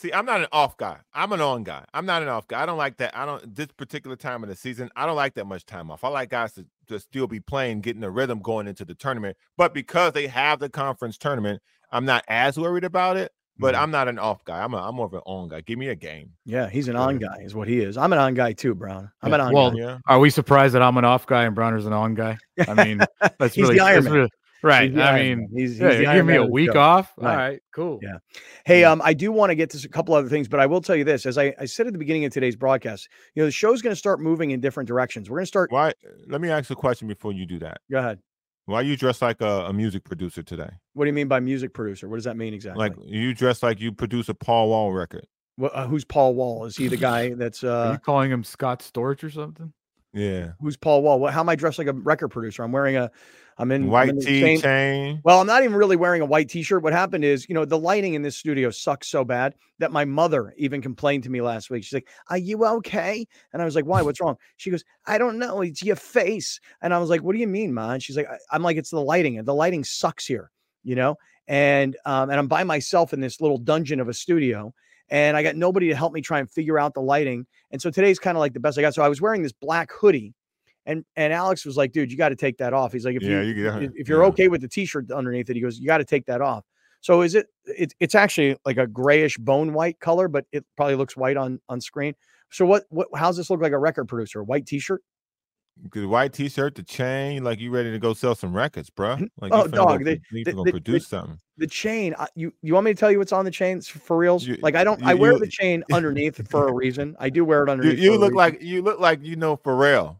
Speaker 3: I'm not a, see, I'm not an off guy. I'm an on guy. I'm not an off guy. I don't like that. I don't this particular time of the season. I don't like that much time off. I like guys to, to still be playing, getting the rhythm going into the tournament. But because they have the conference tournament, I'm not as worried about it. But
Speaker 2: Mhm.
Speaker 3: I'm not an off guy. I'm a, I'm more of an on guy. Give me a game.
Speaker 1: Yeah, he's an on guy, is what he is. I'm an on guy too, Brown. I'm
Speaker 2: Yeah,
Speaker 1: an on
Speaker 2: well,
Speaker 1: guy.
Speaker 3: Yeah.
Speaker 2: Are we surprised that I'm an off guy and Browner's an on guy? I mean, that's
Speaker 1: He's
Speaker 2: really,
Speaker 1: the Iron
Speaker 2: that's
Speaker 1: Man.
Speaker 2: really- right.
Speaker 1: He's
Speaker 2: I mean,
Speaker 1: Man. he's, he's
Speaker 2: yeah,
Speaker 1: the
Speaker 2: you
Speaker 1: Iron
Speaker 2: give me a week
Speaker 1: show.
Speaker 2: off.
Speaker 1: Right.
Speaker 2: All right, cool.
Speaker 1: Yeah. Hey,
Speaker 2: Yeah.
Speaker 1: um, I do want to get to a couple other things, but I will tell you this: as I, I said at the beginning of today's broadcast, you know, the show's going to start moving in different directions. We're going to start.
Speaker 3: Why? Let me ask a question before you do that.
Speaker 1: Go ahead.
Speaker 3: Why you dress like a, a music producer today?
Speaker 1: What do you mean by music producer? What does that mean exactly?
Speaker 3: Like you dress like you produce a Paul Wall record.
Speaker 1: Wha- uh, who's Paul Wall? Is he the guy that's
Speaker 2: Are
Speaker 1: uh
Speaker 2: you calling him Scott Storch or something?
Speaker 3: Yeah.
Speaker 1: who's Paul Wall? What, how am I dressed like a record producer? I'm wearing a I'm in I'm
Speaker 3: White
Speaker 1: in the
Speaker 3: tee
Speaker 1: same-
Speaker 3: chain.
Speaker 1: Well, I'm not even really wearing a white t-shirt. What happened is, you know, the lighting in this studio sucks so bad that my mother even complained to me last week. She's like, "Are you okay?" And I was like, "Why? What's wrong?" She goes, "I don't know. It's your face." And I was like, "What do you mean, ma?" And she's like, "I'm like, it's the lighting. The lighting sucks here, you know." And um, and I'm by myself in this little dungeon of a studio, and I got nobody to help me try and figure out the lighting. And so today's kind of like the best I got. So I was wearing this black hoodie. And, and Alex was like, dude, you got to take that off. He's like, if
Speaker 3: Yeah,
Speaker 1: you,
Speaker 3: you get-
Speaker 1: uh, if- you're
Speaker 3: yeah.
Speaker 1: okay with the t-shirt underneath it, he goes, you got to take that off. So is it, it it's actually like a grayish bone white color, but it probably looks white on on screen. So what what how's this look like a record producer? A white t-shirt?
Speaker 3: The white t-shirt, the chain, like you ready to go sell some records, bro? Like
Speaker 1: Oh,
Speaker 3: you go
Speaker 1: dog,
Speaker 3: pro-
Speaker 1: they-
Speaker 3: you
Speaker 1: they-
Speaker 3: go
Speaker 1: they-
Speaker 3: produce something.
Speaker 1: The chain, I- you you want me to tell you what's on the chain for reals?
Speaker 3: You-
Speaker 1: like I don't I wear
Speaker 3: you-
Speaker 1: the chain underneath for a reason. I do wear it
Speaker 3: You,
Speaker 1: underneath.
Speaker 3: you look like you look like you know Pharrell.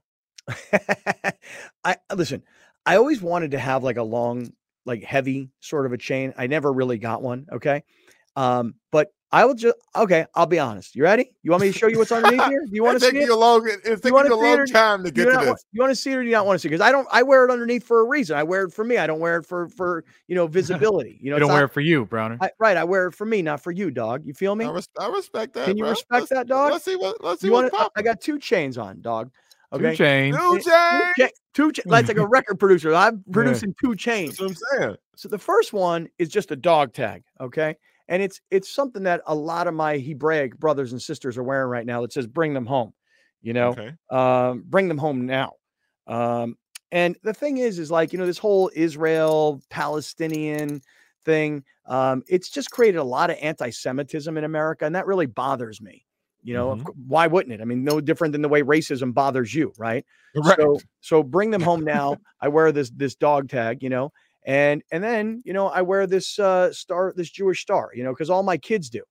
Speaker 1: I listen. I always wanted to have like a long, like heavy sort of a chain. I never really got one. Okay, um, but I will just okay. I'll be honest. You ready? You want me to show you what's underneath here? Do you want to see
Speaker 3: taking
Speaker 1: it?
Speaker 3: you a long. It's taking
Speaker 1: wanna
Speaker 3: you a
Speaker 1: see it
Speaker 3: long
Speaker 1: or-
Speaker 3: time to get to
Speaker 1: not, wa-
Speaker 3: this.
Speaker 1: you want to see it or do you not want to see? Because I don't. I wear it underneath for a reason. I wear it for me. I don't wear it for for you know visibility. You know,
Speaker 2: You don't wear it for you, Browner.
Speaker 1: I, right. I wear it for me, not for you, dog. You feel me?
Speaker 3: I, res- I respect that.
Speaker 1: Can you
Speaker 3: bro.
Speaker 1: respect
Speaker 3: Let's-
Speaker 1: that, dog?
Speaker 3: Let's see what. Let's see
Speaker 1: You
Speaker 3: what's
Speaker 1: want? I got two chains on, dog.
Speaker 2: Two
Speaker 1: Okay.
Speaker 2: chains.
Speaker 1: Two
Speaker 3: chain.
Speaker 1: cha- two cha- That's like a record producer. I'm producing two chains.
Speaker 3: That's what I'm saying.
Speaker 1: So the first one is just a dog tag, okay? And it's it's something that a lot of my Hebraic brothers and sisters are wearing right now that says "Bring them home," you know,
Speaker 3: Okay.
Speaker 1: um, bring them home now. Um, and the thing is, is like you know this whole Israel Palestinian thing. Um, it's just created a lot of anti-Semitism in America, and that really bothers me. You know,
Speaker 3: Mhm.
Speaker 1: why wouldn't it? I mean, no different than the way racism bothers you, right?
Speaker 3: Right.
Speaker 1: So so bring them home now. I wear this this dog tag, you know, and and then you know I wear this uh star, this Jewish star, you know, because all my kids do,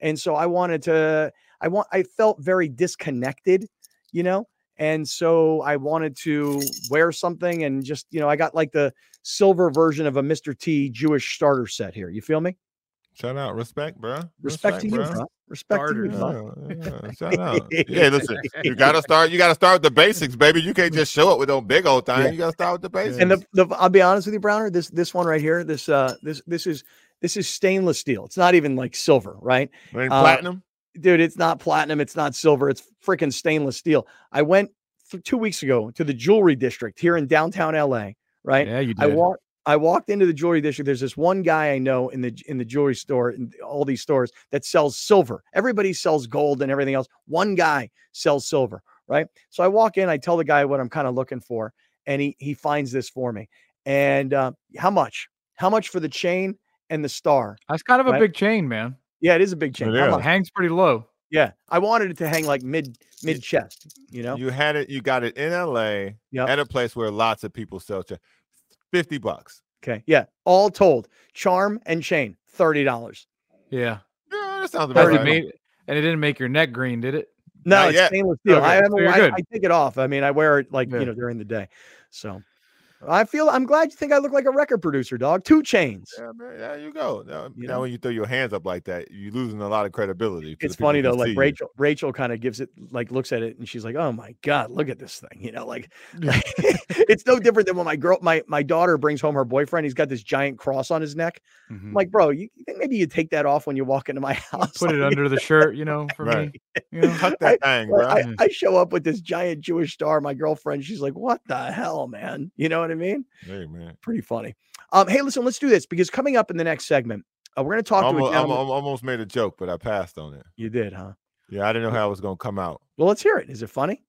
Speaker 1: and so I wanted to. I want. I felt very disconnected, you know, and so I wanted to wear something and just you know I got like the silver version of a Mr. T Jewish starter set here. You feel me?
Speaker 3: Shout out, respect, bro.
Speaker 1: Respect, to you,
Speaker 3: bruh.
Speaker 1: bro. Respect to you, bro.
Speaker 3: Yeah, yeah, shout out. Yeah, listen, you gotta start. You gotta start with the basics, baby. You can't just show up with no big old thing.
Speaker 1: Yeah.
Speaker 3: You gotta start with the basics.
Speaker 1: And the, the I'll be honest with you, Browner. This this one right here, this uh this this is this is stainless steel. It's not even like silver, right?
Speaker 3: Ain't
Speaker 1: uh,
Speaker 3: platinum.
Speaker 1: dude, it's not platinum, it's not silver, it's freaking stainless steel. I went th- two weeks ago to the jewelry district here in downtown LA, right?
Speaker 2: Yeah, you did.
Speaker 1: I
Speaker 2: did.
Speaker 1: walked I walked into the jewelry district. There's this one guy I know in the in the jewelry store in all these stores that sells silver. Everybody sells gold and everything else. One guy sells silver, right? So I walk in, I tell the guy what I'm kind of looking for, and he he finds this for me. And uh, how much? How much for the chain and the star?
Speaker 2: That's kind of
Speaker 1: right?
Speaker 2: a big chain, man.
Speaker 1: Yeah, it is a big chain.
Speaker 3: It
Speaker 2: hangs pretty low.
Speaker 1: Yeah, I wanted it to hang like mid mid chest. You know,
Speaker 3: you had it. You got it in L.A.
Speaker 1: Yep.
Speaker 3: at a place where lots of people sell chains. 50 bucks.
Speaker 1: Okay. Yeah. All told, charm and chain, $30.
Speaker 2: Yeah.
Speaker 3: Yeah, that sounds about right.
Speaker 2: Made, and it didn't make your neck green, did it?
Speaker 1: No,
Speaker 3: Not
Speaker 1: it's
Speaker 3: yet.
Speaker 1: stainless steel.
Speaker 2: Okay.
Speaker 1: I,
Speaker 2: so
Speaker 1: I, I, take it off. I mean, I wear it like,
Speaker 2: yeah.
Speaker 1: you know, during the day. So I feel I'm glad you think I look like a record producer, dog. Two chains.
Speaker 3: Yeah, man, there you go. Now,
Speaker 1: You
Speaker 3: now
Speaker 1: know?
Speaker 3: when you throw your hands up like that, you're losing a lot of credibility.
Speaker 1: It's funny though. Like
Speaker 3: you.
Speaker 1: Rachel, Rachel kind of gives it like looks at it and she's like, "Oh my god, look at this thing." You know, like, like, it's no different than when my girl, my my daughter brings home her boyfriend. He's got this giant cross on his neck.
Speaker 2: Mhm.
Speaker 1: I'm like, bro, you you think maybe you take that off when you walk into my house?
Speaker 2: Put it under the shirt, you know, for
Speaker 3: Right.
Speaker 2: me. You know?
Speaker 3: Tuck that thing, bro.
Speaker 1: I,
Speaker 2: Yeah.
Speaker 1: I show up with this giant Jewish star. My girlfriend, she's like, "What the hell, man?" You know what I mean?
Speaker 3: hey, man.
Speaker 1: Pretty funny. Um, hey, listen, let's do this because coming up in the next segment, uh, we're going to talk to a
Speaker 3: Almost,
Speaker 1: gentleman.
Speaker 3: almost made a joke, but I passed on it.
Speaker 1: You did, huh?
Speaker 3: Yeah, I didn't know how it was gonna come out.
Speaker 1: Well, let's hear it. Is it funny?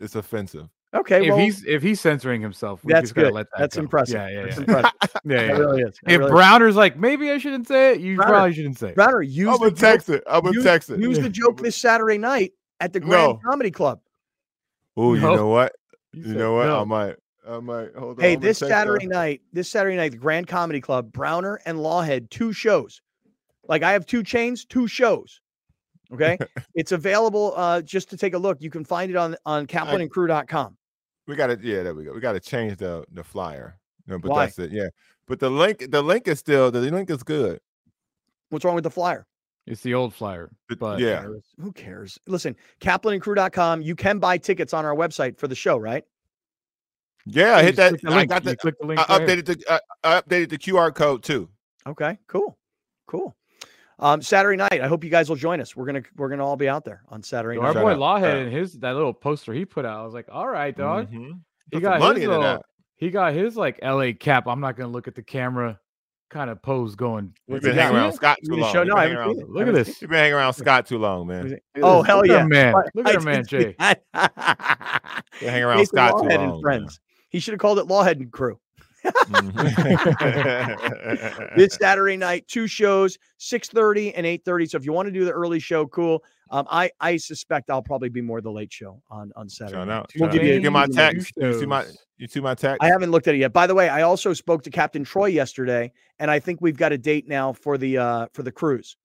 Speaker 3: It's offensive.
Speaker 1: Okay,
Speaker 2: if
Speaker 1: well,
Speaker 2: he's if he's censoring himself, we
Speaker 1: that's
Speaker 2: just
Speaker 1: good.
Speaker 2: let that
Speaker 1: That's
Speaker 2: go.
Speaker 1: impressive.
Speaker 2: Yeah, yeah,
Speaker 1: That's
Speaker 2: yeah.
Speaker 1: impressive.
Speaker 2: yeah,
Speaker 1: That
Speaker 2: yeah.
Speaker 1: really is. That
Speaker 2: If
Speaker 1: really is.
Speaker 2: Browner's like, maybe I shouldn't say it, you
Speaker 1: Browner-
Speaker 2: probably shouldn't say it.
Speaker 1: Browner, use
Speaker 3: I'm
Speaker 1: the
Speaker 3: gonna text it. I'm gonna
Speaker 1: use,
Speaker 3: text it.
Speaker 1: use the joke this Saturday night at the Grand
Speaker 3: No.
Speaker 1: Comedy Club.
Speaker 3: Oh, you
Speaker 2: No.
Speaker 3: know what?
Speaker 2: You
Speaker 3: You
Speaker 2: said
Speaker 3: know what?
Speaker 2: no.
Speaker 3: I might. I might. Hold on.
Speaker 1: Hey,
Speaker 3: I'm
Speaker 1: this
Speaker 3: text her.
Speaker 1: Saturday night, this Saturday night, the Grand Comedy Club, Browner and Lawhead, two shows. Like I have two chains, two shows. Okay. it's available uh just to take a look. You can find it on on kaplanandcrew.com.
Speaker 3: We got to. Yeah, there we go. We got to change the the flyer. No, but
Speaker 1: Why?
Speaker 3: that's it. Yeah, but the link. The link is still. The link is good.
Speaker 1: What's wrong with the flyer?
Speaker 2: It's the old flyer.
Speaker 3: But,
Speaker 2: But
Speaker 3: yeah,
Speaker 1: Who cares? Listen, kaplanandcrew.com. You can buy tickets on our website for the show, right?
Speaker 3: yeah. I hit that.
Speaker 2: click the
Speaker 3: I got the.
Speaker 2: click the link
Speaker 3: I updated the. I, I updated the QR code too.
Speaker 1: Okay, cool. Cool. Um, Saturday night. I hope you guys will join us. We're gonna we're gonna all be out there on Saturday
Speaker 2: Our
Speaker 1: night.
Speaker 3: Shout
Speaker 2: boy Lawhead
Speaker 3: shout
Speaker 2: and his that little poster he put out. I was like, all right, dog.
Speaker 3: Mhm.
Speaker 2: He got
Speaker 3: money
Speaker 2: his little, he got his like LA cap. I'm not gonna look at the camera kind of pose going.
Speaker 1: We've
Speaker 3: been hanging around Scott too long.
Speaker 1: show- no, I
Speaker 3: around-
Speaker 2: Look at this.
Speaker 3: You've been hanging around Scott too long, man.
Speaker 1: Oh hell
Speaker 2: Look
Speaker 1: yeah,
Speaker 2: our man. Look at our man,
Speaker 1: did see
Speaker 2: Jay.
Speaker 1: that.
Speaker 3: Been hanging around
Speaker 1: Jason
Speaker 3: Scott too long.
Speaker 1: and friends. He should have called it Lawhead and Crew.
Speaker 3: Mhm.
Speaker 1: this Saturday night, two shows, 6:30 and 8:30. So if you want to do the early show, cool. Um, I I suspect I'll probably be more the late show on on Saturday.
Speaker 3: Shout out.
Speaker 1: We'll give you-
Speaker 3: You get my
Speaker 2: Two
Speaker 3: text. You see my you see my text?
Speaker 1: I haven't looked at it yet. By the way, I also spoke to Captain Troy yesterday, and I think we've got a date now for the uh for the cruise.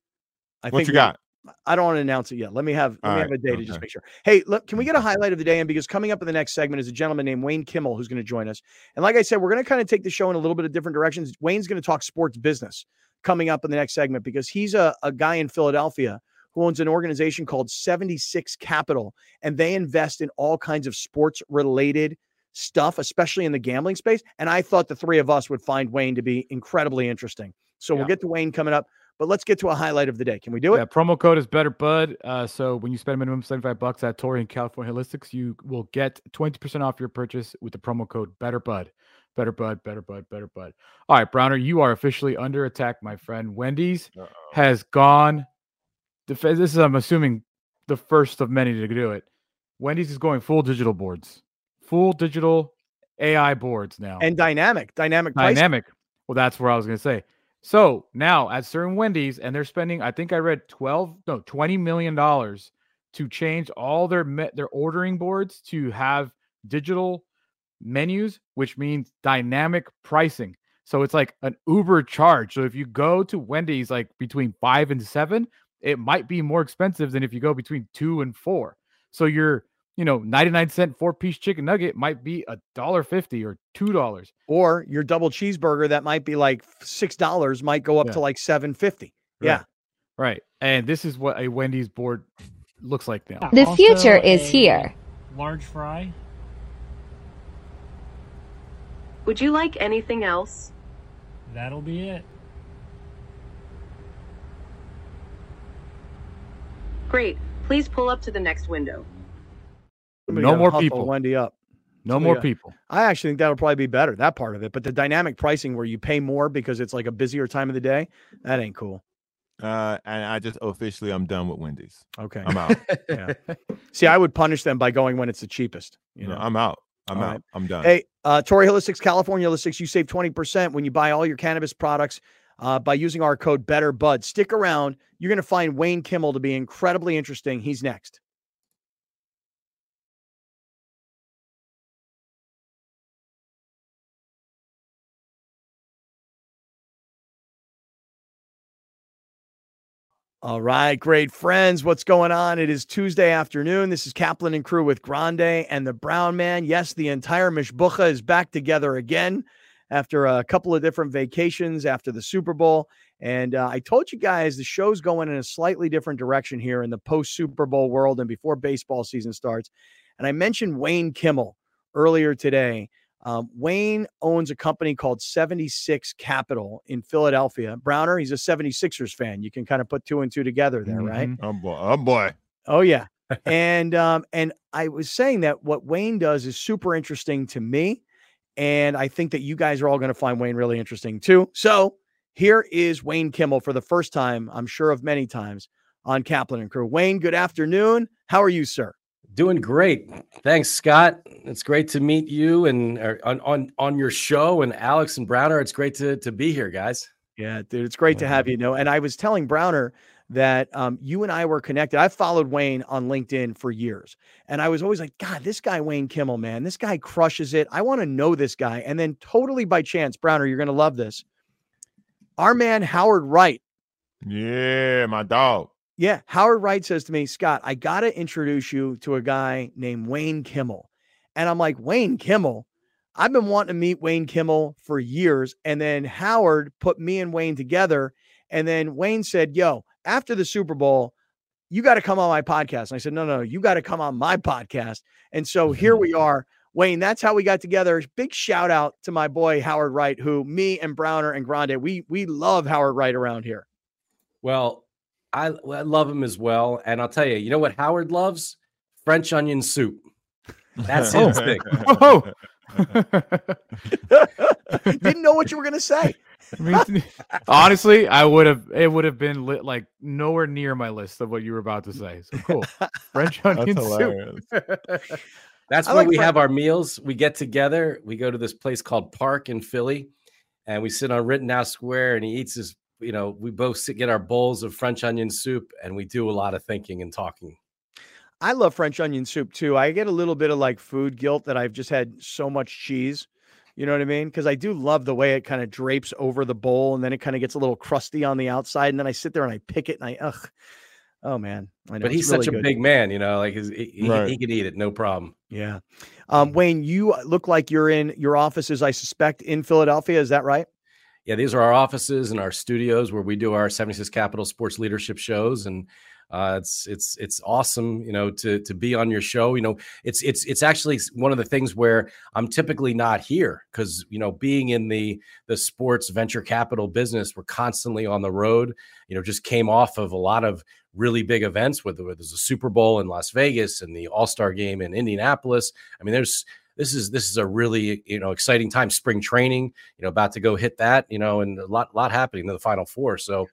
Speaker 1: I
Speaker 3: what
Speaker 1: think
Speaker 3: you
Speaker 1: we-
Speaker 3: got?
Speaker 1: I don't want to announce it yet. Let me have let
Speaker 3: All
Speaker 1: me have a day to just make sure. Hey, look, can we get a highlight of the day? And because coming up in the next segment is a gentleman named Wayne Kimmel who's going to join us. And like I said, we're going to kind of take the show in a little bit of different directions. Wayne's going to talk sports business coming up in the next segment because he's a, a guy in Philadelphia who owns an organization called 76 Capital, and they invest in all kinds of sports related stuff, especially in the gambling space. And I thought the three of us would find Wayne to be incredibly interesting. So we'll get to Wayne coming up, but let's get to a highlight of the day. Can we do it?
Speaker 2: Yeah, promo code is better bud. Uh, so when you spend a minimum 75 bucks at Torrey and California Holistics, you will get 20% off your purchase with the promo code better bud. Better bud, better bud, better bud. All right, Browner, you are officially under attack, my friend. Wendy's
Speaker 3: Uh-oh.
Speaker 2: has gone. def- This is, I'm assuming, the first of many to do it. Wendy's is going full digital boards, full digital AI boards now.
Speaker 1: and dynamic, dynamic pricing.
Speaker 2: dynamic. Well, that's where I was going to say. So now at certain Wendy's, and they're spending, I think I read 12, no, 20 million dollars to change all their their ordering boards to have digital menus, which means dynamic pricing. So it's like an Uber charge. So if you go to Wendy's like between five and seven, it might be more expensive than if you go between two and four. So you're, you know, 99 cent four piece chicken nugget might be a dollar fifty or two dollars.
Speaker 1: Or your double cheeseburger that might be like six dollars might go up
Speaker 2: Yeah.
Speaker 1: to like seven fifty.
Speaker 2: Right.
Speaker 1: Yeah.
Speaker 2: Right. And this is what a Wendy's board looks like now.
Speaker 5: The
Speaker 6: Also
Speaker 5: future is here.
Speaker 6: Large fry.
Speaker 7: Would you like anything else?
Speaker 6: That'll be it.
Speaker 7: Great. Please pull up to the next window.
Speaker 1: Somebody
Speaker 2: No more people.
Speaker 1: Wendy up.
Speaker 2: No
Speaker 1: Somebody
Speaker 2: more
Speaker 1: got-
Speaker 2: people.
Speaker 1: I actually think that'll probably be better, that part of it. But the dynamic pricing where you pay more because it's like a busier time of the day, that ain't cool.
Speaker 3: Uh, and I just officially I'm done with Wendy's.
Speaker 1: Okay.
Speaker 3: I'm out.
Speaker 1: Yeah. See, I would punish them by going when it's the cheapest. You
Speaker 3: No,
Speaker 1: know.
Speaker 3: I'm out. I'm
Speaker 1: All
Speaker 3: out.
Speaker 1: right.
Speaker 3: I'm done.
Speaker 1: Hey, uh, Torrey Holistics, California Holistics, you save 20% when you buy all your cannabis products uh, by using our code BetterBud. Stick around. You're going to find Wayne Kimmel to be incredibly interesting. He's next. All right, great friends. What's going on? It is Tuesday afternoon. This is Kaplan and crew with Grande and the Brown Man. Yes, the entire Mishbucha is back together again after a couple of different vacations after the Super Bowl. And uh, I told you guys the show's going in a slightly different direction here in the post Super Bowl world and before baseball season starts. And I mentioned Wayne Kimmel earlier today. Um, Wayne owns a company called 76 Capital in Philadelphia. Browner, he's a 76ers fan. You can kind of put two and two together there, right?
Speaker 2: Mhm.
Speaker 3: Oh boy. Oh boy.
Speaker 1: Oh yeah. and um and I was saying that what Wayne does is super interesting to me and I think that you guys are all going to find Wayne really interesting too. So, here is Wayne Kimmel for the first time, I'm sure of many times on Kaplan and Crew. Wayne, good afternoon. How are you, sir?
Speaker 8: Doing great. Thanks, Scott. It's great to meet you and or on, on on your show and Alex and Browner. It's great to to be here, guys.
Speaker 1: Yeah, dude, it's great to have you. Know, and I was telling Browner that um, you and I were connected. I followed Wayne on LinkedIn for years, and I was always like, God, this guy Wayne Kimmel, man, this guy crushes it. I want to know this guy. And then, totally by chance, Browner, you're going to love this. Our man Howard Wright.
Speaker 3: Yeah, my dog.
Speaker 1: Yeah, Howard Wright says to me, Scott, I got to introduce you to a guy named Wayne Kimmel. And I'm like, Wayne Kimmel? I've been wanting to meet Wayne Kimmel for years. And then Howard put me and Wayne together. And then Wayne said, Yo, after the Super Bowl, you got to come on my podcast. And I said, No, no, you got to come on my podcast. And so here mm-hmm. we are. Wayne, that's how we got together. Big shout out to my boy Howard Wright, who me and Browner and Grande, we we love Howard Wright around here.
Speaker 8: Well, I, I love him as well. And I'll tell you, you know what Howard loves? French onion soup. That's his oh. thing.
Speaker 2: Oh.
Speaker 1: Didn't know what you were gonna say.
Speaker 2: I mean, honestly, I would have. It would have been lit, like nowhere near my list of what you were about to say. So cool. French onion
Speaker 3: That's
Speaker 2: soup.
Speaker 8: That's
Speaker 1: I
Speaker 8: where
Speaker 1: like
Speaker 8: we
Speaker 1: Fren-
Speaker 8: have our meals. We get together. We go to this place called Park in Philly, and we sit on Rittenhouse Square. And he eats his. You know, we both sit, get our bowls of French onion soup, and we do a lot of thinking and talking.
Speaker 1: I love French onion soup too. I get a little bit of like food guilt that I've just had so much cheese. You know what I mean? Because I do love the way it kind of drapes over the bowl and then it kind of gets a little crusty on the outside. And then I sit there and I pick it and I, ugh. Oh man. I know.
Speaker 8: But he's
Speaker 1: really
Speaker 8: such a
Speaker 1: good.
Speaker 8: big man, you know, like his, he, he-
Speaker 3: Right.
Speaker 8: he could eat it, no problem.
Speaker 1: Yeah. Um, Wayne, you look like you're in your offices, I suspect, in Philadelphia. Is that right?
Speaker 8: Yeah, these are our offices and our studios where we do our 76 Capital Sports Leadership shows, and uh, it's it's it's awesome, you know, to to be on your show. You know, it's it's it's actually one of the things where I'm typically not here because you know, being in the the sports venture capital business, we're constantly on the road. You know, just came off of a lot of really big events where there's a Super Bowl in Las Vegas and the All Star Game in Indianapolis. I mean, there's this is this is a really you know exciting time. Spring training, you know, about to go hit that, you know, and a lot lot happening in the Final Four. So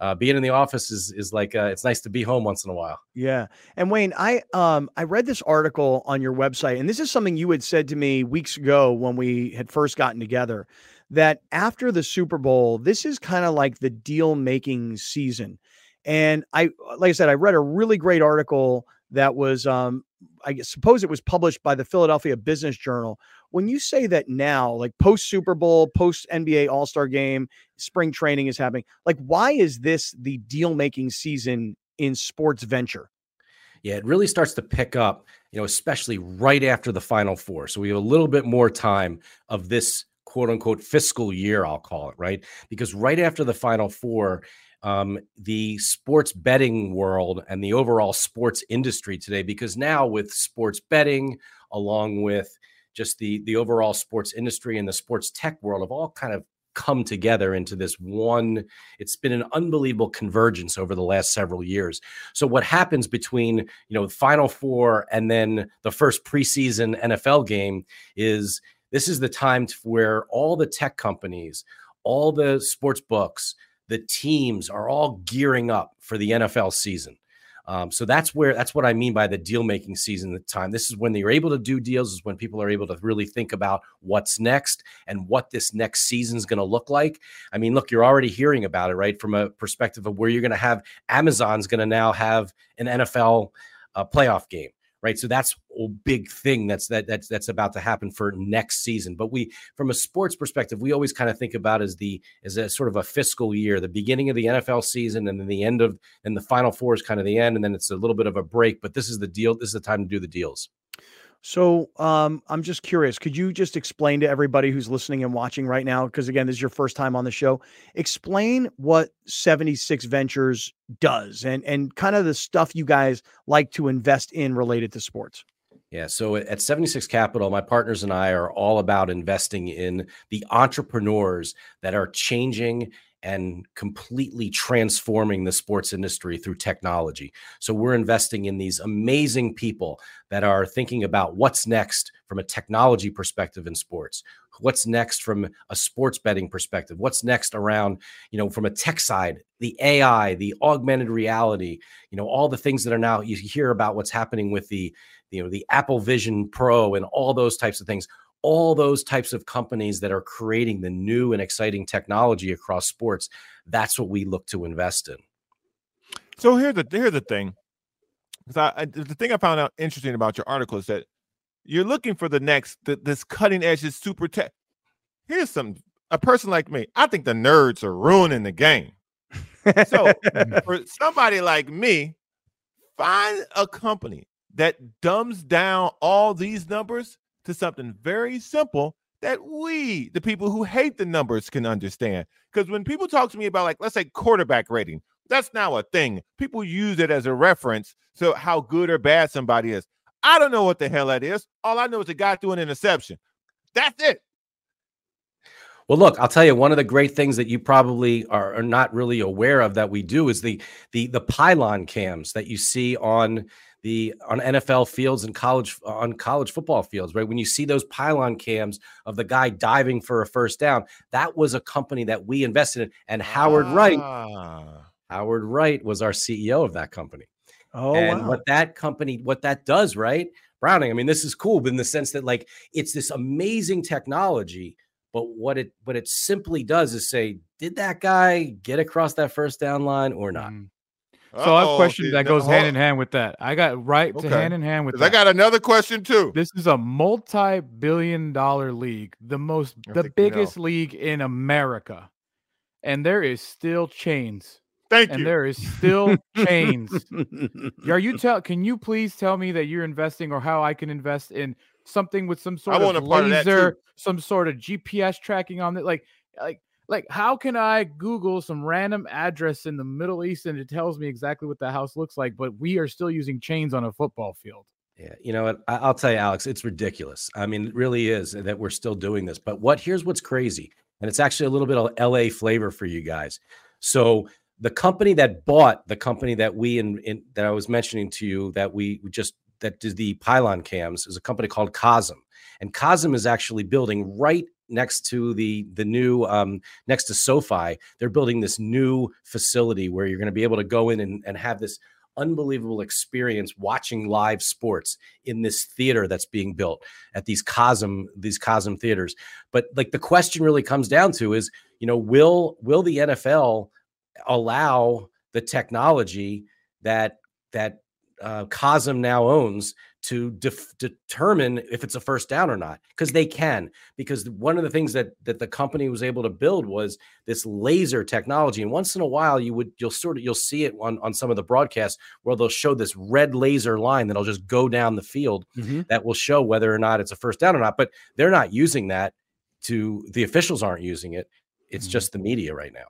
Speaker 8: uh, being in the office is is like uh, it's nice to be home once in a while.
Speaker 1: Yeah. And Wayne, I um I read this article on your website, and this is something you had said to me weeks ago when we had first gotten together that after the Super Bowl, this is kind of like the deal making season. And I like I said, I read a really great article that was um I suppose it was published by the Philadelphia Business Journal. When you say that now, like post Super Bowl, post NBA All Star game, spring training is happening, like why is this the deal making season in sports venture?
Speaker 8: Yeah, it really starts to pick up, you know, especially right after the final four. So we have a little bit more time of this quote unquote fiscal year, I'll call it, right? Because right after the final four, um, the sports betting world and the overall sports industry today, because now with sports betting, along with just the the overall sports industry and the sports tech world have all kind of come together into this one it's been an unbelievable convergence over the last several years. So what happens between you know final four and then the first preseason nfl game is this is the time where all the tech companies all the sports books the teams are all gearing up for the nfl season um, so that's where that's what I mean by the deal making season. The time this is when you're able to do deals is when people are able to really think about what's next and what this next season is going to look like. I mean, look, you're already hearing about it, right? From a perspective of where you're going to have Amazon's going to now have an NFL uh, playoff game right? So that's a big thing that's that that's that's about to happen for next season. But we, from a sports perspective, we always kind of think about as the as a sort of a fiscal year, the beginning of the NFL season, and then the end of and the Final Four is kind of the end, and then it's a little bit of a break. But this is the deal. This is the time to do the deals.
Speaker 1: So um, I'm just curious. Could you just explain to everybody who's listening and watching right now? Because again, this is your first time on the show. Explain what 76 Ventures does and and kind of the stuff you guys like to invest in related to sports.
Speaker 8: Yeah. So at 76 Capital, my partners and I are all about investing in the entrepreneurs that are changing and completely transforming the sports industry through technology. So we're investing in these amazing people that are thinking about what's next from a technology perspective in sports. What's next from a sports betting perspective? What's next around, you know, from a tech side, the AI, the augmented reality, you know, all the things that are now you hear about what's happening with the, you know, the Apple Vision Pro and all those types of things all those types of companies that are creating the new and exciting technology across sports that's what we look to invest in.
Speaker 3: So here's the here's the thing because I, I, the thing i found out interesting about your article is that you're looking for the next the, this cutting edge this super tech. Here's some a person like me i think the nerds are ruining the game. So for somebody like me find a company that dumbs down all these numbers to something very simple that we, the people who hate the numbers, can understand. Because when people talk to me about, like, let's say quarterback rating, that's now a thing. People use it as a reference to how good or bad somebody is. I don't know what the hell that is. All I know is a guy threw an interception. That's it.
Speaker 8: Well, look, I'll tell you one of the great things that you probably are, not really aware of that we do is the the the pylon cams that you see on the on NFL fields and college on college football fields, right? When you see those pylon cams of the guy diving for a first down, that was a company that we invested in. And Howard ah. Wright, Howard Wright was our CEO of that company. Oh, and wow. what that company, what that does, right? Browner. I mean, this is cool, but in the sense that like it's this amazing technology, but what it what it simply does is say, did that guy get across that first down line or not? Mm.
Speaker 2: So I have a question that goes hand in hand with that. I got right okay. to hand in hand with that.
Speaker 3: I got another question too.
Speaker 2: This is a multi-billion dollar league, the most the biggest you know. league in America. And there is still chains.
Speaker 3: Thank
Speaker 2: and
Speaker 3: you.
Speaker 2: And there is still chains. Are you tell can you please tell me that you're investing or how I can invest in something with some sort of laser, of some sort of GPS tracking on it? Like like like how can i google some random address in the middle east and it tells me exactly what the house looks like but we are still using chains on a football field?
Speaker 8: Yeah you know what? I'll tell you alex it's ridiculous. I mean it really is that we're still doing this but what here's what's crazy and it's actually a little bit of la flavor for you guys. So the company that bought the company that we in, in that i was mentioning to you that we just that did the pylon cams is a company called Cosm. And Cosm is actually building right next to the the new um, next to SoFi. They're building this new facility where you're going to be able to go in and, and have this unbelievable experience watching live sports in this theater that's being built at these Cosm these Cosm theaters. But like the question really comes down to is, you know, will will the NFL allow the technology that that uh, Cosm now owns to def- determine if it's a first down or not because they can because one of the things that that the company was able to build was this laser technology and once in a while you would you'll sort of you'll see it on on some of the broadcasts where they'll show this red laser line that'll just go down the field
Speaker 1: Mhm.
Speaker 8: that will show whether or not it's a first down or not but they're not using that to the officials aren't using it it's
Speaker 2: Mhm.
Speaker 8: just the media right now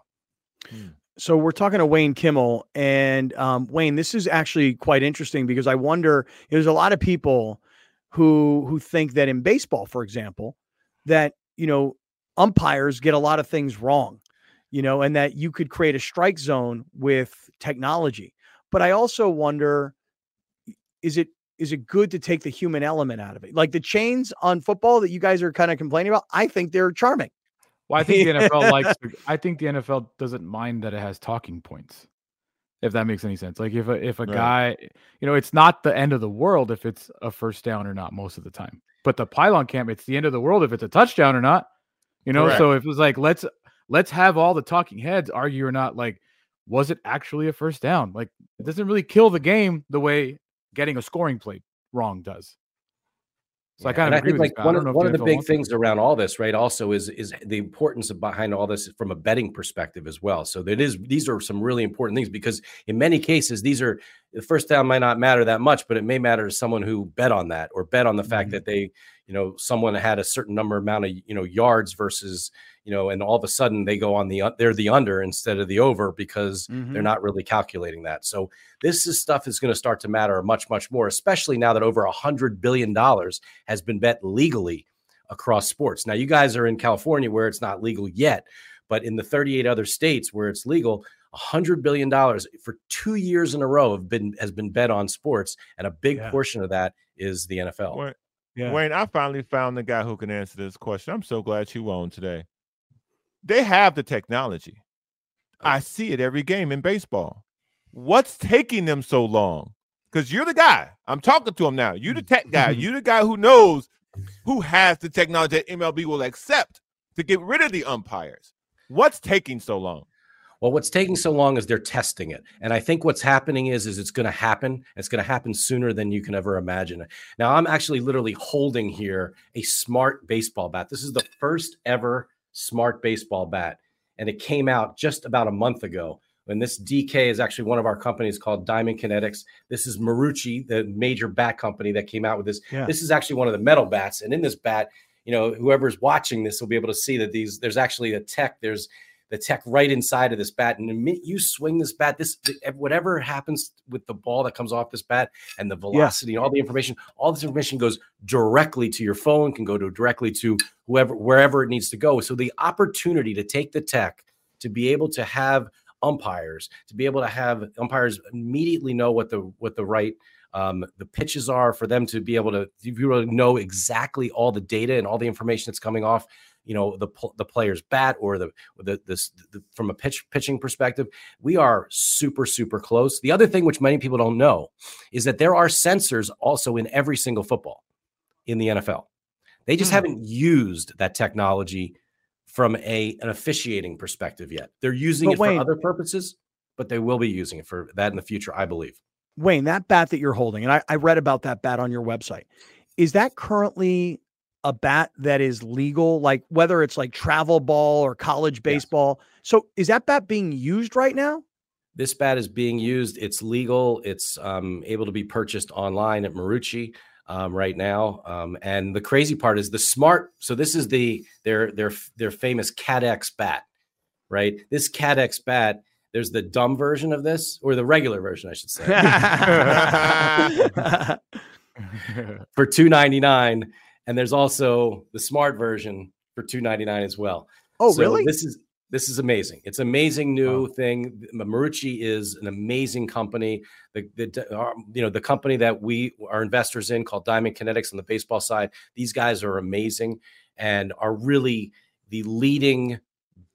Speaker 1: So we're talking to Wayne Kimmel, and um, Wayne, this is actually quite interesting because I wonder. There's a lot of people who who think that in baseball, for example, that you know umpires get a lot of things wrong, you know, and that you could create a strike zone with technology. But I also wonder, is it is it good to take the human element out of it? Like the chains on football that you guys are kind of complaining about, I think they're charming.
Speaker 2: Well, I think the NFL likes. I think the NFL doesn't mind that it has talking points. If that makes any sense. Like if a if a
Speaker 3: Right.
Speaker 2: guy, you know, it's not the end of the world if it's a first down or not most of the time. But the pylon cam, it's the end of the world if it's a touchdown or not. You know,
Speaker 3: Correct.
Speaker 2: so if it was like let's let's have all the talking heads argue or not. Like, was it actually a first down? Like, it doesn't really kill the game the way getting a scoring play wrong does. So I kind
Speaker 8: and
Speaker 2: of agree
Speaker 8: think
Speaker 2: with
Speaker 8: like one of, one of the big
Speaker 2: that.
Speaker 8: things around all this, right? Also, is is the importance of behind all this from a betting perspective as well. So that is these are some really important things because in many cases these are the first down might not matter that much, but it may matter to someone who bet on that or bet on the fact
Speaker 2: Mhm.
Speaker 8: that they, you know, someone had a certain number amount of you know yards versus you know, and all of a sudden they go on the they're the under instead of the over because
Speaker 1: Mhm.
Speaker 8: they're not really calculating that. So this is stuff is going to start to matter much much more, especially now that over a hundred billion dollars has been bet legally across sports. Now you guys are in California where it's not legal yet, but in the 38 other states where it's legal, a hundred billion dollars for two years in a row have been has been bet on sports, and a big
Speaker 1: Yeah.
Speaker 8: portion of that is the NFL.
Speaker 3: Wayne,
Speaker 1: Yeah.
Speaker 3: Wayne, I finally found the guy who can answer this question. I'm so glad you on today. They have the technology. I see it every game in baseball. What's taking them so long? Because you're the guy. I'm talking to him now. You the mm. tech guy. you the guy who knows who has the technology that MLB will accept to get rid of the umpires. What's taking so long?
Speaker 8: Well, what's taking so long is they're testing it, and I think what's happening is is it's going to happen. It's going to happen sooner than you can ever imagine. Now, I'm actually literally holding here a smart baseball bat. This is the first ever smart baseball bat, and it came out just about a month ago. And this DK is actually one of our companies called Diamond Kinetics. This is Marucci, the major bat company that came out with this.
Speaker 1: Yeah.
Speaker 8: This is actually one of the metal bats, and in this bat, you know, whoever's watching this will be able to see that these there's actually a tech. There's the tech right inside of this bat. And the minute you swing this bat, this whatever happens with the ball that comes off this bat and the velocity and all the information, all this information goes directly to your phone, can go to directly to whoever wherever it needs to go. So the opportunity to take the tech to be able to have umpires, to be able to have umpires immediately know what the what the right um, the pitches are for them to be able to you really know exactly all the data and all the information that's coming off you know the the player's bat or the the this the, from a pitch pitching perspective we are super super close the other thing which many people don't know is that there are sensors also in every single football in the NFL they just
Speaker 1: Hmm.
Speaker 8: haven't used that technology from a an officiating perspective yet they're using
Speaker 1: But
Speaker 8: it
Speaker 1: Wayne-
Speaker 8: for other purposes but they will be using it for that in the future i believe
Speaker 1: Wayne, that bat that you're holding, and I, I read about that bat on your website. Is that currently a bat that is legal? Like whether it's like travel ball or college baseball. So is that bat being used right now?
Speaker 8: this bat is being used. It's legal. It's um, able to be purchased online at Marucci um, right now. Um, and the crazy part is the smart. So this is the their their their famous CATX bat, right? This CATX bat. There's the dumb version of this, or the regular version, I should say, for two ninety nine. And there's also the smart version for two ninety nine as well.
Speaker 1: oh,
Speaker 8: So
Speaker 1: really?
Speaker 8: This is this is amazing. It's amazing new thing. Marucci is an amazing company. The, the our, um, you know the company that we are investors in called Diamond Kinetics on the baseball side. These guys are amazing and are really the leading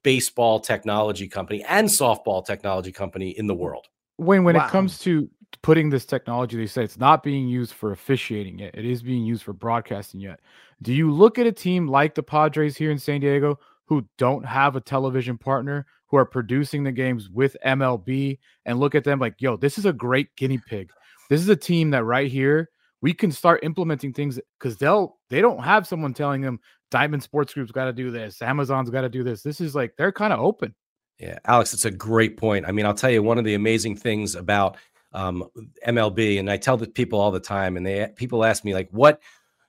Speaker 8: baseball technology company and softball technology company in the world.
Speaker 2: When when
Speaker 1: Wow.
Speaker 2: it comes to putting this technology, they say it's not being used for officiating yet. It is being used for broadcasting yet. Do you look at a team like the Padres here in San Diego who don't have a television partner who are producing the games with MLB and look at them like, yo, this is a great guinea pig. This is a team that right here we can start implementing things because they'll they don't have someone telling them Diamond Sports Group's got to do this, Amazon's got to do this. This is like they're kind of open.
Speaker 8: Yeah, Alex, it's a great point. I mean, I'll tell you one of the amazing things about um, MLB, and I tell the people all the time, and they people ask me like, what,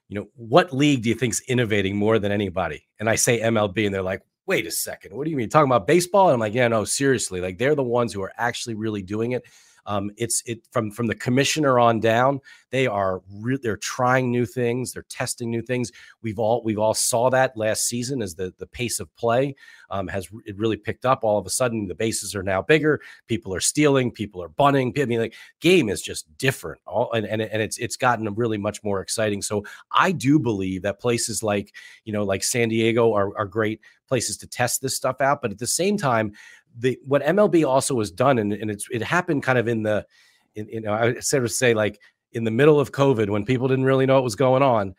Speaker 8: you know, what league do you think's innovating more than anybody? And I say MLB, and they're like, wait a second, what do you mean? talking about baseball? And I'm like, yeah, no, seriously, like they're the ones who are actually really doing it. Um, it's it from from the commissioner on down. They are re- they're trying new things. They're testing new things. We've all we've all saw that last season as the the pace of play um, has it really picked up. All of a sudden, the bases are now bigger. People are stealing. People are bunting. I mean, like game is just different. All and and, and it's it's gotten really much more exciting. So I do believe that places like you know like San Diego are are great places to test this stuff out. But at the same time, the what MLB also has done, and, and it's it happened kind of in the, in, you know, I sort of say like in the middle of COVID when people didn't really know what was going on,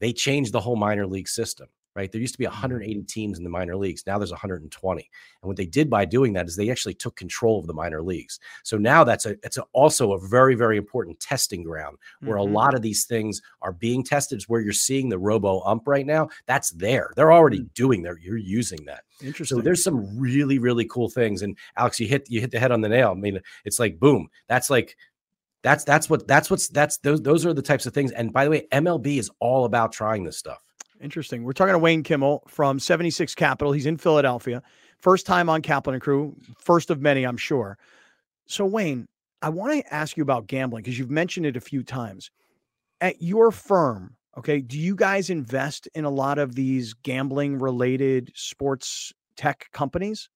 Speaker 8: they changed the whole minor league system right? There used to be 180 mm-hmm. teams in the minor leagues. Now there's 120. And what they did by doing that is they actually took control of the minor leagues. So now that's a it's a, also a very very important testing ground where mm-hmm. a lot of these things are being tested. It's where you're seeing the robo ump right now. That's there. They're already mm-hmm. doing that. You're using that.
Speaker 1: Interesting.
Speaker 8: So there's some really really cool things. And Alex, you hit you hit the head on the nail. I mean, it's like boom. That's like that's that's what that's what's that's those those are the types of things. And by the way, MLB is all about trying this stuff.
Speaker 1: Interesting. We're talking to Wayne Kimmel from 76 Capital. He's in Philadelphia. First time on Kaplan and Crew, first of many, I'm sure. So, Wayne, I want to ask you about gambling because you've mentioned it a few times. At your firm, okay, do you guys invest in a lot of these gambling related sports tech companies?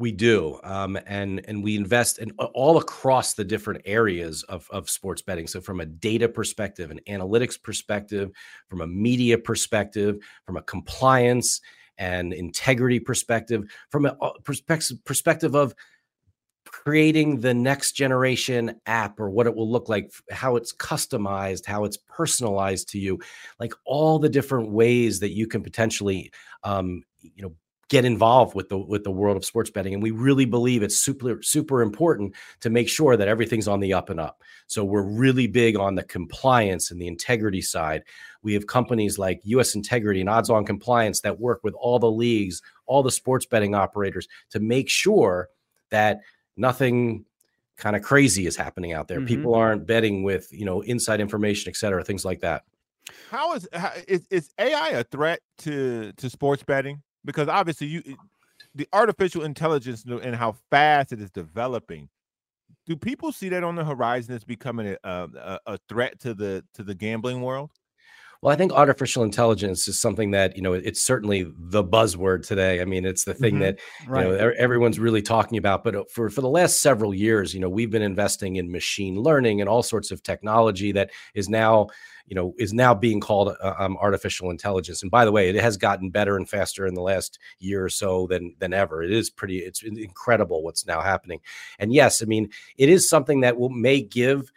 Speaker 8: We do, um, and and we invest in all across the different areas of of sports betting. So, from a data perspective, an analytics perspective, from a media perspective, from a compliance and integrity perspective, from a perspective perspective of creating the next generation app or what it will look like, how it's customized, how it's personalized to you, like all the different ways that you can potentially, um, you know, get involved with the with the world of sports betting and we really believe it's super super important to make sure that everything's on the up and up. So we're really big on the compliance and the integrity side. We have companies like us integrity and odds on compliance that work with all the leagues all the sports betting operators to make sure that nothing kind of crazy is happening out there. Mm-hmm. people aren't betting with you know inside information et cetera things like that.
Speaker 3: How is how, is, is ai a threat to to sports betting because obviously you the artificial intelligence and how fast it is developing do people see that on the horizon as becoming a, a, a, threat to the to the gambling world
Speaker 8: well i think artificial intelligence is something that you know it's certainly the buzzword today i mean it's the thing mm-hmm. that right. you know everyone's really talking about but uh, for for the last several years you know we've been investing in machine learning and all sorts of technology that is now you know is now being called uh, um, artificial intelligence and by the way it has gotten better and faster in the last year or so than than ever it is pretty it's incredible what's now happening and yes i mean it is something that will may give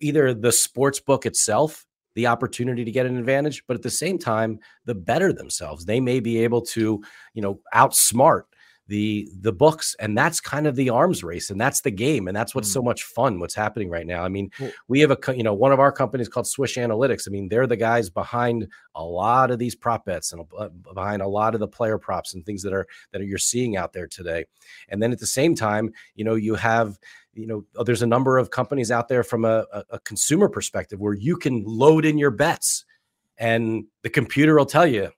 Speaker 8: either the sports book itself the opportunity to get an advantage but at the same time the better themselves. They may be able to you know outsmart the the books and that's kind of the arms race and that's the game and that's what's mm. so much fun what's happening right now. I mean we have a you know one of our companies called swish analytics. I mean they're the guys behind a lot of these prop bets and behind a lot of the player props and things that are that are, you're seeing out there today. And then at the same time you know you have you know uh, there's a number of companies out there from a, a consumer perspective where you can load in your bets and the computer will tell you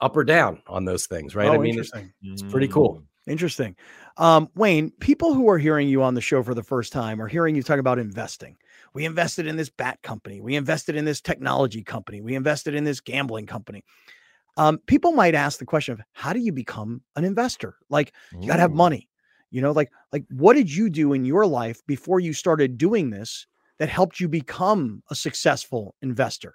Speaker 8: up or down on those things, right?
Speaker 1: Oh,
Speaker 8: I mean, it's, it's, pretty cool. Mm.
Speaker 1: Interesting. Um, Wayne, people who are hearing you on the show for the first time are hearing you talk about investing. We invested in this bat company. We invested in this technology company. We invested in this gambling company. Um, people might ask the question of how do you become an investor? Like you got to have money. You know, like like what did you do in your life before you started doing this that helped you become a successful investor?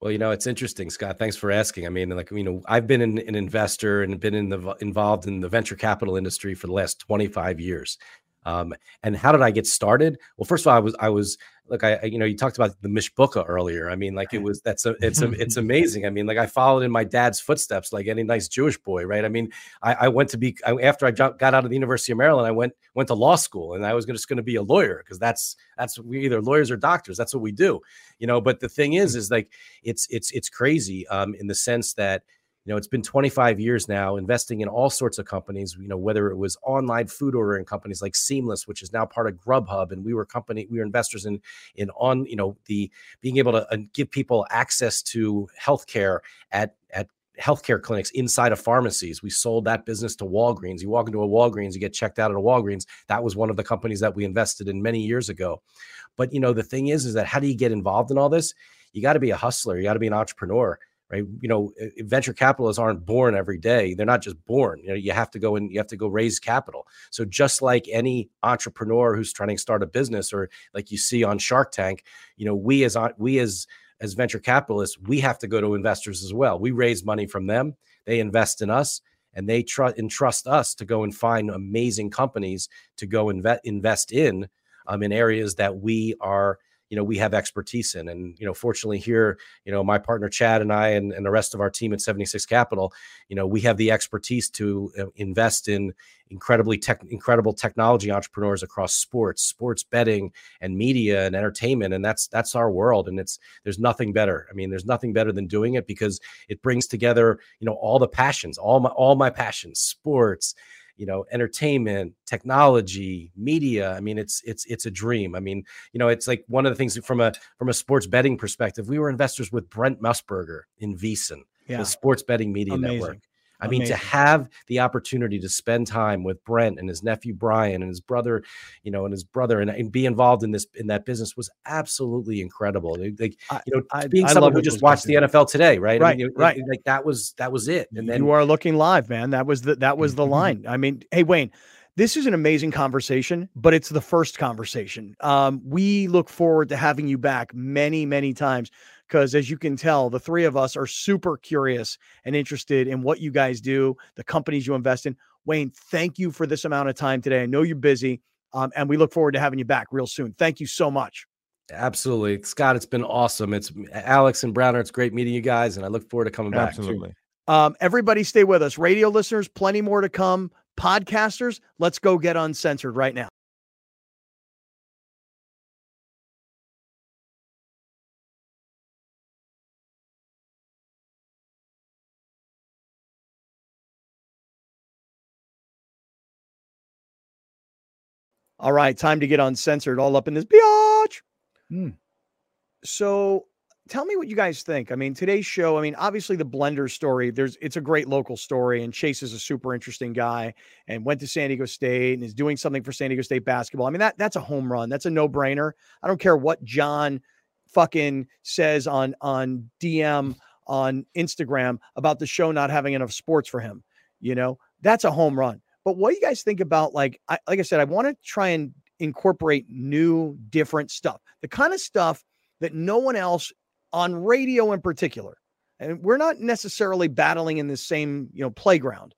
Speaker 8: Well, you know, it's interesting, Scott. Thanks for asking. I mean, like, you know, I've been an, an investor and been in the involved in the venture capital industry for the last 25 years. Um, and how did I get started? Well, first of all, I was I was look, I you know you talked about the Mishbucha earlier. I mean, like it was that's a it's a, it's amazing. I mean, like I followed in my dad's footsteps, like any nice Jewish boy, right? I mean, I, I went to be I, after I got out of the University of Maryland, I went went to law school, and I was just going to be a lawyer because that's that's we either lawyers or doctors. That's what we do, you know. But the thing is, is like it's it's it's crazy um, in the sense that you know it's been 25 years now investing in all sorts of companies you know whether it was online food ordering companies like seamless which is now part of grubhub and we were company we were investors in in on you know the being able to uh, give people access to healthcare at at healthcare clinics inside of pharmacies. We sold that business to Walgreens. You walk into a Walgreens, you get checked out at a Walgreens. That was one of the companies that we invested in many years ago. But you know, the thing is, is that how do you get involved in all this? You got to be a hustler. You got to be an entrepreneur right? You know, venture capitalists aren't born every day. They're not just born. You know, you have to go and you have to go raise capital. So just like any entrepreneur who's trying to start a business, or like you see on Shark Tank, you know, we as we as as venture capitalists, we have to go to investors as well. We raise money from them. They invest in us and they trust entrust us to go and find amazing companies to go invest invest in um, in areas that we are you know we have expertise in. And you know fortunately here you know my partner chad and i and, and the rest of our team at 76 capital you know we have the expertise to uh, invest in incredibly tech incredible technology entrepreneurs across sports sports betting and media and entertainment. And that's that's our world and it's there's nothing better. I mean there's nothing better than doing it because it brings together you know all the passions all my all my passions sports you know entertainment technology media i mean it's it's it's a dream i mean you know it's like one of the things from a from a sports betting perspective we were investors with brent musburger in VSiN, yeah. the sports betting media Amazing. network I mean, to have the opportunity to spend time with Brent and his nephew Brian and his brother, you know, and his brother, and, and be involved in this in that business was absolutely incredible. Like, you know, I, being I someone who just watched the NFL today, right?
Speaker 1: Right,
Speaker 8: I mean,
Speaker 1: right.
Speaker 8: It, like that was that was it.
Speaker 1: And then you are looking live, man. That was the that was the line. I mean, hey Wayne, this is an amazing conversation, but it's the first conversation. Um, we look forward to having you back many, many times because as you can tell, the three of us are super curious and interested in what you guys do, the companies you invest in. Wayne, thank you for this amount of time today. I know you're busy, um, and we look forward to having you back real soon. Thank you so much.
Speaker 8: Absolutely, Scott. It's been awesome. It's Alex and Browner. It's great meeting you guys, and I look forward to coming back.
Speaker 3: Absolutely.
Speaker 1: Um, everybody, stay with us. Radio listeners, plenty more to come. Podcasters, let's go get uncensored right now. All right, time to get uncensored, all up in this biatch. Hmm. So tell me what you guys think. I mean, today's show, I mean, obviously the blender story, there's it's a great local story, and Chase is a super interesting guy and went to San Diego State and is doing something for San Diego State basketball. I mean, that that's a home run. That's a no-brainer. I don't care what John fucking says on on DM on Instagram about the show not having enough sports for him. You know, that's a home run. But what do you guys think about like I, like I said, I want to try and incorporate new, different stuff, the kind of stuff that no one else on radio in particular, and we're not necessarily battling in the same you know playground,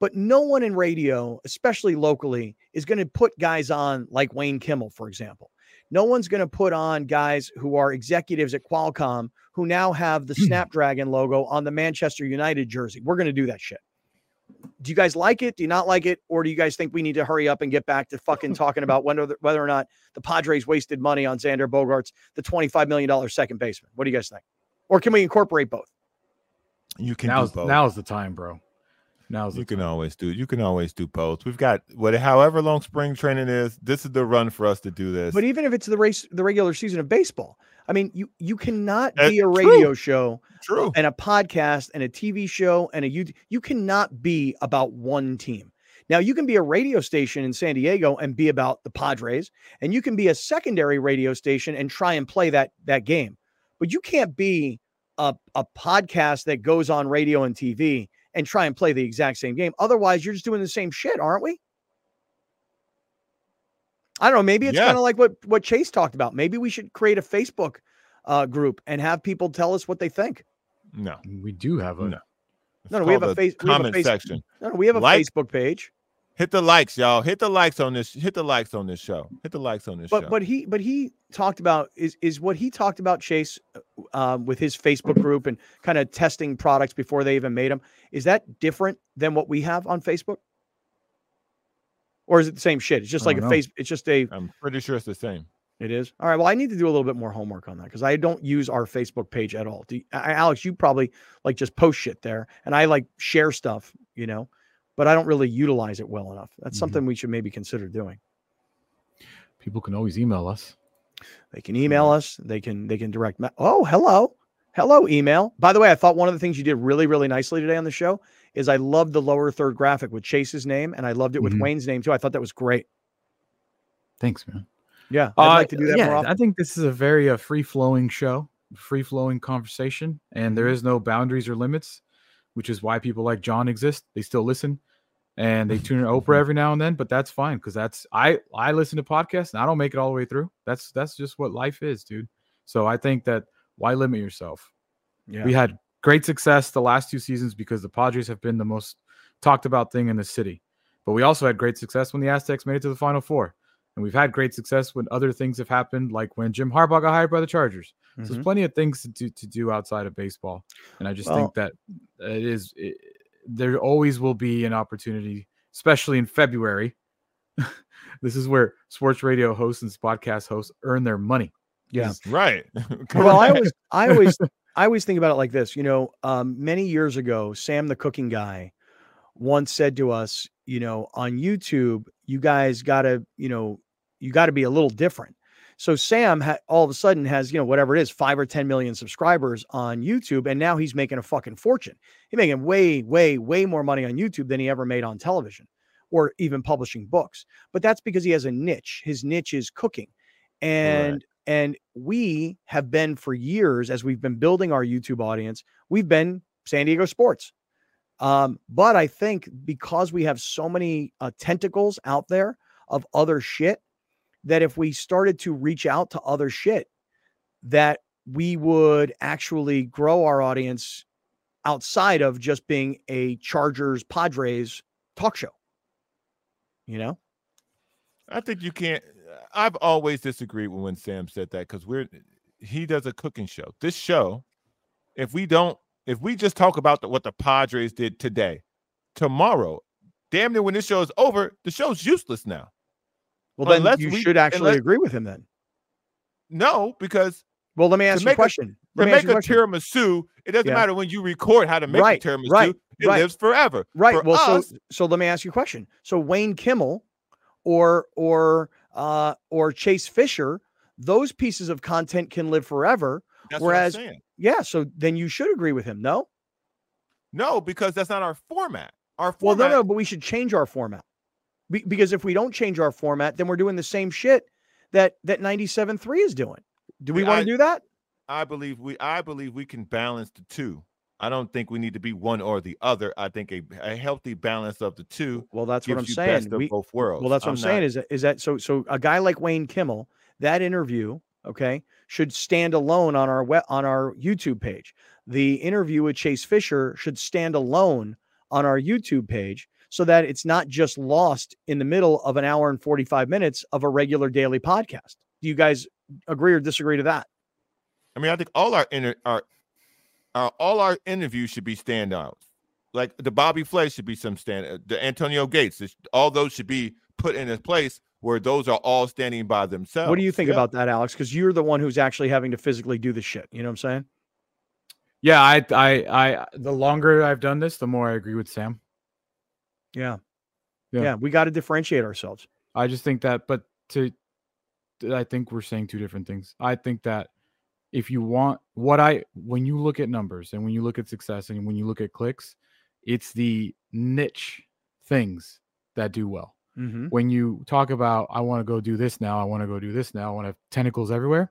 Speaker 1: but no one in radio, especially locally, is going to put guys on like Wayne Kimmel, for example. No one's going to put on guys who are executives at Qualcomm who now have the hmm. Snapdragon logo on the Manchester United jersey. We're going to do that shit do you guys like it? Do you not like it? Or do you guys think we need to hurry up and get back to fucking talking about whether, whether or not the Padres wasted money on Xander Bogaerts, the $25 million second baseman? What do you guys think? Or can we incorporate both?
Speaker 3: You can
Speaker 2: now's,
Speaker 3: do both.
Speaker 2: Now's the time, bro. Now's
Speaker 3: you can
Speaker 2: time.
Speaker 3: always do you can always do both. We've got what however long spring training is, this is the run for us to do this.
Speaker 1: But even if it's the race the regular season of baseball, I mean, you you cannot be a radio show
Speaker 3: True.
Speaker 1: and a podcast and a TV show and a you You cannot be about one team. Now you can be a radio station in San Diego and be about the Padres, and you can be a secondary radio station and try and play that that game. But you can't be a, a podcast that goes on radio and TV and try and play the exact same game. Otherwise, you're just doing the same shit, aren't we? I don't know. Maybe it's yeah. kind of like what what Chase talked about. Maybe we should create a Facebook uh, group and have people tell us what they think.
Speaker 3: No,
Speaker 2: we do have a
Speaker 3: no.
Speaker 1: No, no, we have a face
Speaker 3: comment
Speaker 1: face-
Speaker 3: section.
Speaker 1: No, no, we have a
Speaker 3: like,
Speaker 1: Facebook page.
Speaker 3: Hit the likes, y'all. Hit the likes on this. Hit the likes on this show. Hit the likes on this
Speaker 1: But
Speaker 3: show.
Speaker 1: but he but he talked about is is what he talked about Chase um, with his Facebook group and kind of testing products before they even made them. Is that different than what we have on Facebook? Or is it the same shit? It's just like a
Speaker 2: know.
Speaker 1: face. It's just a.
Speaker 3: I'm pretty sure it's the same.
Speaker 1: It is all right. Well, I need to do a little bit more homework on that because I don't use our Facebook page at all. Do you, I- Alex? You probably like just post shit there, and I like share stuff, you know, but I don't really utilize it well enough. That's
Speaker 2: Mhm.
Speaker 1: something we should maybe consider doing.
Speaker 2: People can always email us.
Speaker 1: They can email us. They can they can direct. Me- oh, hello, hello, email. By the way, I thought one of the things you did really really nicely today on the show is I loved the lower third graphic with Chase's name, and I loved it with
Speaker 2: Mhm.
Speaker 1: Wayne's name too. I thought that was great.
Speaker 2: Thanks, man.
Speaker 1: Yeah, I'd
Speaker 2: Uh,
Speaker 1: like to do that
Speaker 2: yeah,
Speaker 1: more often.
Speaker 2: I think this is a very uh, free flowing show, free flowing conversation, and there
Speaker 1: Mhm.
Speaker 2: no boundaries or limits, which is why people like John exist. They still listen, and they tune in Oprah every now and then, but that's fine because that's I I listen to podcasts and I don't make it all the way through. That's that's just what life is, dude. So I think that why limit yourself?
Speaker 1: yeah.
Speaker 2: We had great success the last two seasons because the Padres have been the most talked about thing in the city. But we also had great success when the Aztecs made it to the Final Four. And we've had great success when other things have happened, like when Jim Harbaugh got hired by the Chargers. So
Speaker 1: Mhm.
Speaker 2: there's plenty of things to do, to do outside of baseball. And I just
Speaker 1: Well-
Speaker 2: think that it is, it, there always will be an opportunity, especially in February. this is where sports radio hosts and podcast hosts earn their money.
Speaker 1: Yeah.
Speaker 3: Right.
Speaker 1: well, I always, I always, I always think about it like this. You know, um, many years ago, Sam the cooking guy once said to us, you know, on YouTube, you guys got to, you know, you got to be a little different. So Sam ha- all of a sudden has, you know, whatever it is, five or 10 million subscribers on YouTube. And now he's making a fucking fortune. He's making way, way, way more money on YouTube than he ever made on television or even publishing books. But that's because he has a niche. His niche is cooking. And and we have been for years as we've been building our YouTube audience, we've been San Diego sports. Um, but I think because we have so many uh, tentacles out there of other shit, that if we started to reach out to other shit, that we would actually grow our audience outside of just being a Chargers Padres talk show. You know?
Speaker 3: I think you can't. I've always disagreed with when Sam said that because we're he does a cooking show. This show, if we don't, if we just talk about the, what the Padres did today, tomorrow, damn near when this show is over, the show's useless now.
Speaker 1: Well, then you
Speaker 3: we-
Speaker 1: should actually
Speaker 3: unless-
Speaker 1: agree with him then.
Speaker 3: No, because
Speaker 1: Well, let me ask you a
Speaker 3: a-
Speaker 1: question. Let
Speaker 3: to make a
Speaker 1: a
Speaker 3: tiramisu, it doesn't
Speaker 1: Yeah.
Speaker 3: matter when you record how to make
Speaker 1: Right,
Speaker 3: the tiramisu.
Speaker 1: right,
Speaker 3: it
Speaker 1: right.
Speaker 3: lives forever.
Speaker 1: Right.
Speaker 3: For
Speaker 1: well,
Speaker 3: us,
Speaker 1: so so let me ask you a question. So Wayne Kimmel or or uh or Chase Fisher, those pieces of content can live forever.
Speaker 3: that's
Speaker 1: whereas-
Speaker 3: what I'm saying.
Speaker 1: Yeah, so then you should agree with him, no?
Speaker 3: No, because that's not our format. Our format.
Speaker 1: Well, no, no, but we should change our format. Be- because if we don't change our format, then we're doing the same shit that that 97.3 is doing. Do we want to do that?
Speaker 3: I believe we I believe we can balance the two. I don't think we need to be one or the other. I think a, a healthy balance of the two
Speaker 1: Well, that's what I'm saying.
Speaker 3: best of
Speaker 1: We-
Speaker 3: both worlds.
Speaker 1: Well, that's what I'm, saying
Speaker 3: not-
Speaker 1: is that, is that so so a guy like Wayne Kimmel, that interview, okay, should stand alone on our on our YouTube page. The interview with Chase Fisher should stand alone on our YouTube page so that it's not just lost in the middle of an hour and 45 minutes of a regular daily podcast. Do you guys agree or disagree to that?
Speaker 3: I mean, I think all our inter, our, our all our interviews should be standouts. Like the Bobby Flay should be some stand. uh, The Antonio Gates, this- all those should be put in a place where those are all standing by themselves.
Speaker 1: what do you think
Speaker 3: Yeah.
Speaker 1: about that, Alex? Because you're the one who's actually having to physically do the shit. You know what I'm saying?
Speaker 2: Yeah, I, I, I. The longer I've done this, the more I agree with Sam.
Speaker 1: Yeah.
Speaker 2: Yeah.
Speaker 1: Yeah. we got to differentiate ourselves.
Speaker 2: I just think that, but to, I think we're saying two different things. I think that if you want what I, when you look at numbers and when you look at success and when you look at clicks, it's the niche things that do well.
Speaker 1: Mm-hmm.
Speaker 2: When you talk about, I want to go do this now, I want to go do this now, I want to have tentacles everywhere,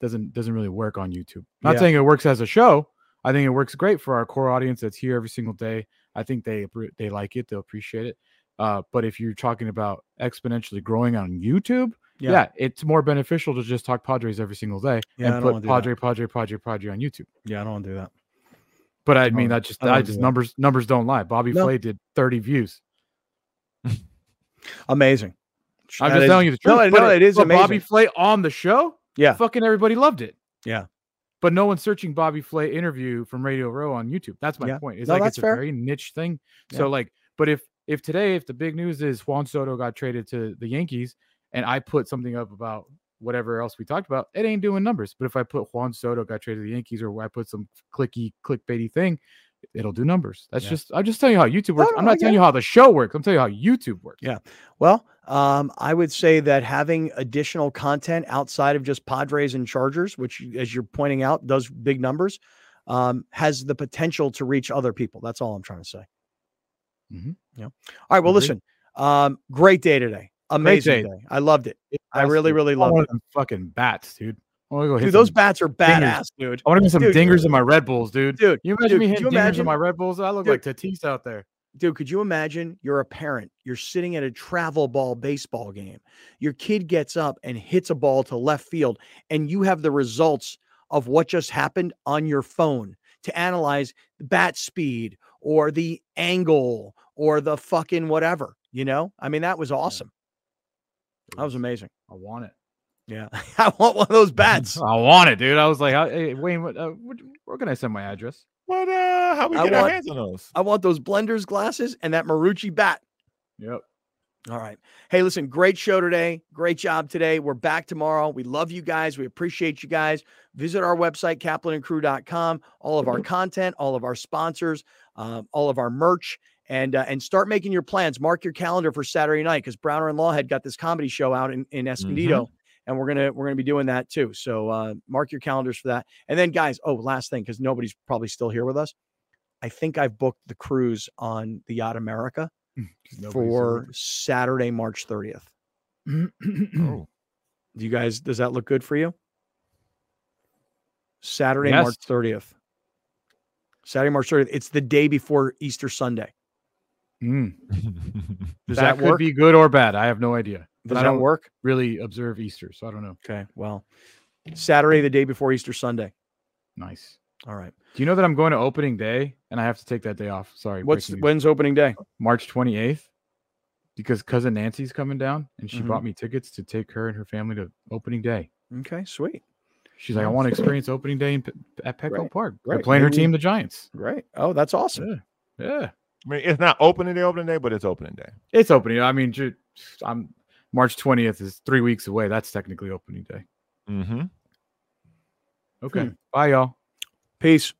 Speaker 2: doesn't doesn't really work on YouTube. Not
Speaker 1: Yeah.
Speaker 2: saying it works as a show. I think it works great for our core audience that's here every single day. I think they they like it, they'll appreciate it. Uh, but if you're talking about exponentially growing on YouTube, yeah. it's more beneficial to just talk Padres every single day
Speaker 1: Yeah,
Speaker 2: and put
Speaker 1: wanna do that.
Speaker 2: Padre, Padre, Padre, Padre on YouTube.
Speaker 1: Yeah, I don't want to do that.
Speaker 2: But I mean, that just
Speaker 1: I
Speaker 2: I just
Speaker 1: that.
Speaker 2: numbers numbers don't lie. Bobby
Speaker 1: No.
Speaker 2: Flay did 30 views.
Speaker 1: Amazing.
Speaker 2: I'm
Speaker 1: That
Speaker 2: just
Speaker 1: is-
Speaker 2: telling you the truth.
Speaker 1: No,
Speaker 2: but
Speaker 1: no, it is
Speaker 2: but
Speaker 1: amazing.
Speaker 2: Bobby Flay on the show.
Speaker 1: Yeah.
Speaker 2: fucking everybody loved it.
Speaker 1: Yeah.
Speaker 2: but no one's searching Bobby Flay interview from Radio Row on YouTube. That's my
Speaker 1: Yeah.
Speaker 2: point. It's
Speaker 1: No,
Speaker 2: like
Speaker 1: that's
Speaker 2: it's
Speaker 1: fair.
Speaker 2: a very niche thing.
Speaker 1: Yeah.
Speaker 2: So like, but if if today if the big news is Juan Soto got traded to the Yankees, and I put something up about whatever else we talked about, it ain't doing numbers. But if I put Juan Soto got traded to the Yankees, or I put some clicky clickbaity thing, it'll do numbers. That's
Speaker 1: Yeah.
Speaker 2: just I'm just telling you how YouTube works.
Speaker 1: no,
Speaker 2: I'm
Speaker 1: I
Speaker 2: not telling you how the show works. I'm telling you how YouTube works.
Speaker 1: Yeah. Well, um, I would say that having additional content outside of just Padres and Chargers, which, as you're pointing out, does big numbers, um, has the potential to reach other people. That's all I'm trying to say.
Speaker 2: Mhm.
Speaker 1: Yeah. All right. Well, listen. Um, great day today. Amazing
Speaker 2: day.
Speaker 1: I loved it. I really, really loved it.
Speaker 2: fucking bats, dude. I want to go hit
Speaker 1: Dude, those bats are
Speaker 2: dingers.
Speaker 1: badass, dude.
Speaker 2: I want to get some
Speaker 1: Dude.
Speaker 2: dingers in my Red Bulls, dude.
Speaker 1: Dude,
Speaker 2: you imagine
Speaker 1: dude,
Speaker 2: me hitting
Speaker 1: you
Speaker 2: dingers
Speaker 1: imagine-
Speaker 2: in my Red Bulls? I look
Speaker 1: Dude.
Speaker 2: like Tatis out there.
Speaker 1: Dude, could you imagine you're a parent, you're sitting at a travel ball baseball game. Your kid gets up and hits a ball to left field, and you have the results of what just happened on your phone to analyze the bat speed or the angle or the fucking whatever, you know? I mean, that was awesome. That was amazing.
Speaker 2: I want it.
Speaker 1: Yeah. I want one of those bats.
Speaker 2: I want it, dude. I was like, hey, Wayne, what, uh, what, where can I send my address?
Speaker 3: What? Uh, how we
Speaker 1: I
Speaker 3: get our
Speaker 1: want-
Speaker 3: hands on those?
Speaker 1: I want those blenders glasses and that Marucci bat.
Speaker 2: Yep.
Speaker 1: All right. Hey, listen, great show today. Great job today. We're back tomorrow. We love you guys. We appreciate you guys. Visit our website, kaplanandcrew.com, all of our content, all of our sponsors, um, all of our merch, and uh, and start making your plans. Mark your calendar for Saturday night because Browner and Lawhead got this comedy show out in, in Escondido. And we're gonna we're gonna be doing that too. So uh, mark your calendars for that. And then, guys, oh, last thing, because nobody's probably still here with us. I think I've booked the cruise on the Yacht America for Saturday, March 30th.
Speaker 3: Oh,
Speaker 1: Do you guys, does that look good for you? Saturday,
Speaker 2: Yes.
Speaker 1: March 30th. Saturday, March 30th. It's the day before Easter Sunday.
Speaker 2: Mm.
Speaker 1: Does
Speaker 2: that,
Speaker 1: that,
Speaker 2: could
Speaker 1: work?
Speaker 2: be good or bad. I have no idea.
Speaker 1: Does that
Speaker 2: don't
Speaker 1: work?
Speaker 2: really observe Easter, so I don't know.
Speaker 1: Okay. Well, Saturday, the day before Easter Sunday.
Speaker 2: Nice.
Speaker 1: All right.
Speaker 2: Do you know that I'm going to opening day and I have to take that day off? Sorry.
Speaker 1: What's when's opening day?
Speaker 2: March 28th? Because cousin Nancy's coming down and she
Speaker 1: Mhm.
Speaker 2: bought me tickets to take her and her family to opening day.
Speaker 1: Okay. Sweet.
Speaker 2: She's like, I want to experience opening day in, at Petco
Speaker 1: Great,
Speaker 2: Park. They're
Speaker 1: great.
Speaker 2: playing her
Speaker 1: Maybe-
Speaker 2: team, the Giants.
Speaker 1: Great. Oh, that's awesome.
Speaker 2: Yeah. Yeah.
Speaker 3: I mean, it's not opening day, opening day, but it's opening day.
Speaker 2: It's opening. I mean, I'm March 20th is three weeks away. That's technically opening day.
Speaker 3: Mm-hmm.
Speaker 2: Okay.
Speaker 1: Hmm.
Speaker 2: Bye, y'all.
Speaker 1: Peace.